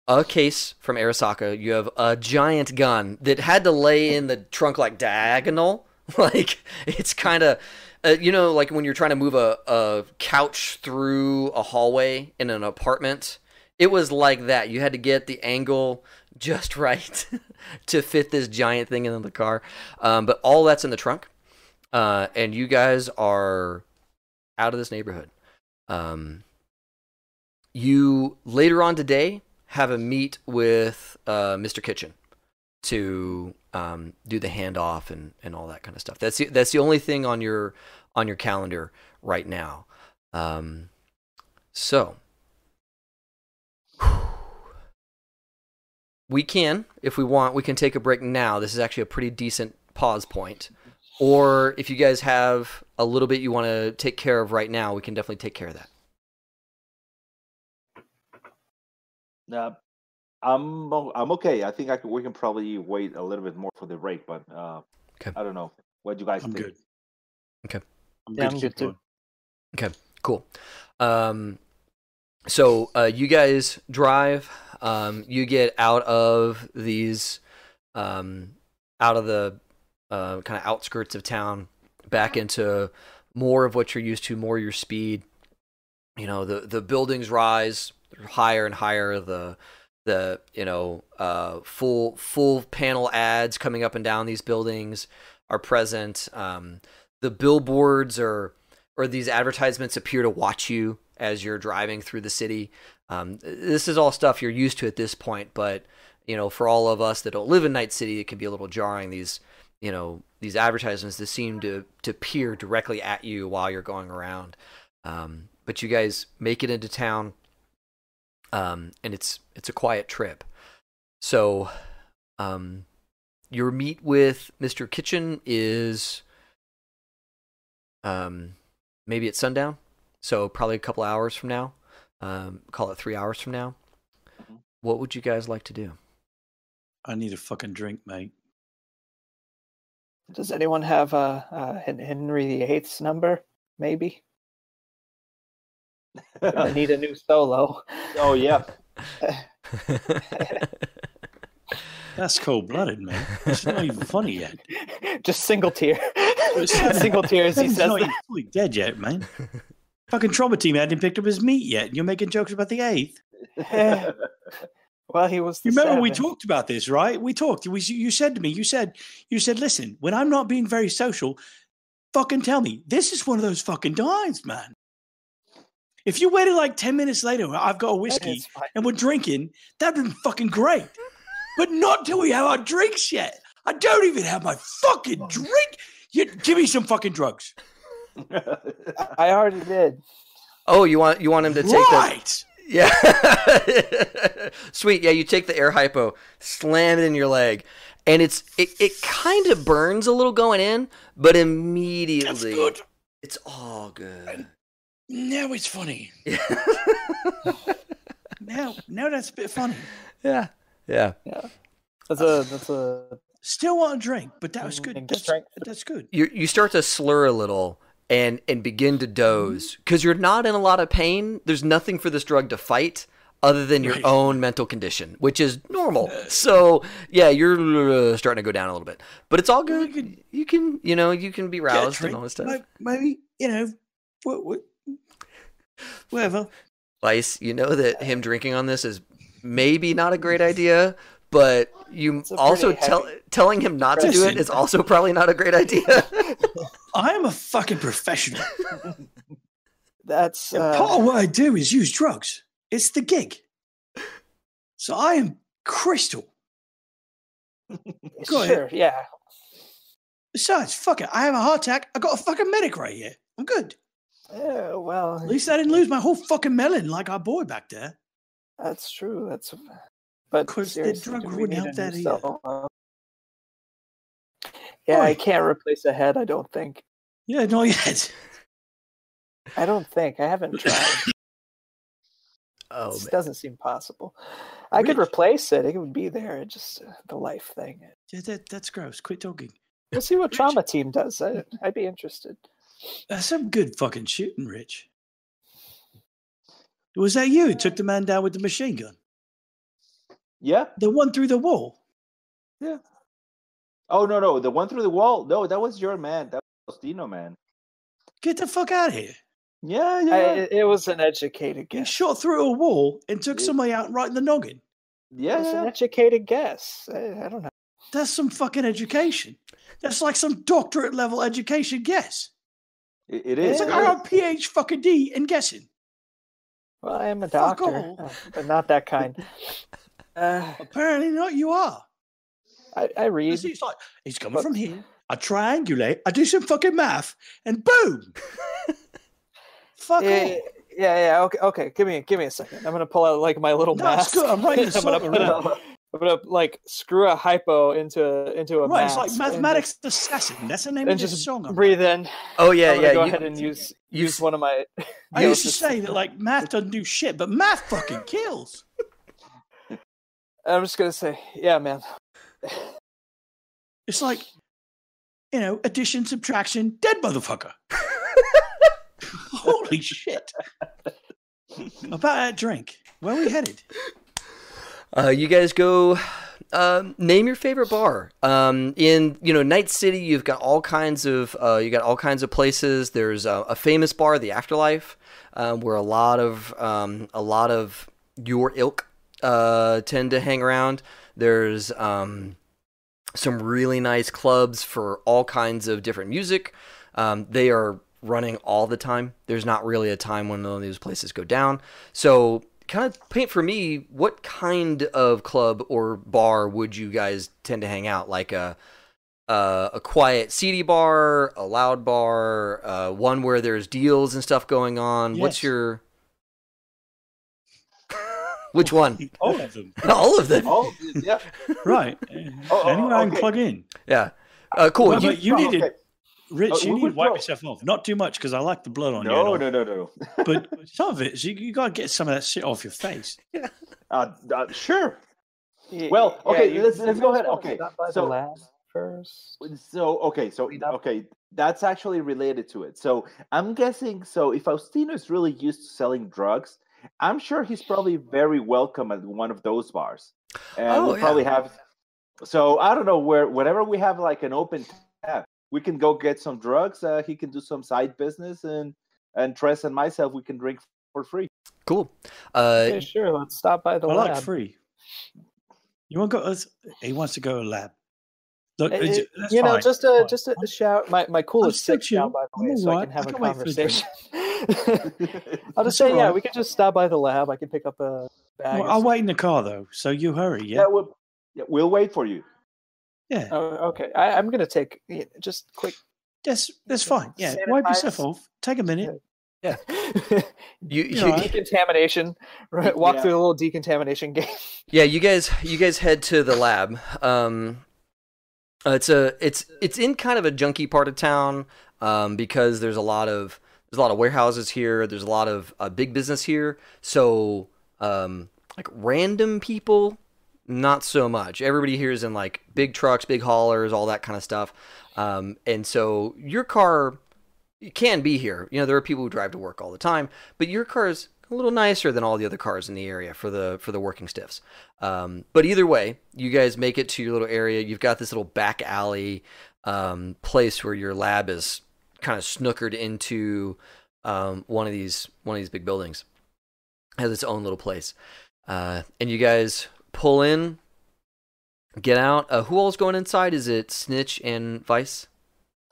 A: a case from Arasaka. You have a giant gun that had to lay in the trunk like diagonal. (laughs) Like it's kind of, uh, you know, like when you're trying to move a, a couch through a hallway in an apartment. It was like that. You had to get the angle (laughs) just right (laughs) to fit this giant thing in the car. Um, but all that's in the trunk. Uh, and you guys are out of this neighborhood. Um, you later on today have a meet with uh, Mr. Kitchen to um, do the handoff and, and all that kind of stuff. That's the, that's the only thing on your on your calendar right now. Um, so we can, if we want, we can take a break now. This is actually a pretty decent pause point. Or if you guys have a little bit you want to take care of right now, we can definitely take care of that.
C: Uh, I'm o- I'm okay. I think I can, we can probably wait a little bit more for the break, but uh,
A: Okay.
C: I don't know. What do you guys
B: I'm
C: think?
B: good.
A: Okay.
B: I'm
D: Yeah,
B: good.
D: I'm good too.
B: going.
A: Cool. Um, so uh, you guys drive. Um, you get out of these, um, out of the uh, kind of outskirts of town, back into more of what you're used to, more your speed. You know, the the buildings rise higher and higher. The the you know uh, full full panel ads coming up and down these buildings are present. Um, the billboards are or these advertisements appear to watch you as you're driving through the city. Um, this is all stuff you're used to at this point, but you know, for all of us that don't live in Night City, it can be a little jarring. These, you know, these advertisements that seem to to peer directly at you while you're going around. Um, but you guys make it into town, um, and it's it's a quiet trip. So, um, your meet with Mr. Kitchen is um, maybe at sundown. So probably a couple hours from now. Um, call it three hours from now.
C: Mhm.
A: What would you guys like to do?
B: I need a fucking drink, mate.
D: Does anyone have uh, uh, Hen- Henry VIII's number? Maybe. I need a new solo.
C: oh yeah. (laughs)
B: That's cold blooded, man. It's not even funny yet.
D: Just single tear.
B: It's- (laughs)
D: single tear as he
B: He's
D: says
B: not
D: that.
B: even fully dead yet, man. Fucking trauma team hadn't picked up his meat yet. and You're making jokes about the eighth. (laughs)
D: Well, he was. The
B: You remember we talked about this, right? We talked. We, you said to me, you said, you said, listen, when I'm not being very social, fucking tell me. This is one of those fucking times, man. If you waited like 10 minutes later, I've got a whiskey and we're drinking, that'd been fucking great. But not till we have our drinks yet. I don't even have my fucking drink. You, give me some fucking drugs.
D: I already did.
A: oh, you want you want him to take the
B: Right.
A: yeah. (laughs) Sweet. Yeah, you take the air hypo, slam it in your leg, and it's it, it kind of burns a little going in, but
B: That's
A: immediately
B: good.
A: it's all good.
B: Now it's funny. (laughs) Now, now that's a bit funny.
A: yeah. Yeah. yeah.
D: That's a. That's a.
B: Still want a drink, but that was good. That's,
D: strength.
B: that's good.
A: you you start to slur a little and and begin to doze because you're not in a lot of pain. There's nothing for this drug to fight other than your
B: Right.
A: own mental condition, which is normal. So yeah, you're uh, starting to go down a little bit, but it's all good.
B: we could
A: You can you know you can be roused and all this stuff.
B: like, Maybe, you know, what, what, whatever.
A: Vice, you know that him drinking on this is maybe not a great idea, but you also tell, telling him not to do it is also probably not a great idea. (laughs)
B: I am a fucking professional. (laughs)
D: That's.
B: And
D: Uh,
B: Part of what I do is use drugs. It's the gig. So I am crystal. Go ahead.
D: Yeah.
B: Besides, fuck it. I have a heart attack. I got a fucking medic right here. I'm good.
D: Yeah. Well,
B: At least I didn't lose my whole fucking melon like our boy back there.
D: that's true. That's. But
B: 'Cause the drug wouldn't help that either.
D: Yeah, I can't replace a head. I don't think.
B: Yeah, not (laughs) yet.
D: I don't think. I haven't (laughs) tried.
A: oh
D: This doesn't seem possible. I could replace it. It would be there. It just uh, the life thing.
B: Yeah, that, that's gross. Quit talking.
D: We'll see what (laughs)
B: Rich.
D: trauma team does. I, I'd be interested.
B: That's some good fucking shooting, Rich. Was that you who took the man down with the machine gun?
C: Yeah.
B: The one through the wall. Yeah.
C: Oh no no the one through the wall. No, that was your man. That was Dino man.
B: Get the fuck out of here.
C: Yeah yeah.
D: I, it, it was an educated guess.
B: He
D: guess.
B: shot through a wall and took
C: Yeah.
B: somebody out right in the noggin.
C: yeah,
D: It's an
C: yeah.
D: educated guess. I, I don't know.
B: That's some fucking education. That's like some doctorate level education guess.
C: It, it
B: It's like I got a PH fucking D in guessing.
D: Well, I am a
B: Fuck
D: doctor,
B: off.
D: uh, but not that kind. Uh, (laughs)
B: Apparently not. You are.
D: I, I read.
B: It's it's like he's coming
D: But-
B: from here. I triangulate. I do some fucking math, and boom. Fuck
D: Yeah,
B: off.
D: yeah, yeah. Okay, okay. Give me, give me a second. I'm gonna pull out like my little
B: No,
D: mask.
B: it's good. I'm writing this (laughs)
D: I'm gonna
B: up
D: put
B: around.
D: A, I'm gonna like screw a hypo into into a
B: Right, it's
D: mask
B: like
D: and
B: mathematics assassin. That's the name
D: And,
B: of
D: and
B: this
D: just
B: song. I'm
D: breathe in.
A: Oh yeah,
D: I'm
A: yeah.
D: Go
A: you-
D: ahead and use
A: you
D: use one of my. (laughs)
B: I used to say that like math doesn't do shit, but math fucking kills.
D: I'm just gonna say, yeah, man.
B: It's like, you know, addition, subtraction, dead motherfucker. (laughs) Holy shit. About that drink. Where are we headed?
A: Uh, you guys go. Um, name your favorite bar. Um, in you know Night City, you've got all kinds of uh, you got all kinds of places. There's a, a famous bar, the Afterlife, um, where a lot of um, a lot of your ilk uh, tend to hang around. There's um, some really nice clubs for all kinds of different music. They are running all the time. There's not really a time when these places go down. So, kind of paint for me what kind of club or bar would you guys tend to hang out? Like a uh, a quiet, seedy bar, a loud bar, uh, one where there's deals and stuff going on. What's your (laughs) which one? (laughs) (laughs)
B: All of them.
A: All of them.
C: Oh yeah.
B: Right.
C: Oh, oh,
B: Anywhere I can
C: okay.
B: plug in.
A: Yeah. Uh, cool.
B: Well,
A: You-
B: but you
C: Oh,
B: need
C: okay.
B: To, Rich,
C: Uh,
B: you need to wipe
C: throw-
B: yourself off. Not too much because I like the blood on you.
C: No
B: and
C: no no no.
B: But (laughs) some of it, you, you got to get some of that shit off your face. (laughs)
C: Uh, uh, sure.
D: Y-
C: Well, okay,
D: you-
C: let's- let's go ahead. Okay,
D: stop by the
C: so-
D: lab first.
C: So okay, so okay, that's actually related to it. So I'm guessing. So if Faustino is really used to selling drugs, I'm sure he's probably very welcome at one of those bars, and
A: Oh,
C: we'll
A: yeah.
C: probably have. So I don't know where. Whenever we have like an open tab, we can go get some drugs. Uh, he can do some side business, and and Tress and myself we can drink for free.
A: cool. Uh,
D: Okay, sure. Let's stop by the
B: I
D: lab.
B: like free. You want to go? let's- He wants to go to lab. Look,
D: Uh,
B: it's-
D: uh,
B: that's
D: you know, just
B: that's
D: a
B: fine.
D: just a, a shout. My my cool is
B: still
D: sick shout, by the
B: I'm
D: way, so I can have
B: I
D: a
B: can wait for a
D: conversation. (laughs) I'll
B: That's
D: just (laughs) say, yeah, we can just stop by the lab. I can pick up a bag.
B: Well, I'll wait in the car though, so you hurry.
C: yeah,
B: Yeah,
C: we'll, yeah, we'll wait for you.
B: Yeah,
D: Oh, okay. I, I'm gonna take yeah, just quick.
B: that's that's fine. Yeah, wipe yourself off. Take a minute. (laughs)
A: you,
B: You're
A: you,
B: all right.
D: decontamination. Right, walk
C: Yeah.
D: through a little decontamination (laughs) game.
A: Yeah, you guys, you guys head to the lab. Um, uh, it's a, it's, it's in kind of a junky part of town, um, because there's a lot of, there's a lot of warehouses here. There's a lot of uh, big business here. So, um, like random people, not so much. Everybody here is in like big trucks, big haulers, all that kind of stuff. Um, and so your car it can be here. You know, there are people who drive to work all the time, but your car is a little nicer than all the other cars in the area for the for the working stiffs. Um, but either way, you guys make it to your little area. You've got this little back alley um, place where your lab is kind of snookered into um, one of these one of these big buildings. Has its own little place, uh, and you guys pull in, get out. Uh, who all's going inside? Is it Snitch and Vice?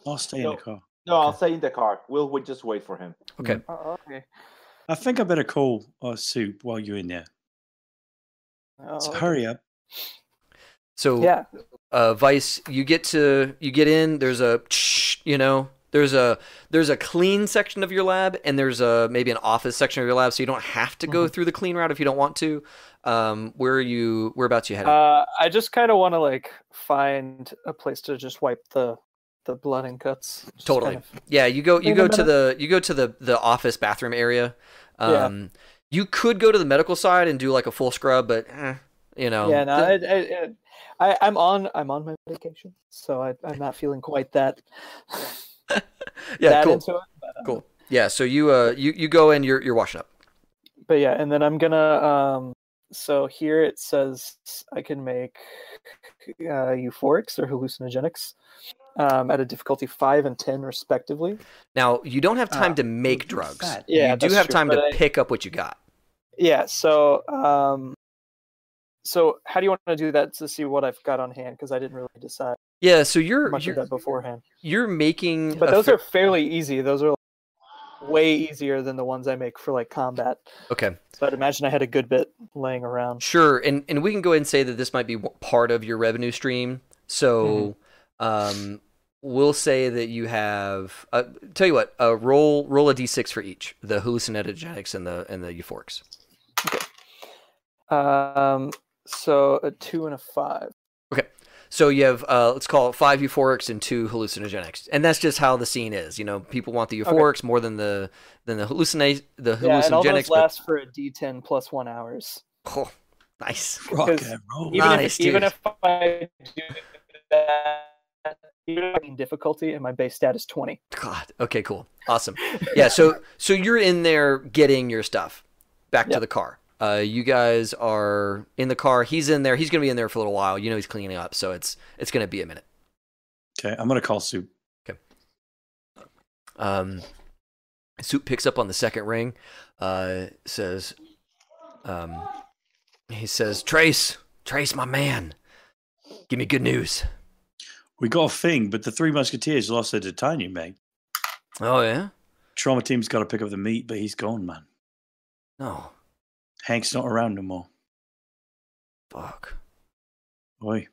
B: I'll stay in the car.
C: No, I'll stay in the car. We'll, we'll just wait for him.
A: Okay.
D: Oh, okay.
B: I think I better call uh, Soup while you're in there.
D: Oh,
B: So hurry up.
A: So
D: Yeah.
A: uh, Vice, you get to you get in. There's a you know there's a there's a clean section of your lab, and there's a maybe an office section of your lab, so you don't have to go through the clean route if you don't want to. Um, where are you? Whereabouts you headed?
D: Uh, I just kind of want to like find a place to just wipe the the blood and cuts. Just
A: Totally.
D: kind of-
A: yeah, you go you go to the you go to the the office bathroom area.
D: Yeah.
A: Um, you could go to the medical side and do like a full scrub, but eh, you know.
D: yeah, no,
A: the-
D: I, I, I, I'm on I'm on my medication, so I, I'm not feeling quite that (laughs)
A: yeah,
D: that
A: cool,
D: into it. But, uh,
A: cool. Yeah, so you uh you you go in, you're you're washing up.
D: but yeah, and then I'm gonna um so here it says I can make uh, euphorics or hallucinogenics um, at a difficulty five and ten respectively.
A: Now you don't have time
B: Ah,
A: to make drugs.
D: Yeah,
A: you do have
D: true,
A: time to
D: I-
A: pick up what you got.
D: Yeah. So um, so how do you want to do that to see what I've got on hand? Because I didn't really decide
A: Yeah, so you're
D: much
A: you're,
D: of that beforehand.
A: you're making
D: But those
A: fa-
D: are fairly easy. Those are way easier than the ones I make for like combat.
A: okay.
D: So I'd imagine I had a good bit laying around.
A: Sure, and and we can go ahead and say that this might be part of your revenue stream. So,
D: Mm-hmm.
A: um, we'll say that you have. Uh, tell you what, uh, roll roll a d6 for each the hallucinogenics and the and the euphorics. Okay.
D: Um, so a two and a five.
A: So you have uh, let's call it five euphorics and two hallucinogenics, and that's just how the scene is. You know, people want the
D: Okay.
A: euphorics more than the than the hallucinate the
D: Yeah, and all
A: hallucinogenics.
D: those last for a D10 plus one hours.
A: oh, nice. (laughs)
B: Rock and roll.
D: Even
A: Nice,
D: if even if I do that, even if in difficulty and my base stat is twenty.
A: God. Okay. Cool. Awesome. Yeah. So (laughs) so you're in there getting your stuff back to the car. Uh, you guys are in the car. He's in there. He's gonna be in there for a little while. You know he's cleaning up, so it's it's gonna be a minute.
B: Okay, I'm gonna call Soup. Okay.
A: Um, Soup picks up on the second ring. Uh, says, um, he says, Trace, Trace, my man, give me good news.
B: We got a thing, but the Three Musketeers lost their D'Artagnan, mate.
A: Oh yeah.
B: Trauma team's got to pick up the meat, but he's gone, man.
A: No.
B: Hank's not around no more.
A: Fuck.
B: Boy.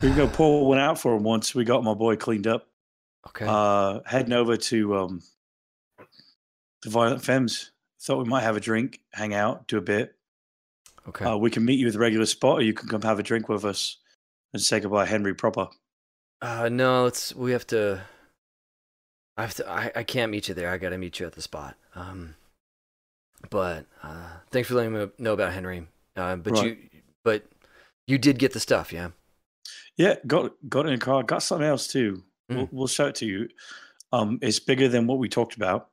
B: We can go pour one out for him once we got my boy cleaned up.
A: Okay.
B: Uh, heading over to um, the Violent Femmes. Thought we might have a drink, hang out, do a bit.
A: okay.
B: Uh, we can meet you at the regular spot, or you can come have a drink with us and say goodbye, Henry proper.
A: Uh, no, it's we have to. I have to. I, I can't meet you there. I got to meet you at the spot. Um, but uh, thanks for letting me know about Henry. Uh, but
B: Right.
A: you, but you did get the stuff, yeah.
B: Yeah, got got in a car. Got something else too. We'll, we'll show it to you. Um, it's bigger than what we talked about.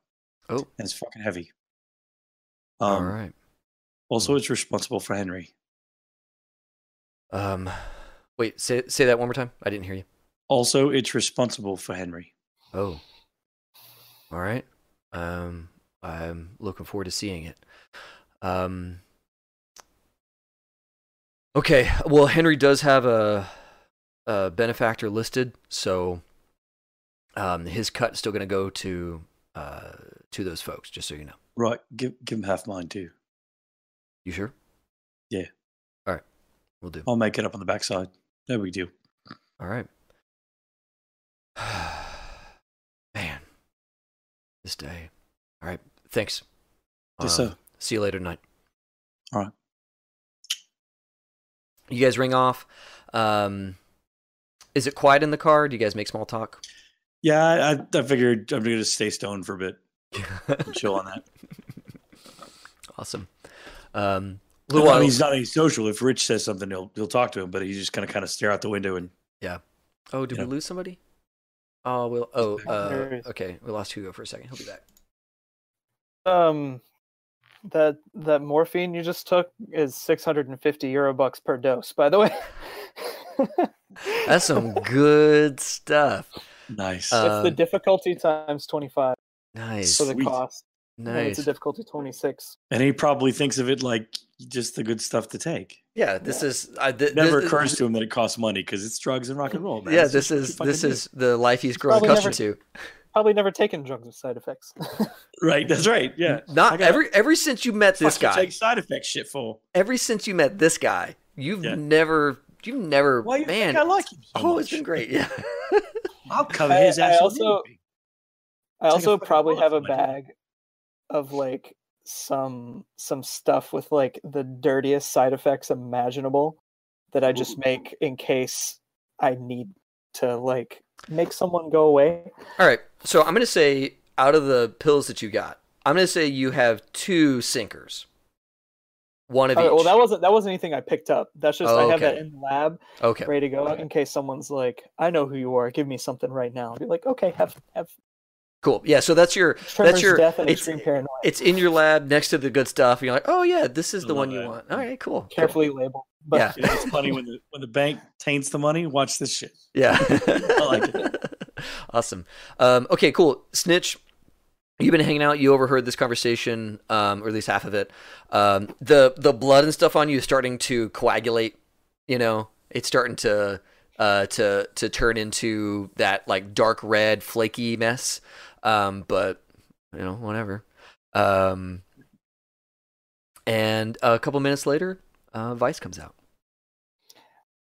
A: Oh.
B: and it's fucking heavy. Um,
A: All right.
B: Also, it's responsible for Henry.
A: Um, wait. Say say that one more time. I didn't hear you.
B: Also, it's responsible for Henry.
A: Oh. All right. Um, I'm looking forward to seeing it. Um. Okay. Well, Henry does have a, a benefactor listed, so um, his cut is still going to go to uh to those folks. Just so you know.
B: Right, give give him half mine too.
A: You sure?
B: Yeah.
A: All right. We'll do.
B: I'll make it up on the backside. No big deal.
A: All right. (sighs) Man, this day. All right. Thanks.
B: Yes,
A: Um,
B: sir.
A: See you later tonight.
B: All right.
A: You guys ring off. Um, is it quiet in the car? Do you guys make small talk?
B: Yeah, I, I- I figured I'm going to stay stoned for a bit. (laughs) and Chill on that.
A: awesome. Um, a
B: Well,
A: little while.
B: he's not any social. If Rich says something, he'll he'll talk to him, but he's just going to kind of stare out the window and yeah.
A: oh, did we
B: know.
A: lose somebody? Oh, we'll. Oh, uh, okay. We lost Hugo for a second. He'll be back.
D: Um, that that morphine you just took is 650 euro bucks per dose. By the way,
A: That's some good stuff.
B: nice.
A: Uh,
D: it's the
A: Um,
D: difficulty times 25
A: Nice.
D: for the
B: Sweet.
D: cost. and It's a difficulty 26.
B: and he probably thinks of it like just the good stuff to take.
A: Yeah, this is. I, th-
B: It never
A: this-
B: occurs to him that it costs money because it's drugs and rock and roll, man.
A: Yeah,
B: It's
A: this
B: just what you
A: is this
B: do.
A: is the life he's grown
D: Probably
A: accustomed to.
D: Probably never taken drugs with side effects. (laughs)
B: right. That's right. Yeah,
A: Not
B: I got-
A: every every since you met this
B: Fuck you
A: guy.
B: take side effects shit for.
A: Every since you met this guy, you've
B: Yeah.
A: never you've never
B: Why you
A: man.
B: think I like him so
A: oh,
B: much?
A: it's been great. Yeah. (laughs)
B: I'll cover his ass. on
D: also- I also probably have a
B: for my
D: bag of like some some stuff with like the dirtiest side effects imaginable that I just make in case I need to like make someone go away.
A: All right. So I'm gonna say out of the pills that you got, I'm gonna say you have two sinkers. One of
D: Okay,
A: each.
D: well, that wasn't that wasn't anything I picked up. That's just
A: Oh,
D: I have that in the lab
A: okay.
D: ready to go in case someone's like, "I know who you are. Give me something right now." I'll be like, "Okay, have have
A: Cool. Yeah. So that's your
D: Tremors,
A: that's your
D: death, and
A: it's,
D: extreme paranoia.
A: it's in your lab next to the good stuff. And you're like, oh yeah, this is
B: I
A: the
B: love
A: one you want. All right, cool. cool.
D: Carefully labeled. But
A: Yeah.
B: You it's funny when the when the bank taints the money. Watch this shit.
A: Yeah. (laughs)
B: I like (laughs)
A: awesome. Um, okay, cool. Snitch, you've been hanging out. You overheard this conversation, um, or at least half of it. Um, the the blood and stuff on you is starting to coagulate. You know, it's starting to uh, to to turn into that like dark red flaky mess. Um, but you know, whatever. Um, and a couple minutes later, uh, Vice comes out.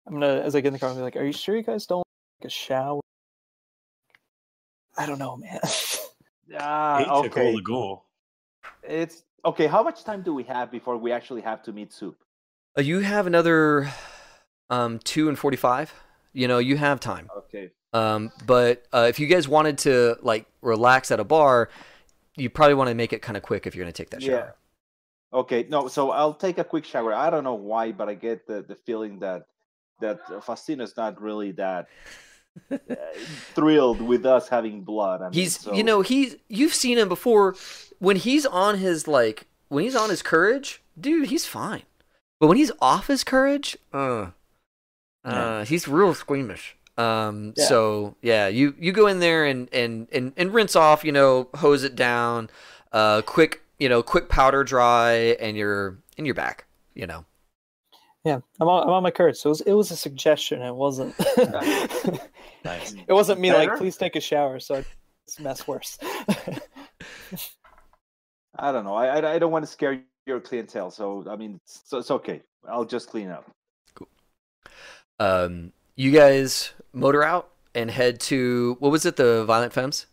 D: I'm gonna, as I get in the car, I'm like, "Are you sure you guys don't take a shower?" I don't know, man.
C: Ah,
B: Hate to
C: okay.
B: the goal.
C: It's okay. How much time do we have before we actually have to meet Soup?
A: Uh, you have another um, two and forty-five. You know, you have time.
C: Okay.
A: Um, but uh, if you guys wanted to like relax at a bar, you probably want to make it kind of quick if you're gonna take that shower.
C: Okay. No. So I'll take a quick shower. I don't know why, but I get the, the feeling that that Faustino's not really that uh, (laughs) thrilled with us having blood. I mean,
A: He's,
C: so-
A: you know, he's you've seen him before. When he's on his like, when he's on his courage, dude, he's fine. But when he's off his courage, uh, uh, he's real squeamish. Um,
D: Yeah.
A: so yeah, you you go in there and and and and rinse off, you know, hose it down, uh, quick, you know, quick powder dry, and you're and you're back, you know.
D: Yeah, I'm on, I'm on my courage. So it was, it was a suggestion. It wasn't. (laughs)
B: Nice. (laughs)
D: it wasn't me like, please take a shower. So I it's mess worse. (laughs)
C: I don't know. I I, I don't want to scare your clientele. So I mean, it's, it's okay. I'll just clean up.
A: Um, you guys motor out and head to what was it, the Violent Femmes?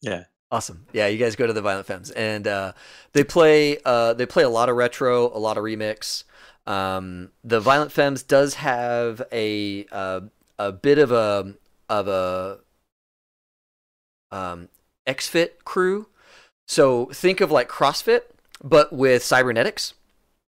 B: Yeah.
A: Awesome. Yeah, you guys go to the Violent Femmes, and uh, they play. Uh, they play a lot of retro, a lot of remix. Um, the Violent Femmes does have a uh, a bit of a of a um, X-Fit crew. So think of like CrossFit, but with cybernetics.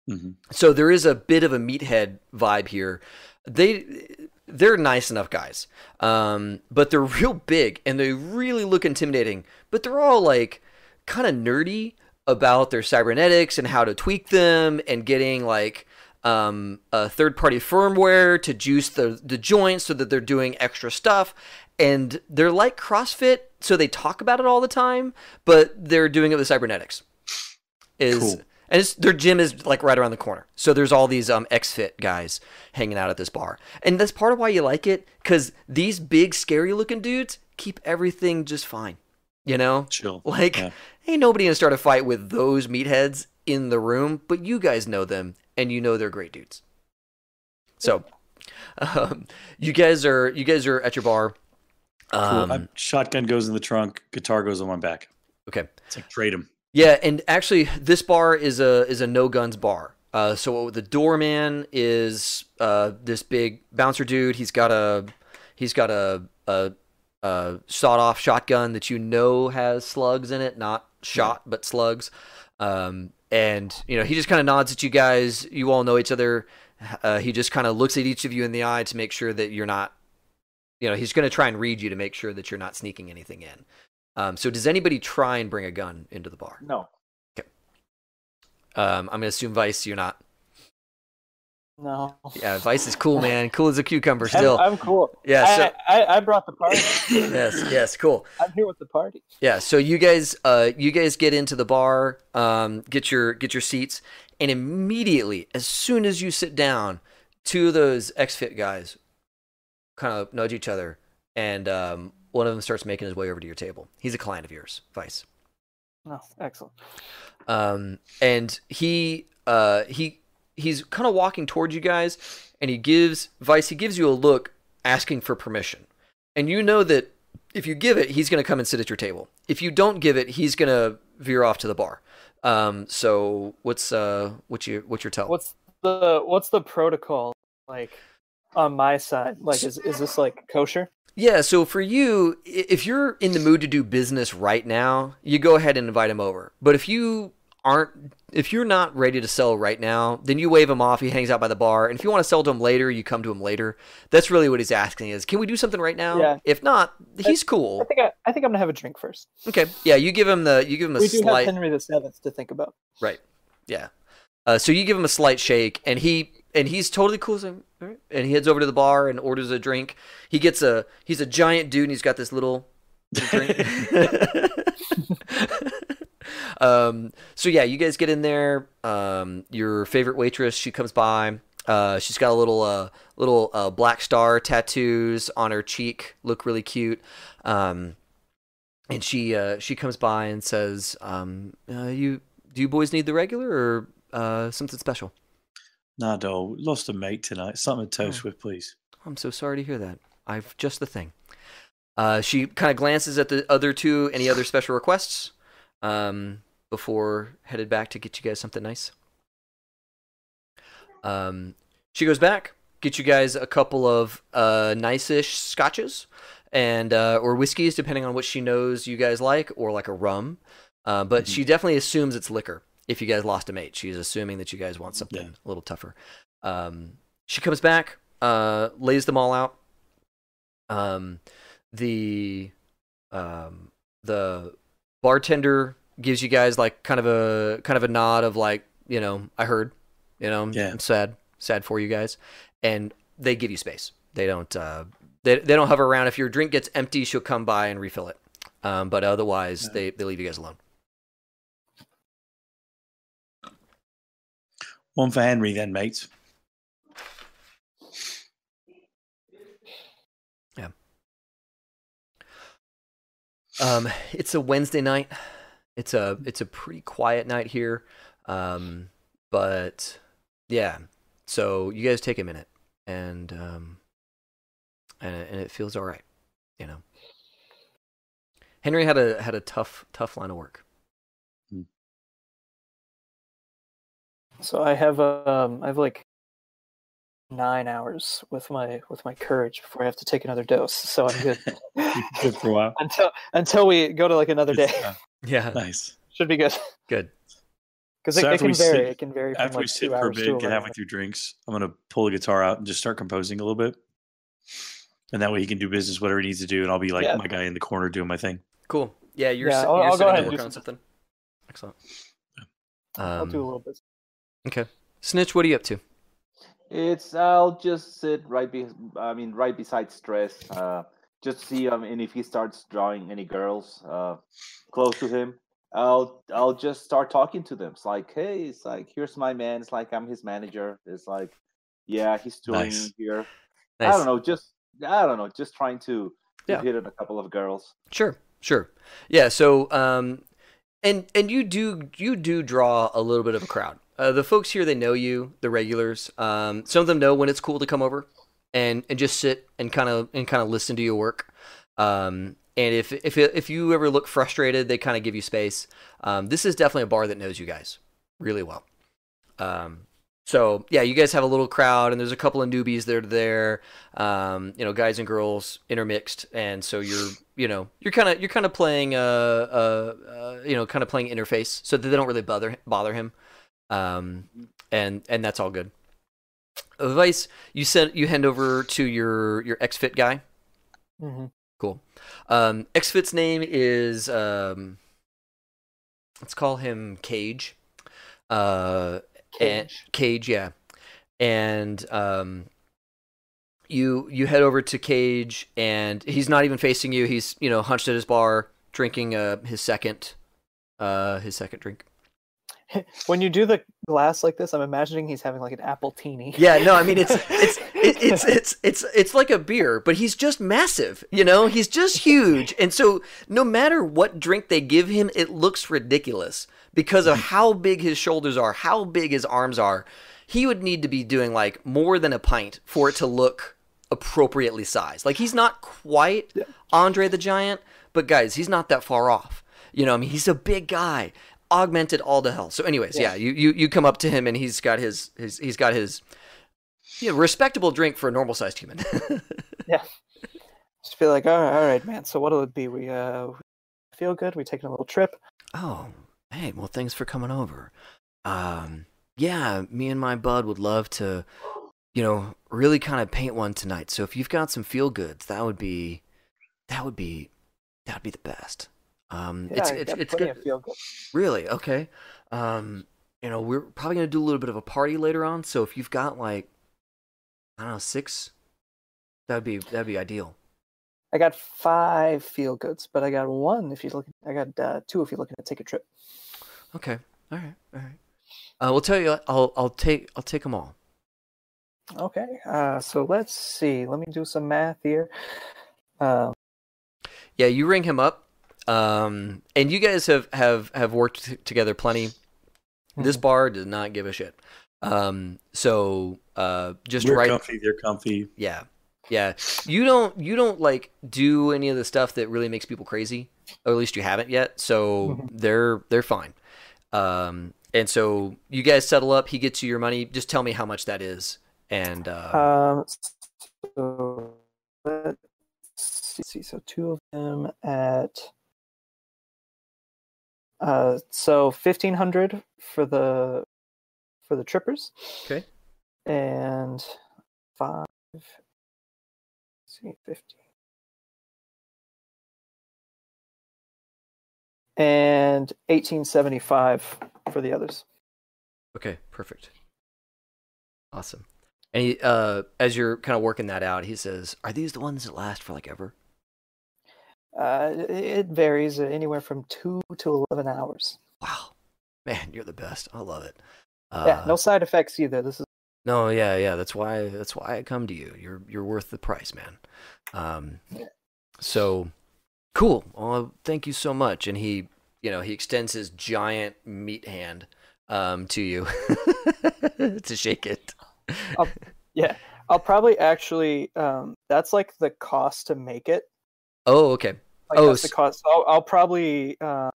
B: hmm
A: So there is a bit of a meathead vibe here. They they're nice enough guys, um, but they're (laughs) real big and they really look intimidating. But they're all like kind of nerdy about their cybernetics and how to tweak them and getting like um, a third party firmware to juice the the joints so that they're doing extra stuff. And they're like CrossFit, so they talk about it all the time, but they're doing it with cybernetics. Is
B: Cool.
A: and it's, their gym is like right around the corner. So there's all these um X-Fit guys hanging out at this bar. And that's part of why you like it cuz these big scary looking dudes keep everything just fine. You know?
B: Chill.
A: Like
B: Yeah.
A: ain't nobody to start a fight with those meatheads in the room, but you guys know them and you know they're great dudes. So um, you guys are you guys are at your bar. Um,
B: I- shotgun goes in the trunk. Guitar goes on my back.
A: okay.
B: It's like trade him.
A: Yeah, and actually, this bar is a is a no guns bar. Uh, so the doorman is uh, this big bouncer dude. He's got a he's got a a, a sawed off shotgun that you know has slugs in it, not shot but slugs. Um, and you know he just kind of nods at you guys. You all know each other. Uh, he just kind of looks at each of you in the eye to make sure that you're not. You know he's going to try and read you to make sure that you're not sneaking anything in. Um, so does anybody try and bring a gun into the bar?
C: No. Okay.
A: Um, I'm gonna assume Vice, you're not.
D: No.
A: Yeah, Vice is cool, man. Cool as a cucumber, (laughs)
D: I'm,
A: still.
D: I'm cool.
A: Yeah, so-
D: I, I, I brought the party. (coughs)
A: yes, yes, cool.
D: I'm here with the party.
A: Yeah, so you guys, uh, you guys get into the bar, um, get your get your seats, and immediately, as soon as you sit down, two of those X-Fit guys kind of nudge each other, and um, one of them starts making his way over to your table. He's a client of yours, Vice.
D: Oh, excellent.
A: um, and he uh, he he's kind of walking towards you guys, and he gives Vice. He gives you a look, asking for permission, and you know that if you give it, he's going to come and sit at your table. If you don't give it, he's going to veer off to the bar. Um, so what's uh what's your what's your tell?
D: What's the what's the protocol like on my side? Like, is is this like kosher?
A: Yeah, so for you, if you're in the mood to do business right now, you go ahead and invite him over. But if you aren't if you're not ready to sell right now, then you wave him off. He hangs out by the bar, and if you want to sell to him later, you come to him later. That's really what he's asking: is can we do something right now?
D: Yeah.
A: If not, he's
D: I
A: cool.
D: think I, I think I'm gonna have a drink first.
A: Okay, yeah, you give him the you give him a
D: we do have Henry the Seventh to think about.
A: right, yeah. Uh, so you give him a slight shake, and he and he's totally cool. He's like, And he heads over to the bar and orders a drink. He gets a he's a giant dude, and he's got this little, little drink. (laughs) (laughs) um, so yeah, you guys get in there. Um, your favorite waitress, she comes by. Uh, she's got a little uh, little uh, black star tattoos on her cheek, look really cute. Um, and she uh, she comes by and says, um, uh, "You do you boys need the regular or uh, something special?"
B: Nah, no, lost a mate tonight. Something to toast with, please.
A: I'm so sorry to hear that. I've just the thing. Uh, she kind of glances at the other two. Any other special requests? Um, before headed back to get you guys something nice. Um, she goes back, get you guys a couple of uh, nice-ish scotches and uh, or whiskeys, depending on what she knows you guys like, or like a rum. Uh, but she definitely assumes it's liquor. If you guys lost a mate, she's assuming that you guys want something
B: Yeah.
A: a little tougher. Um, she comes back, uh, lays them all out. Um, the um, the bartender gives you guys like kind of a kind of a nod of like you know I heard you know I'm,
B: Yeah.
A: I'm sad sad for you guys and they give you space they don't uh, they, they don't hover around if your drink gets empty she'll come by and refill it um, but otherwise
B: Yeah.
A: they, they leave you guys alone
B: One for Henry, then, mate. Yeah.
A: Um, it's a Wednesday night. It's a it's a pretty quiet night here. Um, but yeah. So you guys take a minute and um and it, and it feels all right, you know. Henry had a had a tough tough line of work.
D: So I have um I have like nine hours with my with my courage before I have to take another dose. So I'm good (laughs)
B: Good for a while. (laughs)
D: until until we go to like another day.
B: Yeah,
A: Yeah,
B: nice.
D: Should be good (laughs)
A: good.
D: because
B: So
D: it, it can vary.
B: sit-
D: it can vary from
B: After
D: like
B: we sit for a bit, get
D: 11
B: halfway through drinks, I'm gonna pull the guitar out and just start composing a little bit, and that way he can do business, whatever he needs to do, and I'll be like
D: Yeah.
B: my guy in the corner doing my thing.
A: Cool. Yeah, you're,
D: Yeah,
A: si-
D: I'll-
A: you're
D: I'll go ahead
A: there
D: and do
A: on
D: some-
A: something. Excellent.
D: I'll do a
A: Um,
D: little bit.
A: okay. Snitch, what are you up to?
C: It's I'll just sit right be I mean right beside stress, uh, just see um and if he starts drawing any girls uh close to him, I'll I'll just start talking to them. It's like, hey, it's like here's my man. It's like I'm his manager. It's like, yeah, he's touring
B: Nice.
C: here.
A: Nice.
C: I don't know, just I don't know, just trying to, to
A: Yeah.
C: hit on a couple of girls.
A: Sure, sure. Yeah, so um and and you do you do draw a little bit of a crowd. Uh, the folks here they know you, the regulars. Um some of them know when it's cool to come over and and just sit and kind of and kind of listen to your work. Um and if if if you ever look frustrated, they kind of give you space. Um this is definitely a bar that knows you guys really well. Um so yeah, you guys have a little crowd, and there's a couple of newbies that are there, um, you know, guys and girls intermixed, and so you're, you know, you're kind of you're kind of playing, uh, uh, uh, you know, kind of playing interface, so that they don't really bother bother him, um, and and that's all good. Vice, you send you hand over to your your XFit guy.
D: hmm
A: Cool. Um, XFit's name is um, let's call him Cage. Uh, and
D: Cage.
A: Cage, yeah. And um, you you head over to Cage, and he's not even facing you. He's you know hunched at his bar, drinking uh, his second uh, his second drink. (laughs)
D: When you do the glass like this, I'm imagining he's having like an appletini.
A: Yeah, no, I mean it's (laughs) it's it, it's it's it's it's like a beer, but he's just massive. You know, he's just huge, and so no matter what drink they give him, it looks ridiculous because of mm-hmm. how big his shoulders are, how big his arms are. He would need to be doing like more than a pint for it to look appropriately sized. Like he's not quite Andre the Giant, but guys, he's not that far off. You know, I mean, he's a big guy, augmented all to hell. So, anyways, yeah,
D: Yeah.
A: you, you you come up to him and he's got his his he's got his yeah, respectable drink for a normal sized human. (laughs)
D: Yeah, just feel like, all right, all right, man. So what'll it be? We uh feel good. We taking a little trip.
A: oh, Hey, well, thanks for coming over. Um, yeah, me and my bud would love to, you know, really kind of paint one tonight. So if you've got some feel goods, that would be, that would be, that would be the best. Um,
D: Yeah,
A: it's it's
D: plenty
A: good.
D: good.
A: Really? Okay. Um, you know, we're probably gonna do a little bit of a party later on. So if you've got like, I don't know, six, that'd be that'd be ideal.
D: I got five feel goods, but I got one if you're looking. I got uh, two if you're looking to take a trip.
A: Okay. All right. All right. Uh, we'll tell you. I'll I'll take I'll take them all.
D: Okay. Uh, so let's see. Let me do some math here. Um,
A: Yeah, you ring him up. Um, and you guys have have have worked t- together plenty. This
D: Mhm.
A: bar does not give a shit. Um, so uh, just
B: We're
A: right.
B: comfy. They're comfy.
A: Yeah. Yeah. You don't you don't like do any of the stuff that really makes people crazy. Or at least you haven't yet. So
D: Mhm.
A: they're they're fine. Um and so you guys settle up, he gets you your money. Just tell me how much that is. And uh
D: Um, so let's see. So two of them at uh, so fifteen hundred for the for the trippers.
A: Okay.
D: And five. let's see, fifteen. And eighteen seventy five for the others.
A: Okay, perfect. Awesome. And he, uh as you're kind of working that out, he says, "Are these the ones that last for like ever?"
D: Uh, it- varies uh, anywhere from two to eleven hours.
A: Wow. Man, you're the best. I love it.
D: yeah,
A: Uh,
D: no side effects either. This is
A: No, yeah, yeah. That's why. That's why I come to you. You're you're worth the price, man. Um, so cool. Well, thank you so much. And he, you know, he extends his giant meat hand um to you (laughs) to shake it.
D: yeah. I'll probably actually. Um, that's like the cost to make it.
A: Oh, okay.
D: Like
A: Oh,
D: that's the
A: s-
D: cost. I'll, I'll probably. Uh,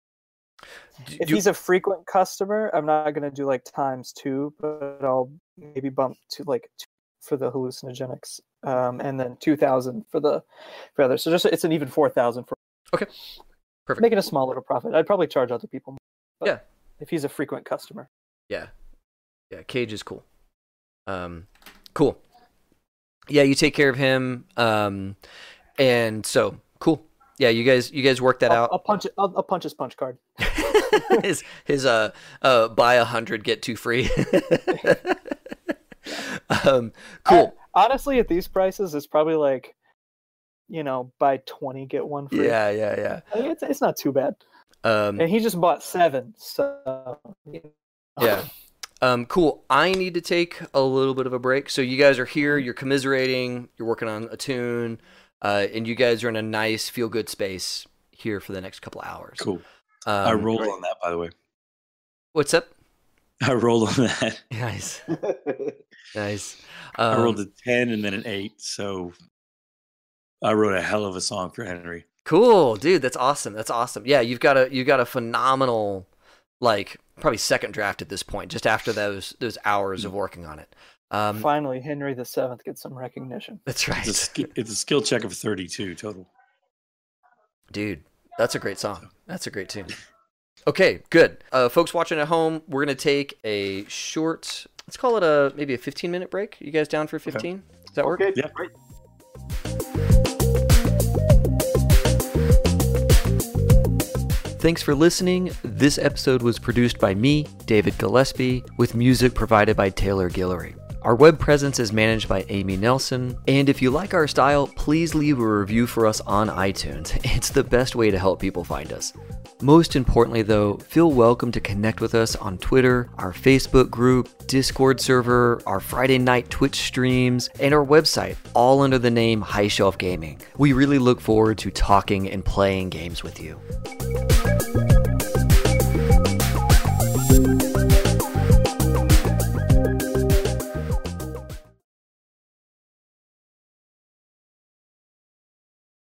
A: D-
D: if
A: do-
D: he's a frequent customer, I'm not gonna do like times two, but I'll maybe bump to like two for the hallucinogenics, um, and then two thousand for the for others. So just it's an even four thousand for Okay.
A: perfect.
D: making a small little profit. I'd probably charge other people. More,
A: Yeah.
D: If he's a frequent customer.
A: Yeah. Yeah, Cage is cool. Um cool. Yeah, you take care of him. Um and so cool. Yeah, you guys you guys work that
D: I'll,
A: out.
D: I'll punch it. I'll, I'll punch his punch card. (laughs)
A: his his uh uh buy a hundred get two free. (laughs) um cool.
D: I- honestly, at these prices, it's probably like, you know, buy twenty get one free.
A: yeah, yeah, yeah.
D: I mean, it's it's not too bad.
A: Um
D: And he just bought seven, so
A: yeah. Um cool. I need to take a little bit of a break. So you guys are here, you're commiserating, you're working on a tune, uh and you guys are in a nice feel good space here for the next couple hours.
B: Cool.
A: Um,
B: I rolled on that, by the way.
A: What's up? (laughs)
B: I rolled on that. (laughs)
A: Nice. (laughs) Nice.
B: I rolled
A: Um,
B: a 10 and then an 8. So I wrote a hell of a song for Henry.
A: Cool, dude. That's awesome. That's awesome. Yeah, you've got a you've got a phenomenal, like probably second draft at this point. Just after those those hours of working on it. Um,
D: finally Henry the Seventh gets some recognition.
A: that's
B: It's a,
A: right,
B: it's a skill check of 32 total.
A: dude. That's a great song. That's a great tune. Okay, good. Uh, folks watching at home, we're gonna take a short. Let's call it a maybe a 15 minute break. You guys down for 15? Does that work?
C: Okay,
B: Yeah.
C: great.
A: Thanks for listening. This episode was produced by me, David Gillespie, with music provided by Taylor Guillory. Our web presence is managed by Amy Nelson, and if you like our style, please leave a review for us on iTunes. (laughs) It's the best way to help people find us. Most importantly, though, feel welcome to connect with us on Twitter, our Facebook group, Discord server, our Friday night Twitch streams, and our website, all under the name High Shelf Gaming. We really look forward to talking and playing games with you.